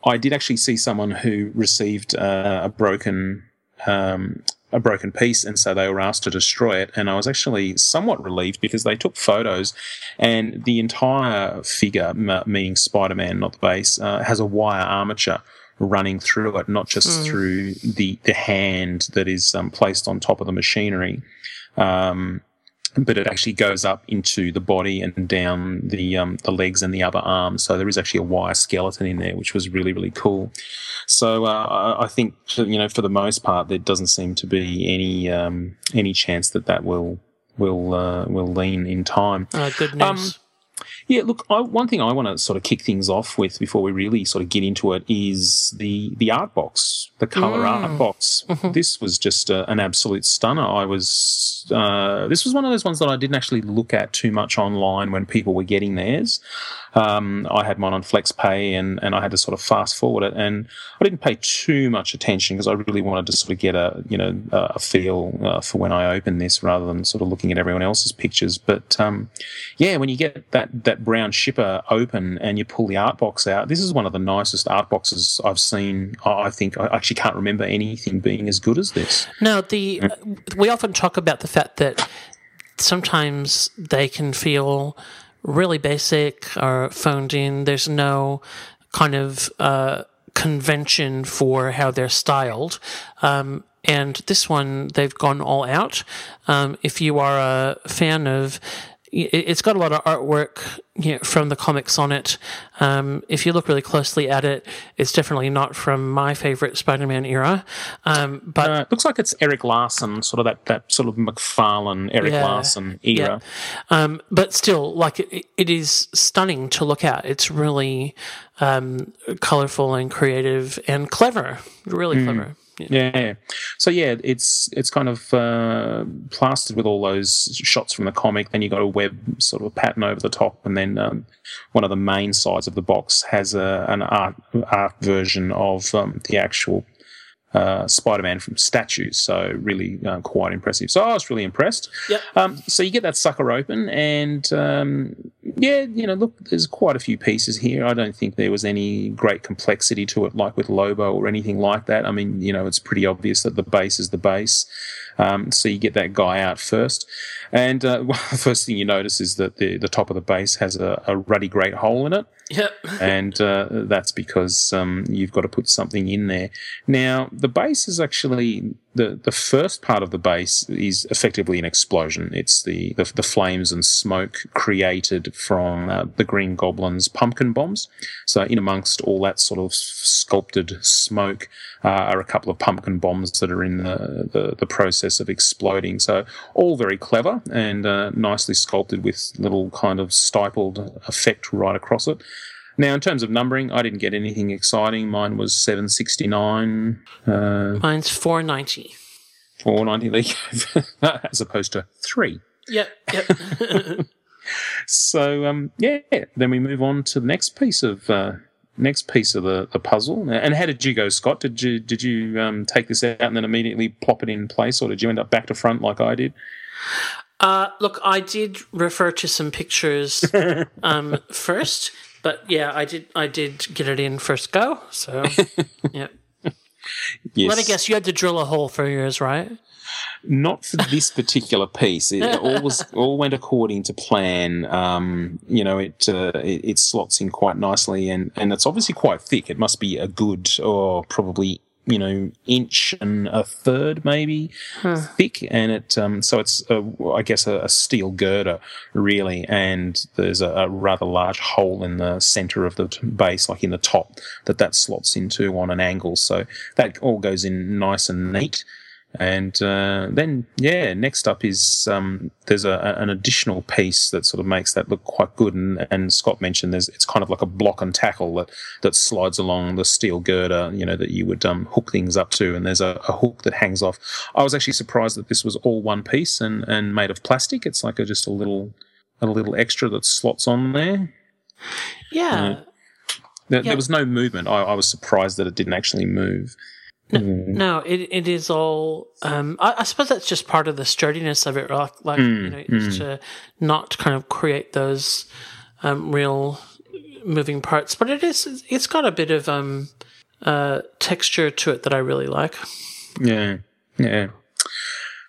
S2: I did actually see someone who received uh, a broken um, a broken piece, and so they were asked to destroy it. And I was actually somewhat relieved because they took photos, and the entire figure, m- meaning Spider Man, not the base, uh, has a wire armature running through it, not just
S13: Mm.
S2: through the the hand that is um, placed on top of the machinery. Um, but it actually goes up into the body and down the um, the legs and the other arms. So there is actually a wire skeleton in there, which was really really cool. So uh, I- I think you know for the most part there doesn't seem to be any um, any chance that that will will uh, will lean in time.
S1: Uh, good news.
S2: Um, yeah, look, I, one thing I want to sort of kick things off with before we really sort of get into it is the the art box, the color
S13: Mm.
S2: art box. This was just a, an absolute stunner. I was uh, this was one of those ones that I didn't actually look at too much online when people were getting theirs. Um, I had mine on FlexPay and and I had to sort of fast forward it, and I didn't pay too much attention because I really wanted to sort of get a you know a feel uh, for when I open this rather than sort of looking at everyone else's pictures. But um, yeah, when you get that that brown shipper open and you pull the art box out, this is one of the nicest art boxes I've seen. I I think I actually can't remember anything being as good as this.
S1: Now, the we often talk about the fact that sometimes they can feel really basic or phoned in. There's no kind of uh, convention for how they're styled. Um, and this one, they've gone all out. Um, if you are a fan of it's got a lot of artwork you know, from the comics on it. Um, if you look really closely at it, it's definitely not from my favorite Spider-Man era. Um, but
S2: Uh, it looks like it's Erik Larsen, sort of that, that sort of McFarlane, Erik
S1: Yeah,
S2: Larsen era.
S1: yeah. Um, but still, like it, it is stunning to look at. It's really um, colorful and creative and clever. Really
S2: Mm.
S1: clever.
S2: Yeah. So yeah, it's it's kind of uh, plastered with all those shots from the comic. Then you got a web sort of pattern over the top, and then um, one of the main sides of the box has a, an art art version of um, the actual uh, Spider-Man from statues. So really uh, quite impressive. So I was really impressed.
S1: Yep.
S2: Um, so you get that sucker open, and um, yeah, you know, look, there's quite a few pieces here. I don't think there was any great complexity to it, like with Lobo or anything like that. I mean, you know, it's pretty obvious that the base is the base. Um, so you get that guy out first, and uh, [LAUGHS] the first thing you notice is that the the top of the base has a, a ruddy great hole in it
S1: Yep. [LAUGHS]
S2: and uh, that's because um, you've got to put something in there. Now, the base is actually the the first part of the base is effectively an explosion. It's the the, the flames and smoke created from uh, the Green Goblin's pumpkin bombs. So, in amongst all that sort of sculpted smoke uh, are a couple of pumpkin bombs that are in the, the the process of exploding. So, all very clever and uh, nicely sculpted with little kind of stippled effect right across it. Now, in terms of numbering, I didn't get anything exciting. Mine was 769, uh,
S1: Mine's 490.
S2: 490 [LAUGHS] as opposed to 3.
S1: Yep. Yep. [LAUGHS]
S2: So, um, yeah, then we move on to the next piece of. Uh, Next piece of the, the puzzle, and how did you go, Scott? Did you did you um, take this out and then immediately plop it in place, or did you end up back to front like I did?
S1: Uh, look, I did refer to some pictures [LAUGHS] um, first, but yeah, I did. I did get it in first go. So, [LAUGHS] yeah.
S2: Yes.
S1: Let me guess. You had to drill a hole for yours, right?
S2: Not for this particular piece. It all was [LAUGHS] all went according to plan. Um, you know, it, uh, it it slots in quite nicely, and and it's obviously quite thick. It must be a good, or probably you know, inch and a third maybe thick, and it um, so it's a, I guess a, a steel girder really, and there's a, a rather large hole in the center of the t- base, like in the top, that that slots into on an angle. So that all goes in nice and neat. And uh, then, yeah, next up is um, there's a, an additional piece that sort of makes that look quite good. And, and Scott mentioned there's it's kind of like a block and tackle that, that slides along the steel girder, you know, that you would um, hook things up to. And there's a, a hook that hangs off. I was actually surprised that this was all one piece and, and made of plastic. It's like a, just a little a little extra that slots on there.
S1: Yeah.
S2: There,
S1: Yeah.
S2: there was no movement. I, I was surprised that it didn't actually move. Mm.
S1: No, it it is all. Um, I, I suppose that's just part of the sturdiness of it, like, like
S2: Mm,
S1: you know,
S2: mm.
S1: to not kind of create those um, real moving parts. But it is. It's got a bit of um, uh, texture to it that I really like.
S2: Yeah, yeah.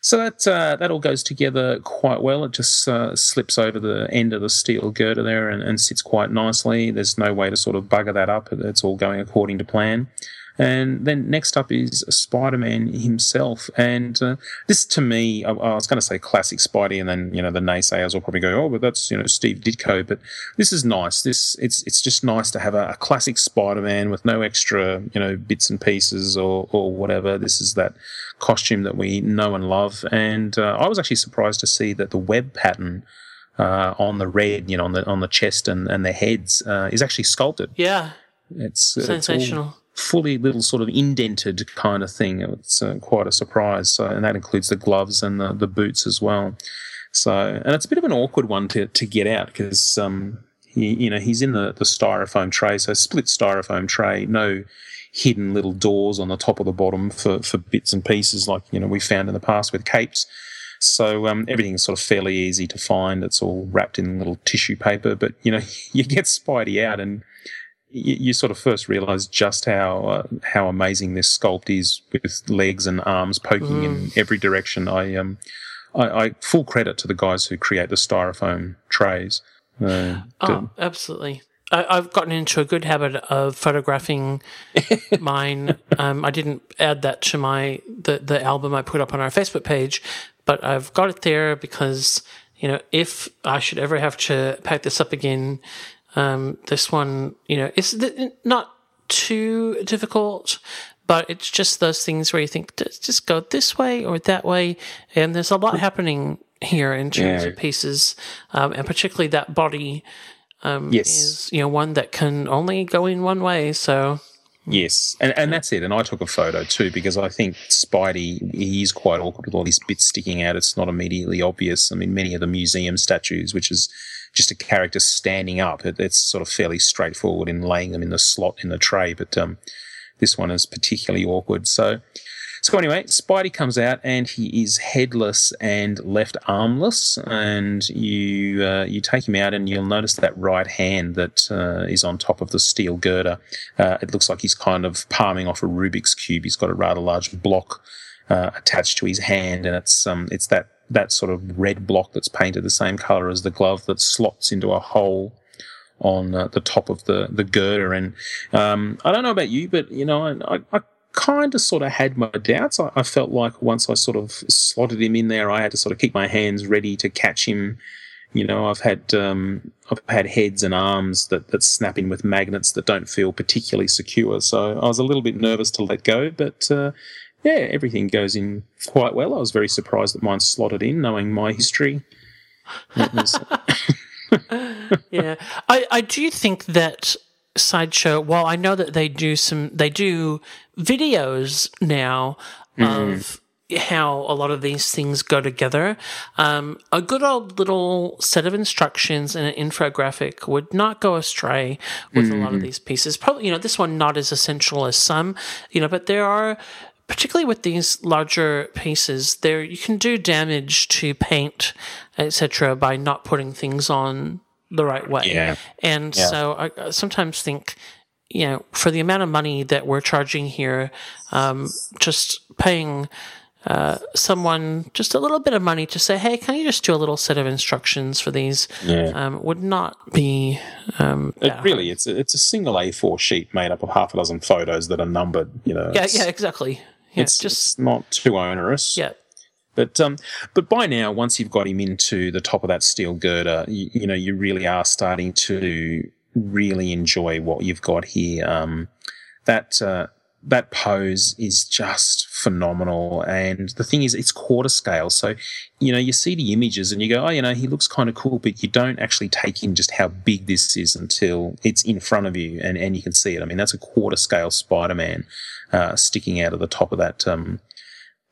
S2: So that uh, that all goes together quite well. It just uh, slips over the end of the steel girder there and, and sits quite nicely. There's no way to sort of bugger that up. It's all going according to plan. And then next up is Spider Man himself. And uh, this, to me, I, I was going to say classic Spidey, and then you know the naysayers will probably go, "Oh, but that's you know Steve Ditko." But this is nice. This it's it's just nice to have a, a classic Spider Man with no extra you know bits and pieces or or whatever. This is that costume that we know and love. And uh, I was actually surprised to see that the web pattern. Uh, on the red, you know, on the on the chest and, and the heads, uh, is actually sculpted.
S1: Yeah,
S2: It's it's all
S1: sensational.
S2: Fully little sort of indented kind of thing. It's uh, quite a surprise. So, and that includes the gloves and the, the boots as well. So, and it's a bit of an awkward one to, to get out because, um, you know, he's in the, the styrofoam tray. So split styrofoam tray, no hidden little doors on the top or the bottom for, for bits and pieces like, you know, we found in the past with capes. So um, everything's sort of fairly easy to find. It's all wrapped in little tissue paper, but you know [LAUGHS] you get Spidey out, and you, you sort of first realise just how uh, how amazing this sculpt is with legs and arms poking in every direction. I um I, I full credit to the guys who create the styrofoam trays. Uh,
S1: Oh, absolutely. I, I've gotten into a good habit of photographing [LAUGHS] mine. Um, I didn't add that to my the the album I put up on our Facebook page, but I've got it there because you know if I should ever have to pack this up again, um, this one you know it's th- not too difficult. But it's just those things where you think, "Does just go this way or that way, and there's a lot happening here in terms
S2: Yeah.
S1: of pieces, um, and particularly that body um,
S2: Yes.
S1: is you know one that can only go in one way. So
S2: Yes, and and that's it. And I took a photo too because I think Spidey he is quite awkward with all these bits sticking out. It's not immediately obvious. I mean, many of the museum statues, which is just a character standing up, it, it's sort of fairly straightforward in laying them in the slot in the tray. But um, this one is particularly awkward. So. So anyway, Spidey comes out and he is headless and left armless, and you uh, you take him out and you'll notice that right hand that uh, is on top of the steel girder. Uh, it looks like he's kind of palming off a Rubik's cube. He's got a rather large block uh, attached to his hand, and it's um it's that that sort of red block that's painted the same color as the glove that slots into a hole on uh, the top of the the girder. And um, I don't know about you, but you know, I, I, kind of sort of had my doubts. I, I felt like once I sort of slotted him in there, I had to sort of keep my hands ready to catch him. You know, I've had um, I've had heads and arms that that snap in with magnets that don't feel particularly secure. So I was a little bit nervous to let go, but. Uh, yeah, everything goes in quite well. I was very surprised that mine slotted in, knowing my history. Was- [LAUGHS] [LAUGHS]
S1: yeah, I I do think that sideshow. While I know that they do some, they do videos now of how a lot of these things go together. Um, a good old little set of instructions and an infographic would not go astray with a lot of
S13: Mhm.
S1: these pieces. Probably, you know, this one not as essential as some, you know, but there are. Particularly with these larger pieces, there you can do damage to paint, etc., by not putting things on the right way.
S2: Yeah.
S1: And
S2: Yeah.
S1: so I, sometimes think, you know, for the amount of money that we're charging here, um, just paying uh, someone just a little bit of money to say, hey, can you just do a little set of instructions for these?
S2: Yeah.
S1: Um, would not be. Um,
S2: It really, it's a, it's a single A4 sheet made up of half a dozen photos that are numbered. You know,
S1: yeah, yeah, exactly. Yeah,
S2: it's
S1: just
S2: it's not too onerous.
S1: Yeah.
S2: But um, but by now, once you've got him into the top of that steel girder, you, you know you really are starting to really enjoy what you've got here. Um, that uh, that pose is just phenomenal. And the thing is, it's quarter scale. So, you know, you see the images and you go, oh, you know, he looks kind of cool, but you don't actually take in just how big this is until it's in front of you and, and you can see it. I mean, that's a quarter scale Spider Man uh, sticking out of the top of that. Um,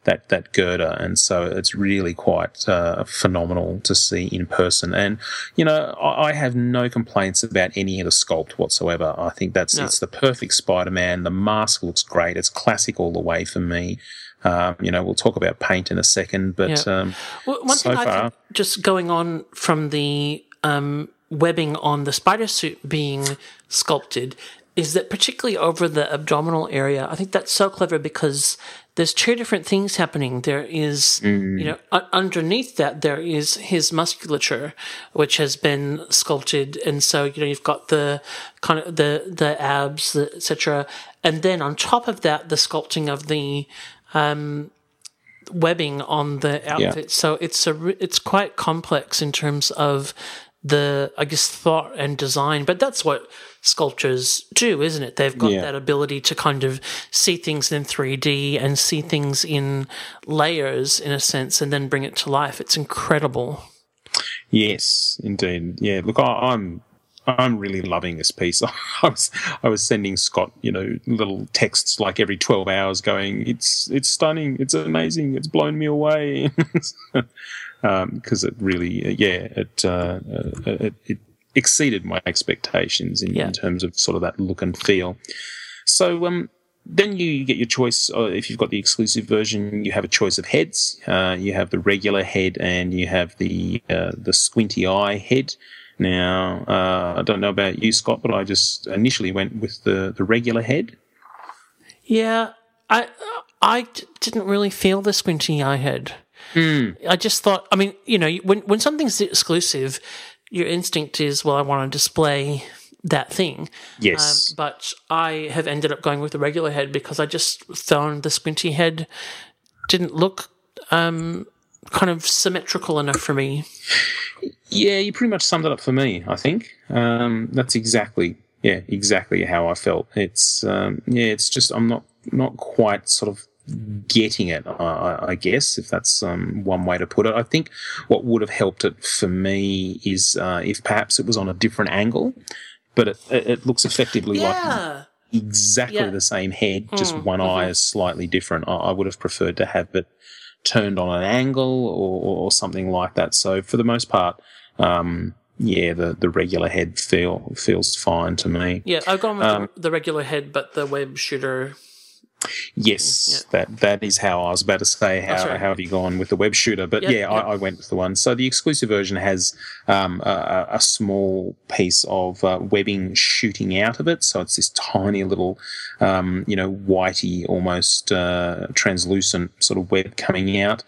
S2: that that girder, and so it's really quite uh, phenomenal to see in person. And you know, I, I, have no complaints about any of the sculpt whatsoever. I think that's no. it's the perfect Spider-Man. The mask looks great. It's classic all the way for me. Um, you know, we'll talk about paint in a second, but yeah. um,
S1: well, one so thing far, I think just going on from the um, webbing on the spider suit being sculpted is that particularly over the abdominal area, I think that's so clever because there's two different things happening. There is, mm. you know, underneath that, there is his musculature, which has been sculpted. And so, you know, you've got the kind of the, the abs, etc. And then on top of that, the sculpting of the, um, webbing on the outfit. Yeah. So it's a, it's quite complex in terms of the, I guess, thought and design, but that's what sculptures do, isn't it? They've got yeah. that ability to kind of see things in 3D and see things in layers, in a sense, and then bring it to life. It's incredible.
S2: Yes, indeed. Yeah, look, I, am I'm really loving this piece. [LAUGHS] I was I was sending Scott, you know, little texts like every 12 hours, going, "It's it's stunning, it's amazing, it's blown me away," because [LAUGHS] um, it really, yeah, it, uh, uh it it exceeded my expectations in, yeah. in, terms of sort of that look and feel. So um, then you get your choice. Uh, if you've got the exclusive version, you have a choice of heads. Uh, you have the regular head and you have the uh, the squinty eye head. Now, uh, I don't know about you, Scott, but I just initially went with the, the regular head.
S1: Yeah, I I d- didn't really feel the squinty eye head.
S2: Mm.
S1: I just thought, I mean, you know, when when something's exclusive, your instinct is, well, I want to display that thing.
S2: Yes.
S1: Um, but I have ended up going with the regular head because I just found the squinty head didn't look um, kind of symmetrical enough for me.
S2: Yeah, you pretty much summed it up for me, I think. Um, that's exactly, yeah, exactly how I felt. It's, um, yeah, it's just, I'm not, not quite sort of getting it, uh, I guess, if that's um, one way to put it. I think what would have helped it for me is uh, if perhaps it was on a different angle, but it, it looks effectively
S1: yeah.
S2: like exactly yeah. the same head, just mm, one mm-hmm. eye is slightly different. I, I, would have preferred to have it turned on an angle or, or something like that. So for the most part, um, yeah, the, the regular head feel feels fine to me.
S1: Yeah, I've gone with um, the, the regular head, but the web shooter
S2: Yes, yeah. that that is how I was about to say. How, right. how have you gone with the web shooter? But yep, yeah, yep. I, I, went with the one. So the exclusive version has um, a, a, small piece of uh, webbing shooting out of it. So it's this tiny little, um, you know, whitey, almost uh, translucent sort of web coming out.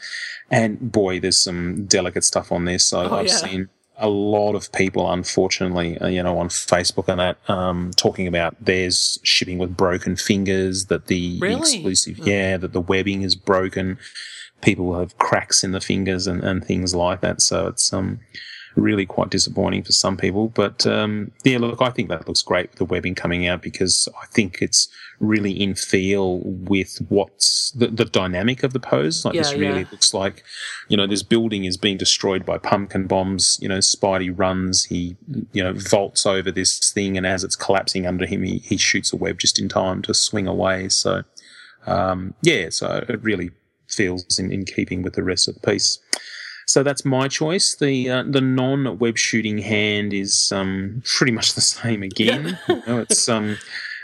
S2: And boy, there's some delicate stuff on this. So oh, I've yeah. seen a lot of people, unfortunately, uh, you know, on Facebook and that, um, talking about there's shipping with broken fingers, that the,
S1: really?
S2: exclusive, mm. yeah, that the webbing is broken. People have cracks in the fingers and, and things like that. So it's, um, really quite disappointing for some people. But um, yeah, look, I think that looks great with the webbing coming out because I think it's really in feel with what's the, the dynamic of the pose. Like
S1: yeah,
S2: this really
S1: yeah.
S2: looks like, you know, this building is being destroyed by pumpkin bombs. You know, Spidey runs, he, you know, vaults over this thing, and as it's collapsing under him, he, he shoots a web just in time to swing away. So, um, yeah, so it really feels in, in keeping with the rest of the piece. So that's my choice. The uh, the non web shooting hand is um, pretty much the same again. Yeah. you know, it's um,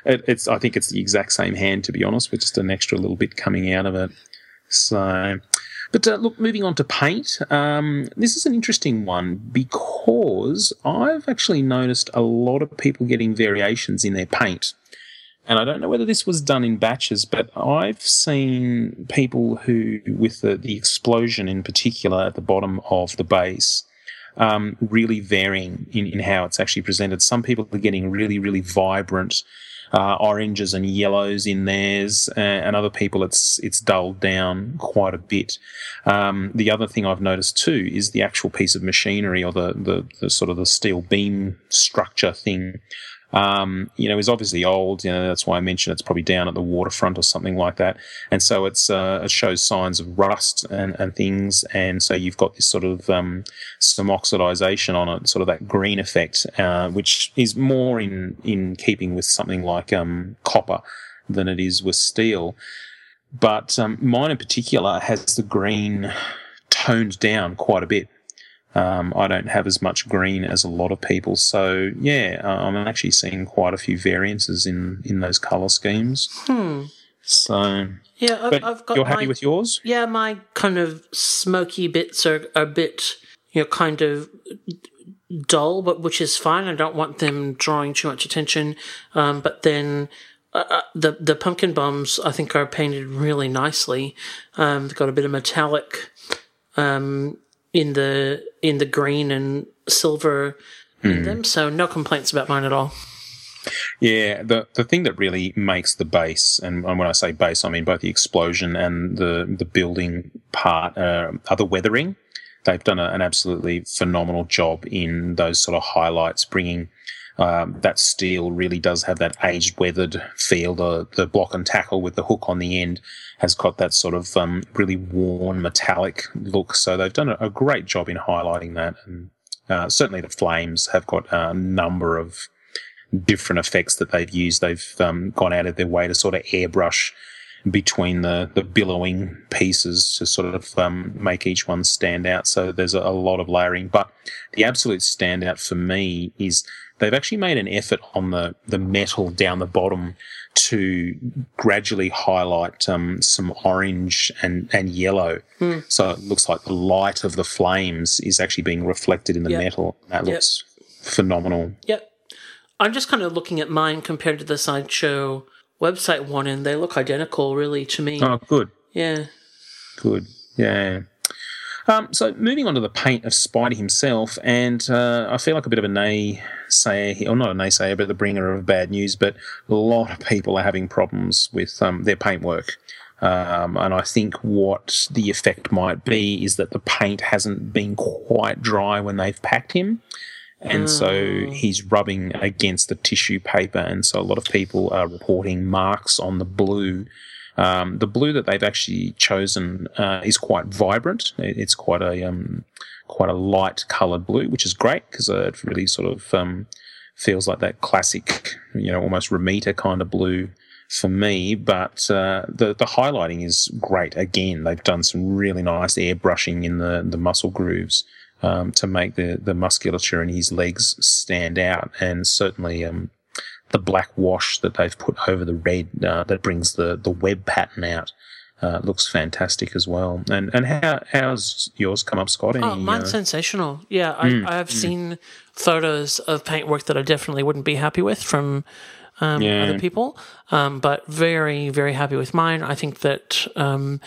S2: it, it's I think it's the exact same hand to be honest, with just an extra little bit coming out of it. So, but uh, look, moving on to paint. Um, this is an interesting one because I've actually noticed a lot of people getting variations in their paint and I don't know whether this was done in batches, but I've seen people who, with the, the explosion in particular at the bottom of the base, um, really varying in, in how it's actually presented. Some people are getting really, really vibrant uh, oranges and yellows in theirs, and, other people it's it's dulled down quite a bit. Um, the other thing I've noticed too is the actual piece of machinery or the, the, the sort of the steel beam structure thing um, you know, is obviously old. You know, that's why I mentioned it's probably down at the waterfront or something like that. And so it's uh, it shows signs of rust and, and things. And so you've got this sort of um, some oxidization on it, sort of that green effect, uh, which is more in in keeping with something like um, copper than it is with steel. But um, mine in particular has the green toned down quite a bit. Um, I don't have as much green as a lot of people, so yeah, uh, I'm actually seeing quite a few variances in in those color schemes.
S1: Hmm.
S2: So
S1: Yeah, I've, I've got.
S2: you're happy
S1: my-
S2: with yours?
S1: Yeah, my kind of smoky bits are a bit, you know, kind of dull, but which is fine. I don't want them drawing too much attention. Um, but then uh, uh, the the pumpkin bombs I think are painted really nicely. Um, they've got a bit of metallic um, in the in the green and silver in
S2: Hmm.
S1: them, so no complaints about mine at all.
S2: Yeah, the the thing that really makes the base, and, and when I say base, I mean both the explosion and the the building part, uh, are the weathering. They've done a, an absolutely phenomenal job in those sort of highlights, bringing um, that steel really does have that aged, weathered feel. The the block and tackle with the hook on the end has got that sort of um, really worn metallic look. So they've done a, a great job in highlighting that, and uh, certainly the flames have got a number of different effects that they've used. They've um, gone out of their way to sort of airbrush between the, the billowing pieces to sort of um, make each one stand out. So there's a, a lot of layering. But the absolute standout for me is they've actually made an effort on the, the metal down the bottom to gradually highlight um, some orange and, and yellow.
S1: Hmm.
S2: So it looks like the light of the flames is actually being reflected in the
S1: Yep.
S2: metal. That
S1: Yep.
S2: looks phenomenal.
S1: Yep. I'm just kind of looking at mine compared to the sideshow website one, and they look identical, really, to me.
S2: Oh, good.
S1: Yeah.
S2: Good. Yeah. Um, so moving on to the paint of Spidey himself, and uh, I feel like a bit of a naysayer, here, or not a naysayer, but the bringer of bad news. But a lot of people are having problems with um, their paintwork. Um, and I think what the effect might be is that the paint hasn't been quite dry when they've packed him. And so he's rubbing against the tissue paper. And so a lot of people are reporting marks on the blue. Um, the blue that they've actually chosen uh, is quite vibrant. It's quite a um, quite a light coloured blue, which is great because uh, it really sort of um, feels like that classic, you know, almost Romita kind of blue for me. But uh, the the highlighting is great. Again, they've done some really nice airbrushing in the the muscle grooves um, to make the the musculature in his legs stand out, and certainly. Um, the black wash that they've put over the red uh, that brings the, the web pattern out uh, looks fantastic as well. And and how how's yours come up, Scott? Any,
S1: Oh, mine's
S2: uh,
S1: sensational. Yeah, I,
S2: Mm,
S1: I have
S2: mm.
S1: seen photos of paintwork that I definitely wouldn't be happy with from um,
S2: Yeah.
S1: other people, um, but very, very happy with mine. I think that um,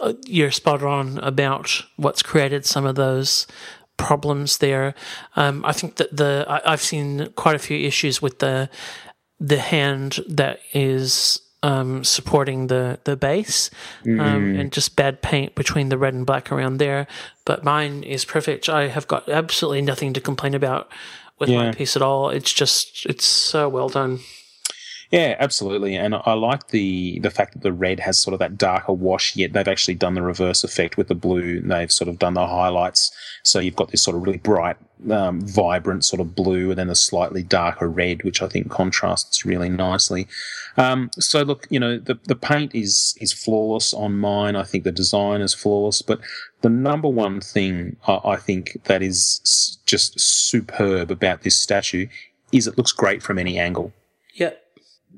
S1: uh, you're spot on about what's created some of those problems there. Um, I think that the I, I've seen quite a few issues with the the hand that is um, supporting the the base, um,
S2: Mm.
S1: and just bad paint between the red and black around there. But mine is perfect. I have got absolutely nothing to complain about with my piece at all. It's just it's so well done.
S2: Yeah, absolutely. And I like the the fact that the red has sort of that darker wash, yet they've actually done the reverse effect with the blue. They've sort of done the highlights. So you've got this sort of really bright, um, vibrant sort of blue and then a slightly darker red, which I think contrasts really nicely. Um, so look, you know, the, the paint is is flawless on mine. I think the design is flawless, but the number one thing I, I think that is just superb about this statue is it looks great from any angle.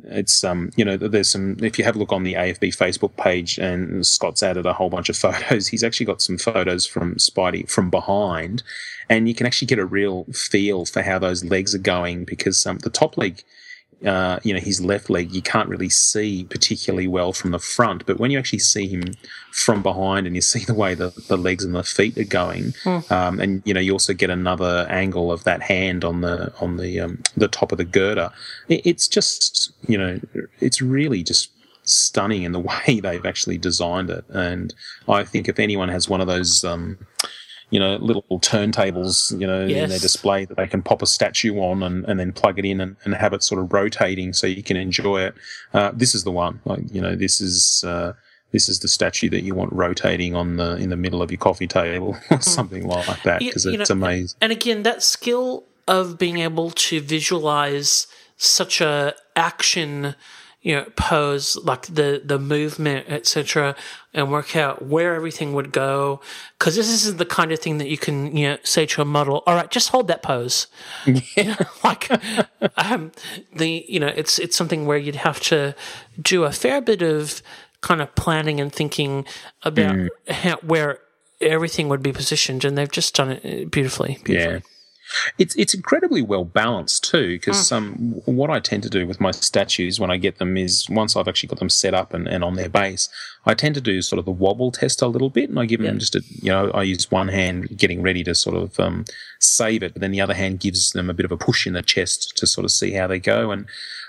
S2: It's um you know there's some if you have a look on the AFB Facebook page and Scott's added a whole bunch of [LAUGHS] photos he's actually got some photos from Spidey from behind and you can actually get a real feel for how those legs are going because um, the top leg uh, you know his left leg you can't really see particularly well from the front but when you actually see him from behind and you see [LAUGHS] the way the, the legs and the feet are going
S1: Hmm.
S2: um, and you know you also get another angle of that hand on the on the um, the top of the girder. It, it's just you know it's really just stunning in the [LAUGHS] way they've actually designed it. And I think if anyone has one of those. Um, you know, little turntables, you know, in their display that they can pop a statue on and, and then plug it in and, and have it sort of rotating so you can enjoy it. Uh, this is the one. Like, you know, this is uh, this is the statue that you want rotating on the in the middle of your coffee table [LAUGHS] or something like that because it's
S1: know,
S2: amazing.
S1: And again, that skill of being able to visualize such a action, you know, pose like the the movement, etc., and work out where everything would go. Because this is the kind of thing that you can, you know, say to a model, "All right, just hold that pose." [LAUGHS] Yeah. like, um, the you know, it's it's something where you'd have to do a fair bit of kind of planning and thinking about
S2: Mm.
S1: how, where everything would be positioned, and they've just done it beautifully. beautifully.
S2: Yeah. It's it's incredibly well balanced too, because
S1: Mm.
S2: um, what I tend to do with my statues when I get them is once I've actually got them set up and, and on their base, I tend to do sort of the wobble test a little bit, and I give them just a you know I use one hand getting ready to sort of um, save it, but then the other hand gives them a bit of a push in the chest to sort of see how they go, and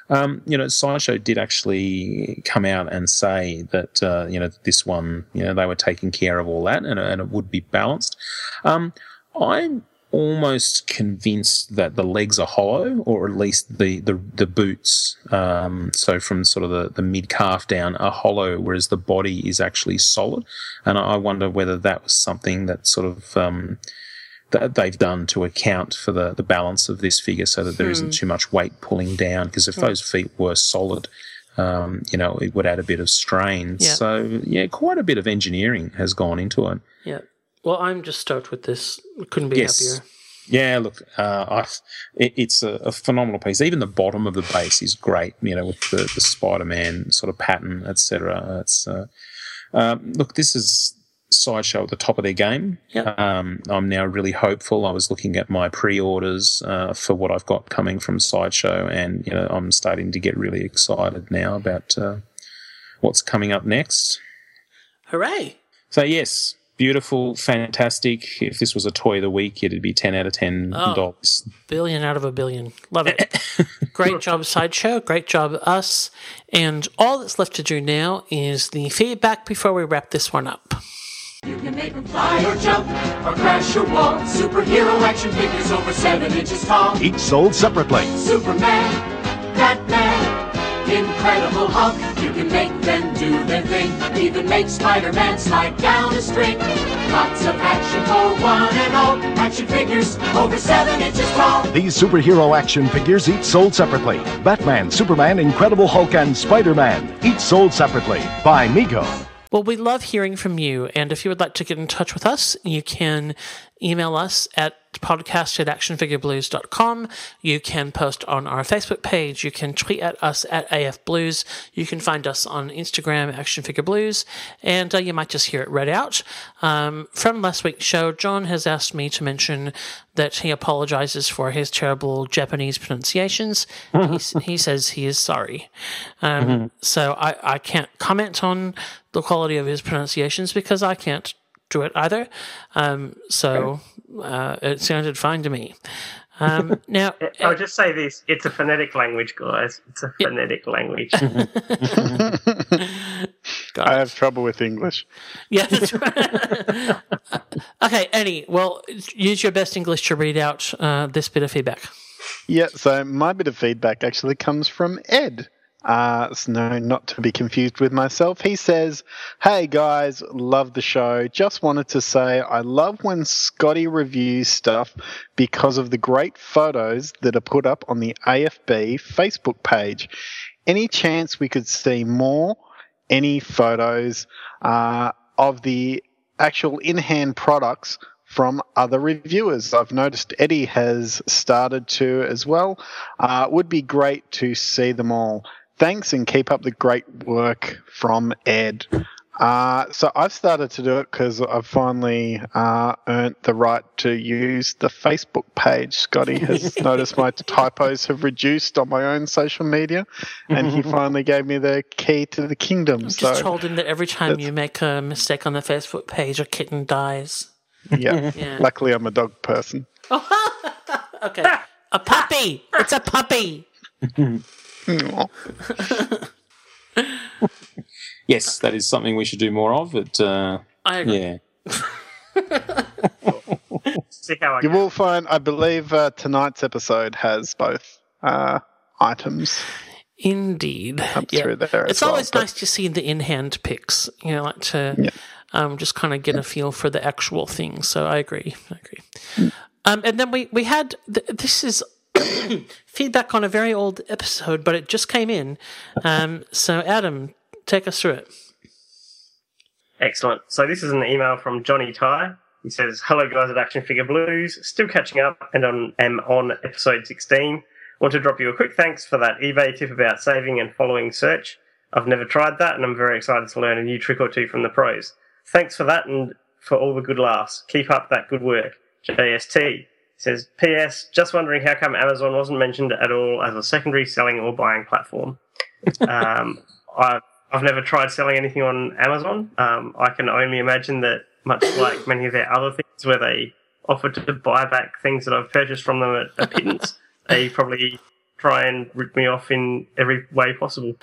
S2: um, you know, Sideshow did actually come out and say that uh, you know this one, you know, they were taking care of all that, and, and it would be balanced. Um, I'm almost convinced that the legs are hollow, or at least the the, the boots. Um, so from sort of the, the mid calf down are hollow, whereas the body is actually solid. And I wonder whether that was something that sort of um, that they've done to account for the, the balance of this figure so that there
S1: Hmm.
S2: not too much weight pulling down. Because if
S1: Hmm.
S2: those feet were solid, um, you know, it would add a bit of strain. So, yeah, quite a bit of engineering has gone into it.
S1: Yeah. Well, I'm just stoked with this. Couldn't be
S2: Yes.
S1: happier.
S2: Yeah, look, uh, I, it, it's a, a phenomenal piece. Even the bottom of the base is great, you know, with the, the Spider Man sort of pattern, etc. It's uh, um, look, this is Sideshow at the top of their game. Um, I'm now really hopeful. I was looking at my pre-orders uh, for what I've got coming from Sideshow, and you know, I'm starting to get really excited now about uh, what's coming up next.
S1: Hooray!
S2: So yes, beautiful, fantastic. If this was a toy of the week, it'd be ten out of ten
S1: Oh.
S2: dollars.
S1: Billion out of a billion. Love it. [LAUGHS] Great job, Sideshow. Great job, us. And all that's left to do now is the feedback before we wrap this one up.
S13: You can make them fly or jump or crash or walk. Superhero action figures over seven inches tall.
S11: Each sold separately.
S13: Superman, Batman, Incredible Hulk. You can make them do their thing. Even make Spider-Man slide down a string. Lots of action for one and all. Action figures over seven inches tall.
S11: These superhero action figures each sold separately. Batman, Superman, Incredible Hulk, and Spider-Man, each sold separately by Mego.
S1: Well, we love hearing from you. And if you would like to get in touch with us, you can email us at podcast at actionfigureblues.com. You can post on our Facebook page. You can tweet at us at AFBlues. You can find us on Instagram, Action Figure Blues. And uh, you might just hear it read out. Um, from last week's show, John has asked me to mention that he apologizes for his terrible Japanese pronunciations. he, he says he is sorry. Um,
S2: Mhm.
S1: So I, I can't comment on the quality of his pronunciations because I can't do it either. Um, so uh, it sounded fine to me. Um, [LAUGHS] now,
S3: I'll just say this: it's a phonetic language, guys. It's a phonetic language. [LAUGHS]
S4: I have trouble with English.
S1: Yeah, that's right. [LAUGHS] okay, Eddie. Well, use your best English to read out uh, this bit of feedback.
S4: Yeah, so my bit of feedback actually comes from Ed. Uh, so no, not to be confused with myself. He says, Hey guys, love the show. Just wanted to say I love when Scotty reviews stuff because of the great photos that are put up on the AFB Facebook page. Any chance we could see more, any photos uh, of the actual in hand products from other reviewers. I've noticed Eddie has started to as well. Uh, would be great to see them all. Thanks and keep up the great work from Ed. Uh, so I've started to do it because I've finally uh, earned the right to use the Facebook page. Scotty has [LAUGHS] noticed my typos have reduced on my own social media, and he finally gave me the key to the kingdom.
S1: Just
S4: so
S1: told him that every time you make a mistake on the Facebook page, a kitten dies.
S4: yeah. [LAUGHS]
S1: Yeah.
S4: luckily I'm a dog person. [LAUGHS]
S1: Okay. A puppy. It's a puppy. [LAUGHS]
S2: Yes, that is something we should do more of. But uh,
S1: I agree.
S2: yeah, [LAUGHS]
S3: see how I
S4: You
S3: go.
S4: will find, I believe, uh, tonight's episode has both uh, items
S1: Indeed.
S4: up
S1: Yeah.
S4: through there.
S1: It's
S4: as well,
S1: always
S4: but-
S1: nice to see the in-hand picks. You know, like to um, just kind of get a feel for the actual thing. So I agree. I agree. Um, and then we we had th- this is [COUGHS] feedback on a very old episode, but it just came in. Um, so Adam, take us through it.
S3: Excellent. So this is an email from Johnny Ty. He says, "Hello guys at Action Figure Blues. Still catching up, and on am on episode 16. Want to drop you a quick thanks for that eBay tip about saving and following search. I've never tried that, and I'm very excited to learn a new trick or two from the pros. Thanks for that, and for all the good laughs. Keep up that good work." JST says, "P.S. Just wondering how come Amazon wasn't mentioned at all as a secondary selling or buying platform." [LAUGHS] um, I've, I've never tried selling anything on Amazon. Um, I can only imagine that, much like many of their other things, where they offer to buy back things that I've purchased from them at a [LAUGHS] pittance, they probably try and rip me off in every way possible.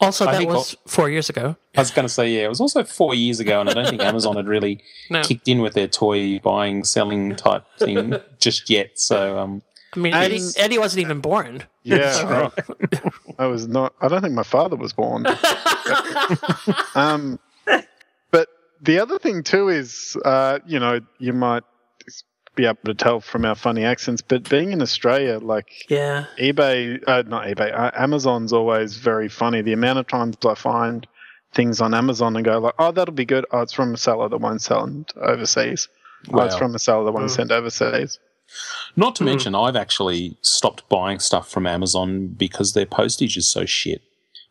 S1: Also, that
S2: think
S1: was four years ago.
S2: I was going to say, yeah, it was also four years ago, and I don't think Amazon had really [LAUGHS]
S1: No.
S2: kicked in with their toy buying, selling type thing [LAUGHS] just yet. So, um,
S1: I mean,
S4: And-
S1: Eddie, Eddie wasn't even born.
S4: Yeah, [LAUGHS] I, I was not. I don't think my father was born. um, but the other thing too is, uh, you know, you might be able to tell from our funny accents, but being in Australia, like
S1: Yeah.
S4: eBay, uh, not eBay, uh, Amazon's always very funny. The amount of times I find things on Amazon and go like, "Oh, that'll be good." Oh, it's from a seller that won't sell it overseas. Oh, it's from a seller that won't
S2: Mm.
S4: send overseas.
S2: not to mention, I've actually stopped buying stuff from Amazon because their postage is so shit.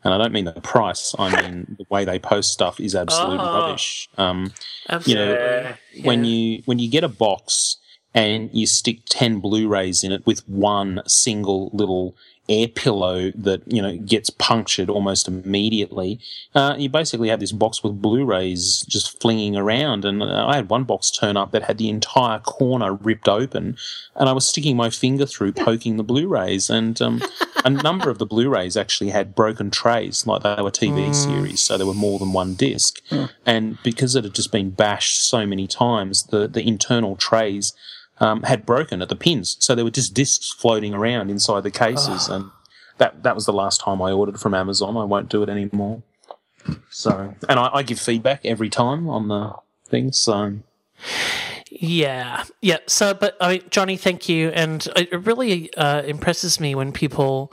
S2: And I don't mean the price; I [LAUGHS] mean the way they post stuff is absolute
S1: Oh.
S2: rubbish. Um,
S1: Absolutely.
S2: You know, when you when you get a box and you stick ten Blu-rays in it with one single little air pillow that you know gets punctured almost immediately, uh, you basically have this box with Blu-rays just flinging around. And uh, I had one box turn up that had the entire corner ripped open, and I was sticking my finger through poking the Blu-rays, and um, a number of the Blu-rays actually had broken trays, like they were TV
S1: Mm.
S2: series, so there were more than one disc. And because it had just been bashed so many times, the, the internal trays um, had broken at the pins. So there were just discs floating around inside the cases. And that, that was the last time I ordered from Amazon. I won't do it anymore. So, and I, I give feedback every time on the things. So,
S1: Yeah, yeah. So, but I mean, Johnny, thank you, and it really uh, impresses me when people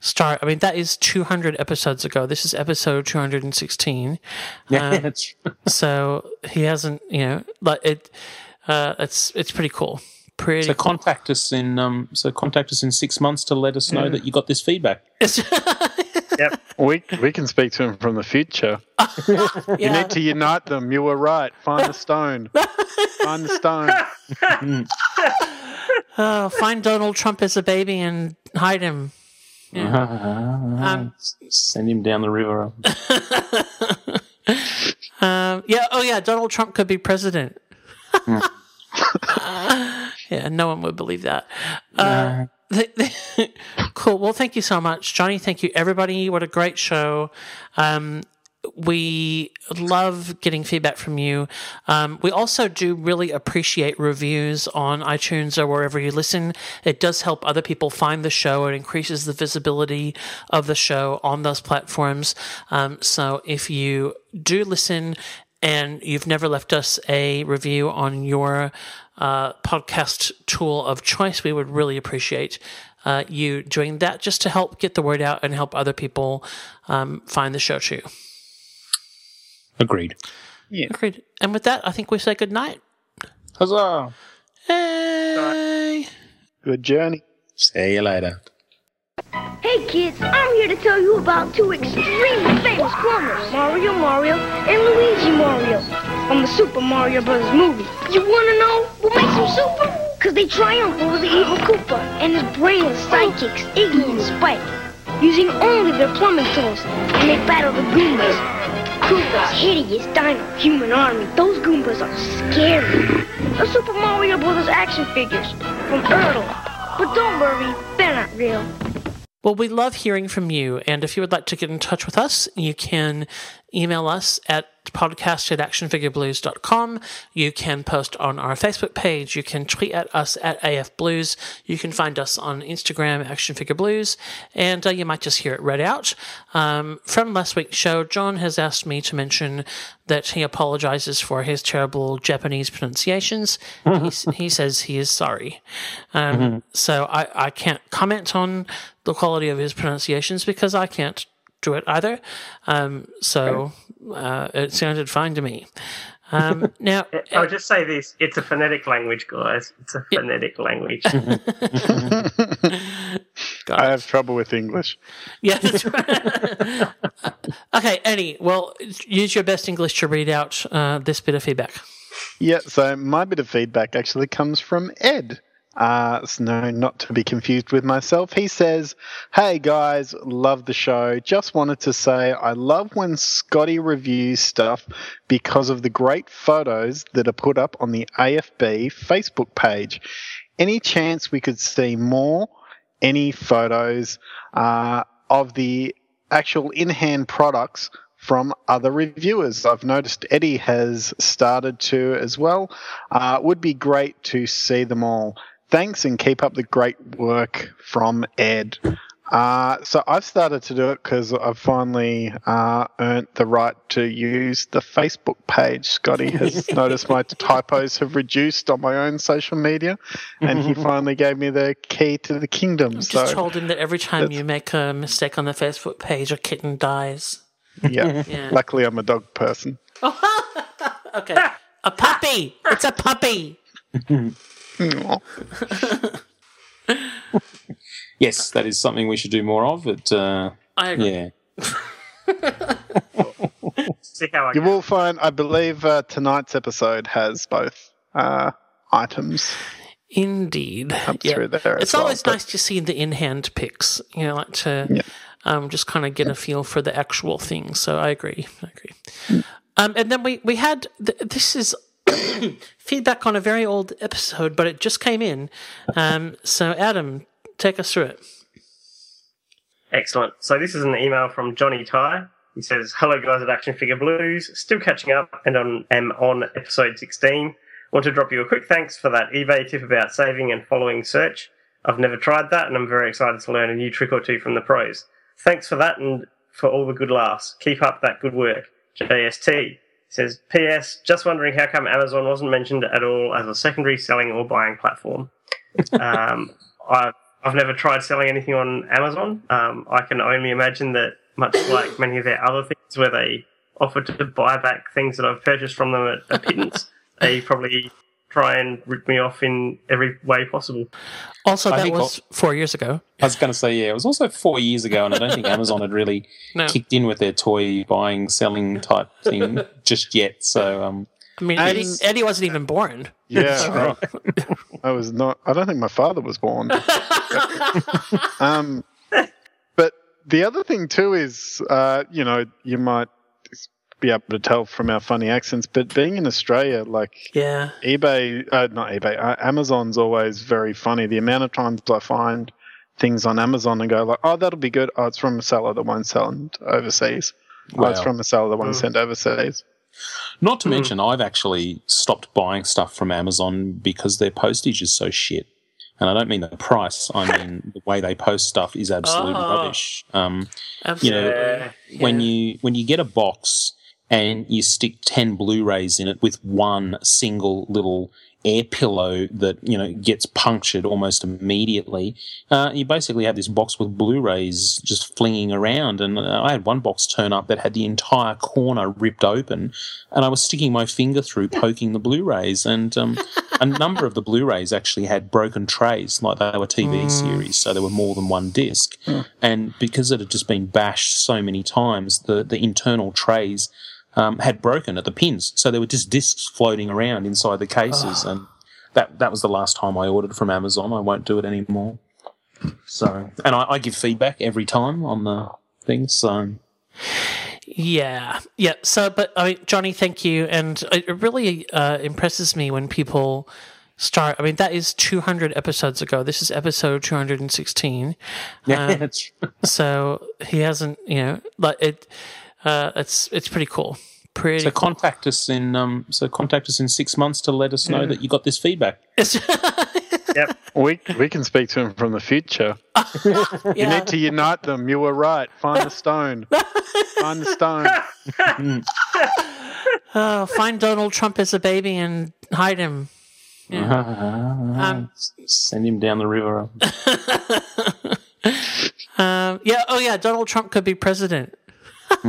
S1: start. I mean, that is 200 episodes ago. This is episode 216. [LAUGHS]
S2: Yeah, that's
S1: so he hasn't, you know, like it. Uh, it's it's pretty cool. Pretty.
S2: so contact us in um, so contact us in six months to let us know
S1: Yeah.
S2: that you got this feedback. [LAUGHS]
S3: Yep.
S4: We we can speak to him from the future. [LAUGHS] You need to unite them. You were right. Find the stone. Find the stone.
S1: Oh, [LAUGHS] find Donald Trump as a baby and hide him. Um,
S2: Send him down the river.
S1: Um, yeah. Oh, yeah. Donald Trump could be president. [LAUGHS] yeah, no one would believe that. Uh, [LAUGHS] cool. Well, thank you so much, Johnny. Thank you, everybody. What a great show. Um, we love getting feedback from you. Um, we also do really appreciate reviews on iTunes or wherever you listen. It does help other people find the show. It increases the visibility of the show on those platforms. Um, so if you do listen and you've never left us a review on your uh, podcast tool of choice, we would really appreciate uh, you doing that just to help get the word out and help other people um, find the show too.
S2: Agreed.
S4: Yeah.
S1: Agreed. And with that, I think we say good night.
S2: Huzzah!
S1: Hey.
S4: Good journey.
S2: See you later.
S8: Hey kids, I'm here to tell you about two extremely famous plumbers, Mario Mario and Luigi Mario, from the Super Mario Bros. movie. You wanna know what makes them super? Cause they triumph over the evil Koopa and his brainless sidekicks, Iggy and Spike, using only their plumbing tools, and they battle the Goombas. Koopa's hideous dino human army, those Goombas are scary. The Super Mario Bros. action figures from Ertl. But don't worry, they're not real.
S1: Well, we love hearing from you. And if you would like to get in touch with us, you can email us at podcast at actionfigureblues.com. You can post on our Facebook page. You can tweet at us at afblues. You can find us on Instagram, Action Figure And uh, you might just hear it read out. Um, from last week's show, John has asked me to mention that he apologizes for his terrible Japanese pronunciations. he, [LAUGHS] he says he is sorry. Um,
S2: Mhm.
S1: So I, I can't comment on the quality of his pronunciations because I can't do it either. Um, so uh, it sounded fine to me. Um, [LAUGHS] now,
S3: I'll just say this: it's a phonetic language, guys. It's a phonetic language. [LAUGHS]
S4: I have trouble with English.
S1: yeah, that's right. [LAUGHS] okay, Eddie. Well, use your best English to read out uh, this bit of feedback.
S4: Yeah, so my bit of feedback actually comes from Ed. Uh, so no, not to be confused with myself. He says, Hey guys, love the show. Just wanted to say I love when Scotty reviews stuff because of the great photos that are put up on the AFB Facebook page. Any chance we could see more, any photos uh, of the actual in hand products from other reviewers. I've noticed Eddie has started to as well. Uh, would be great to see them all. Thanks and keep up the great work from Ed. Uh, so I've started to do it because I've finally uh, earned the right to use the Facebook page. Scotty has [LAUGHS] noticed my typos have reduced on my own social media, and he finally gave me the key to the kingdom.
S1: Just
S4: so
S1: told him that every time you make a mistake on the Facebook page, a kitten dies.
S4: yeah, [LAUGHS]
S1: Yeah.
S4: luckily I'm a dog person. [LAUGHS]
S1: Okay, a puppy. It's a puppy. [LAUGHS]
S2: Yes, that is something we should do more of. It, uh,
S1: I agree.
S2: yeah. [LAUGHS]
S3: See how I
S4: You will find, I believe, uh, tonight's episode has both uh, items.
S1: Indeed.
S4: Up
S1: Yeah.
S4: through there as
S1: It's
S4: well,
S1: always
S4: but-
S1: nice to see the in hand pics, you know, like to um, just kind of get a feel for the actual thing. So I agree. I agree. Um, and then we, we had th- this is [COUGHS] feedback on a very old episode, but it just came in. Um, so, Adam, take us through it.
S3: Excellent. So this is an email from Johnny Ty. He says, "Hello guys at Action Figure Blues. Still catching up and on am on episode 16. Want to drop you a quick thanks for that eBay tip about saving and following search. I've never tried that, and I'm very excited to learn a new trick or two from the pros. Thanks for that and for all the good laughs. Keep up that good work." JST says, "P.S. Just wondering how come Amazon wasn't mentioned at all as a secondary selling or buying platform." [LAUGHS] um, I've, I've never tried selling anything on Amazon. Um, I can only imagine that, much like many of their other things, where they offer to buy back things that I've purchased from them at a pittance, they probably try and rip me off in every way possible.
S1: Also,
S2: I
S1: that
S2: think
S1: was four years ago.
S2: I was going to say, yeah, it was also four years ago, and I don't think [LAUGHS] Amazon had really
S1: No.
S2: kicked in with their toy buying, selling type thing [LAUGHS] just yet. So, um,
S1: I mean, Eddie, Eddie wasn't even born.
S4: Yeah, [LAUGHS] I, I was not. I don't think my father was born. um, but the other thing too is, uh, you know, you might be able to tell from our funny accents, but being in Australia, like
S1: Yeah.
S4: eBay, uh, not eBay, uh, Amazon's always very funny. The amount of times I find things on Amazon and go like, "Oh, that'll be good." Oh, it's from a seller that won't send overseas. Oh, it's from a seller that won't
S2: Mm.
S4: send overseas.
S2: not to mention, I've actually stopped buying stuff from Amazon because their postage is so shit. And I don't mean the price; I [LAUGHS] mean the way they post stuff is absolute
S1: Oh.
S2: rubbish. Um,
S1: Absolutely.
S2: You know, when you when you get a box and you stick ten Blu-rays in it with one single little air pillow that you know gets punctured almost immediately, uh, you basically have this box with Blu-rays just flinging around. And uh, I had one box turn up that had the entire corner ripped open, and I was sticking my finger through [LAUGHS] poking the Blu-rays, and um, a number of the Blu-rays actually had broken trays, like they were TV
S14: Mm.
S2: series, so there were more than one disc. And because it had just been bashed so many times, the, the internal trays um, had broken at the pins. So there were just discs floating around inside the cases. And that, that was the last time I ordered from Amazon. I won't do it anymore. So, and I, I give feedback every time on the thing. So,
S1: Yeah, yeah. So, but I mean, Johnny, thank you, and it really uh, impresses me when people start. I mean, that is 200 episodes ago. This is episode 216. [LAUGHS]
S2: Yeah,
S1: Um, so he hasn't, you know, like it. Uh, it's it's pretty cool. Pretty.
S2: So contact us in um. So contact us in six months to let us know
S4: Yeah.
S2: that you got this feedback. [LAUGHS]
S3: Yep.
S4: We we can speak to him from the future. [LAUGHS] You need to unite them. You were right. Find the stone. Find the stone.
S1: Oh, [LAUGHS] find Donald Trump as a baby and hide him. Um,
S2: Send him down the river.
S1: Um, yeah. Oh, yeah. Donald Trump could be president. [LAUGHS]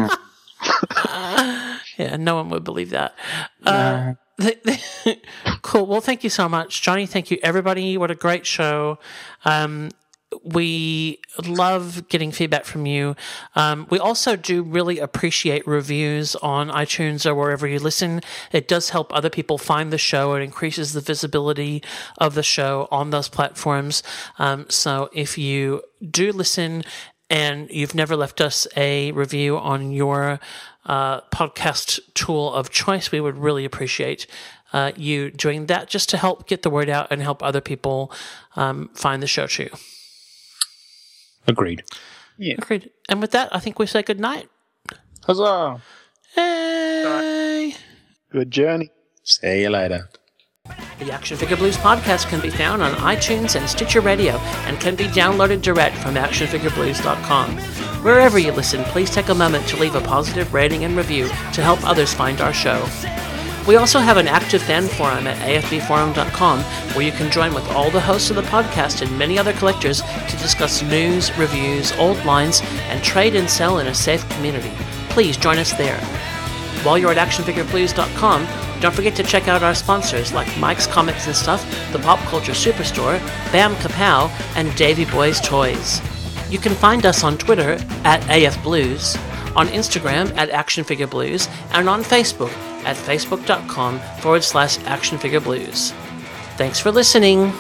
S1: yeah, no one would believe that. Uh, [LAUGHS] [LAUGHS] cool. Well, thank you so much, Johnny. Thank you, everybody. What a great show. Um, we love getting feedback from you. Um, we also do really appreciate reviews on iTunes or wherever you listen. It does help other people find the show. It increases the visibility of the show on those platforms. Um, so if you do listen and you've never left us a review on your uh, podcast tool of choice, we would really appreciate uh, you doing that just to help get the word out and help other people um, find the show too.
S2: Agreed.
S4: Yeah.
S1: Agreed. And with that, I think we say good night.
S2: Huzzah!
S1: Hey!
S4: Good journey.
S2: See you later.
S1: The Action Figure Blues podcast can be found on iTunes and Stitcher Radio and can be downloaded direct from actionfigureblues.com. Wherever you listen, please take a moment to leave a positive rating and review to help others find our show. We also have an active fan forum at afbforum.com where you can join with all the hosts of the podcast and many other collectors to discuss news, reviews, old lines, and trade and sell in a safe community. Please join us there. While you're at actionfigureblues.com, don't forget to check out our sponsors like Mike's Comics and Stuff, the Pop Culture Superstore, Bam Kapow, and Davy Boy's Toys. You can find us on Twitter at AFBlues, on Instagram at actionfigureblues, and on Facebook at facebook.com forward slash actionfigureblues. Thanks for listening.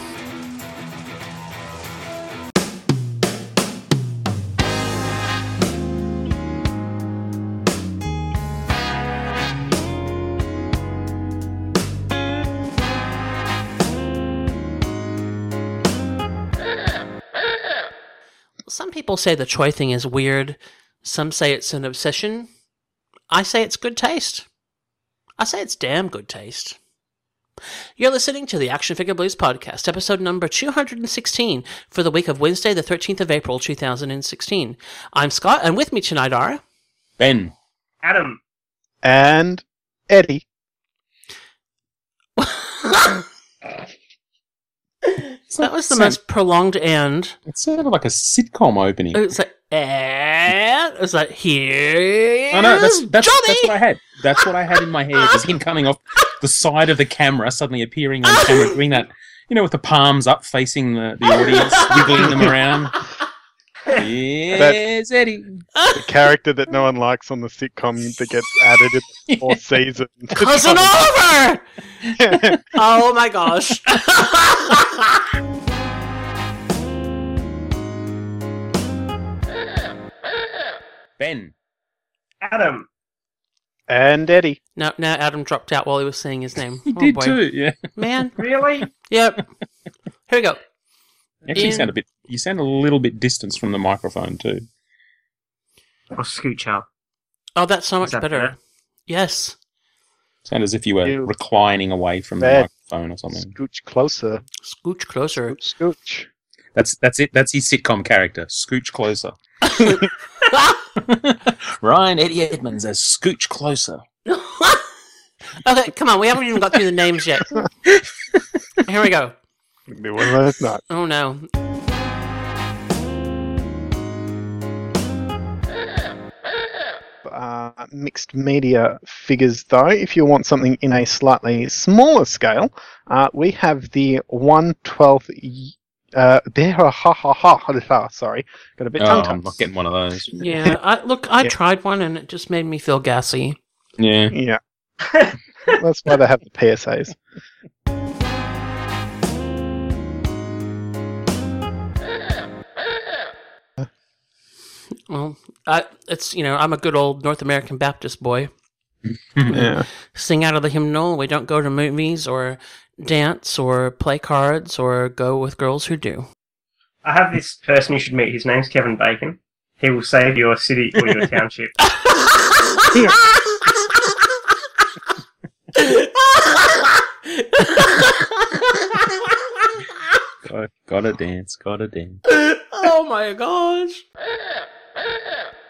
S1: People say the Choi thing is weird. Some say it's an obsession. I say it's good taste. I say it's damn good taste. You're listening to the Action Figure Blues podcast, episode number 216 for the week of Wednesday, the 13th of April, 2016. I'm Scott, and with me tonight are.
S2: Ben.
S3: Adam.
S4: And Eddie. [LAUGHS]
S1: That was the most prolonged and.
S2: It sounded like a sitcom opening.
S1: It was like, and. It was like, here.
S2: I know that's that's, that's what I had. That's what I had in my head. Was him coming off the side of the camera, suddenly appearing on camera, doing that, you know, with the palms up, facing the, the audience, wiggling them around. Yes, Eddie. [LAUGHS]
S4: The character that no one likes on the sitcom that gets added in [LAUGHS] the fourth season. [LAUGHS]
S1: Cousin Oliver! oh my gosh.
S2: Ben.
S3: Adam.
S4: And Eddie.
S1: No, now Adam dropped out while he was saying his name. He oh
S2: did too, yeah.
S1: Man.
S3: Really?
S1: Yep. Here we go.
S2: Actually, you
S1: In-
S2: sound a bit. You sound a little bit distanced from the microphone too.
S3: Or scooch up.
S1: Oh, that's so much
S3: that
S1: better.
S3: better?
S1: Yes.
S2: Sound as if you were
S4: You-
S2: reclining away from the
S4: Bad.
S2: microphone or something.
S4: Scooch closer.
S1: Scooch closer.
S4: Scooch.
S2: That's that's it. That's his sitcom character. Scooch closer. [LAUGHS] [LAUGHS] Ryan Eddie Edmonds as Scooch closer. [LAUGHS]
S1: Okay, come on. We haven't even got through the names yet. Here we go.
S4: Be one of those nights.
S1: Oh no.
S4: uh, mixed media figures, though, if you want something in a slightly smaller scale, uh, we have the 112th. Uh, there, ha ha ha ha, ha, sorry, got a bit
S2: Oh, I'm not getting one of those.
S1: Yeah. I, look, I [LAUGHS]
S4: Yeah.
S1: tried one and it just made me feel gassy.
S2: Yeah.
S4: Yeah, [LAUGHS] that's why they have the PSAs.
S1: Well, I, it's you know I'm a good old North American Baptist boy. [LAUGHS]
S4: Yeah.
S1: Sing out of the hymnal. We don't go to movies or dance or play cards or go with girls who do.
S3: I have this person you should meet. His name's Kevin Bacon. He will save your city or your township.
S2: Got- [LAUGHS] Gotta dance, gotta dance.
S1: oh my gosh. Yeah. [LAUGHS]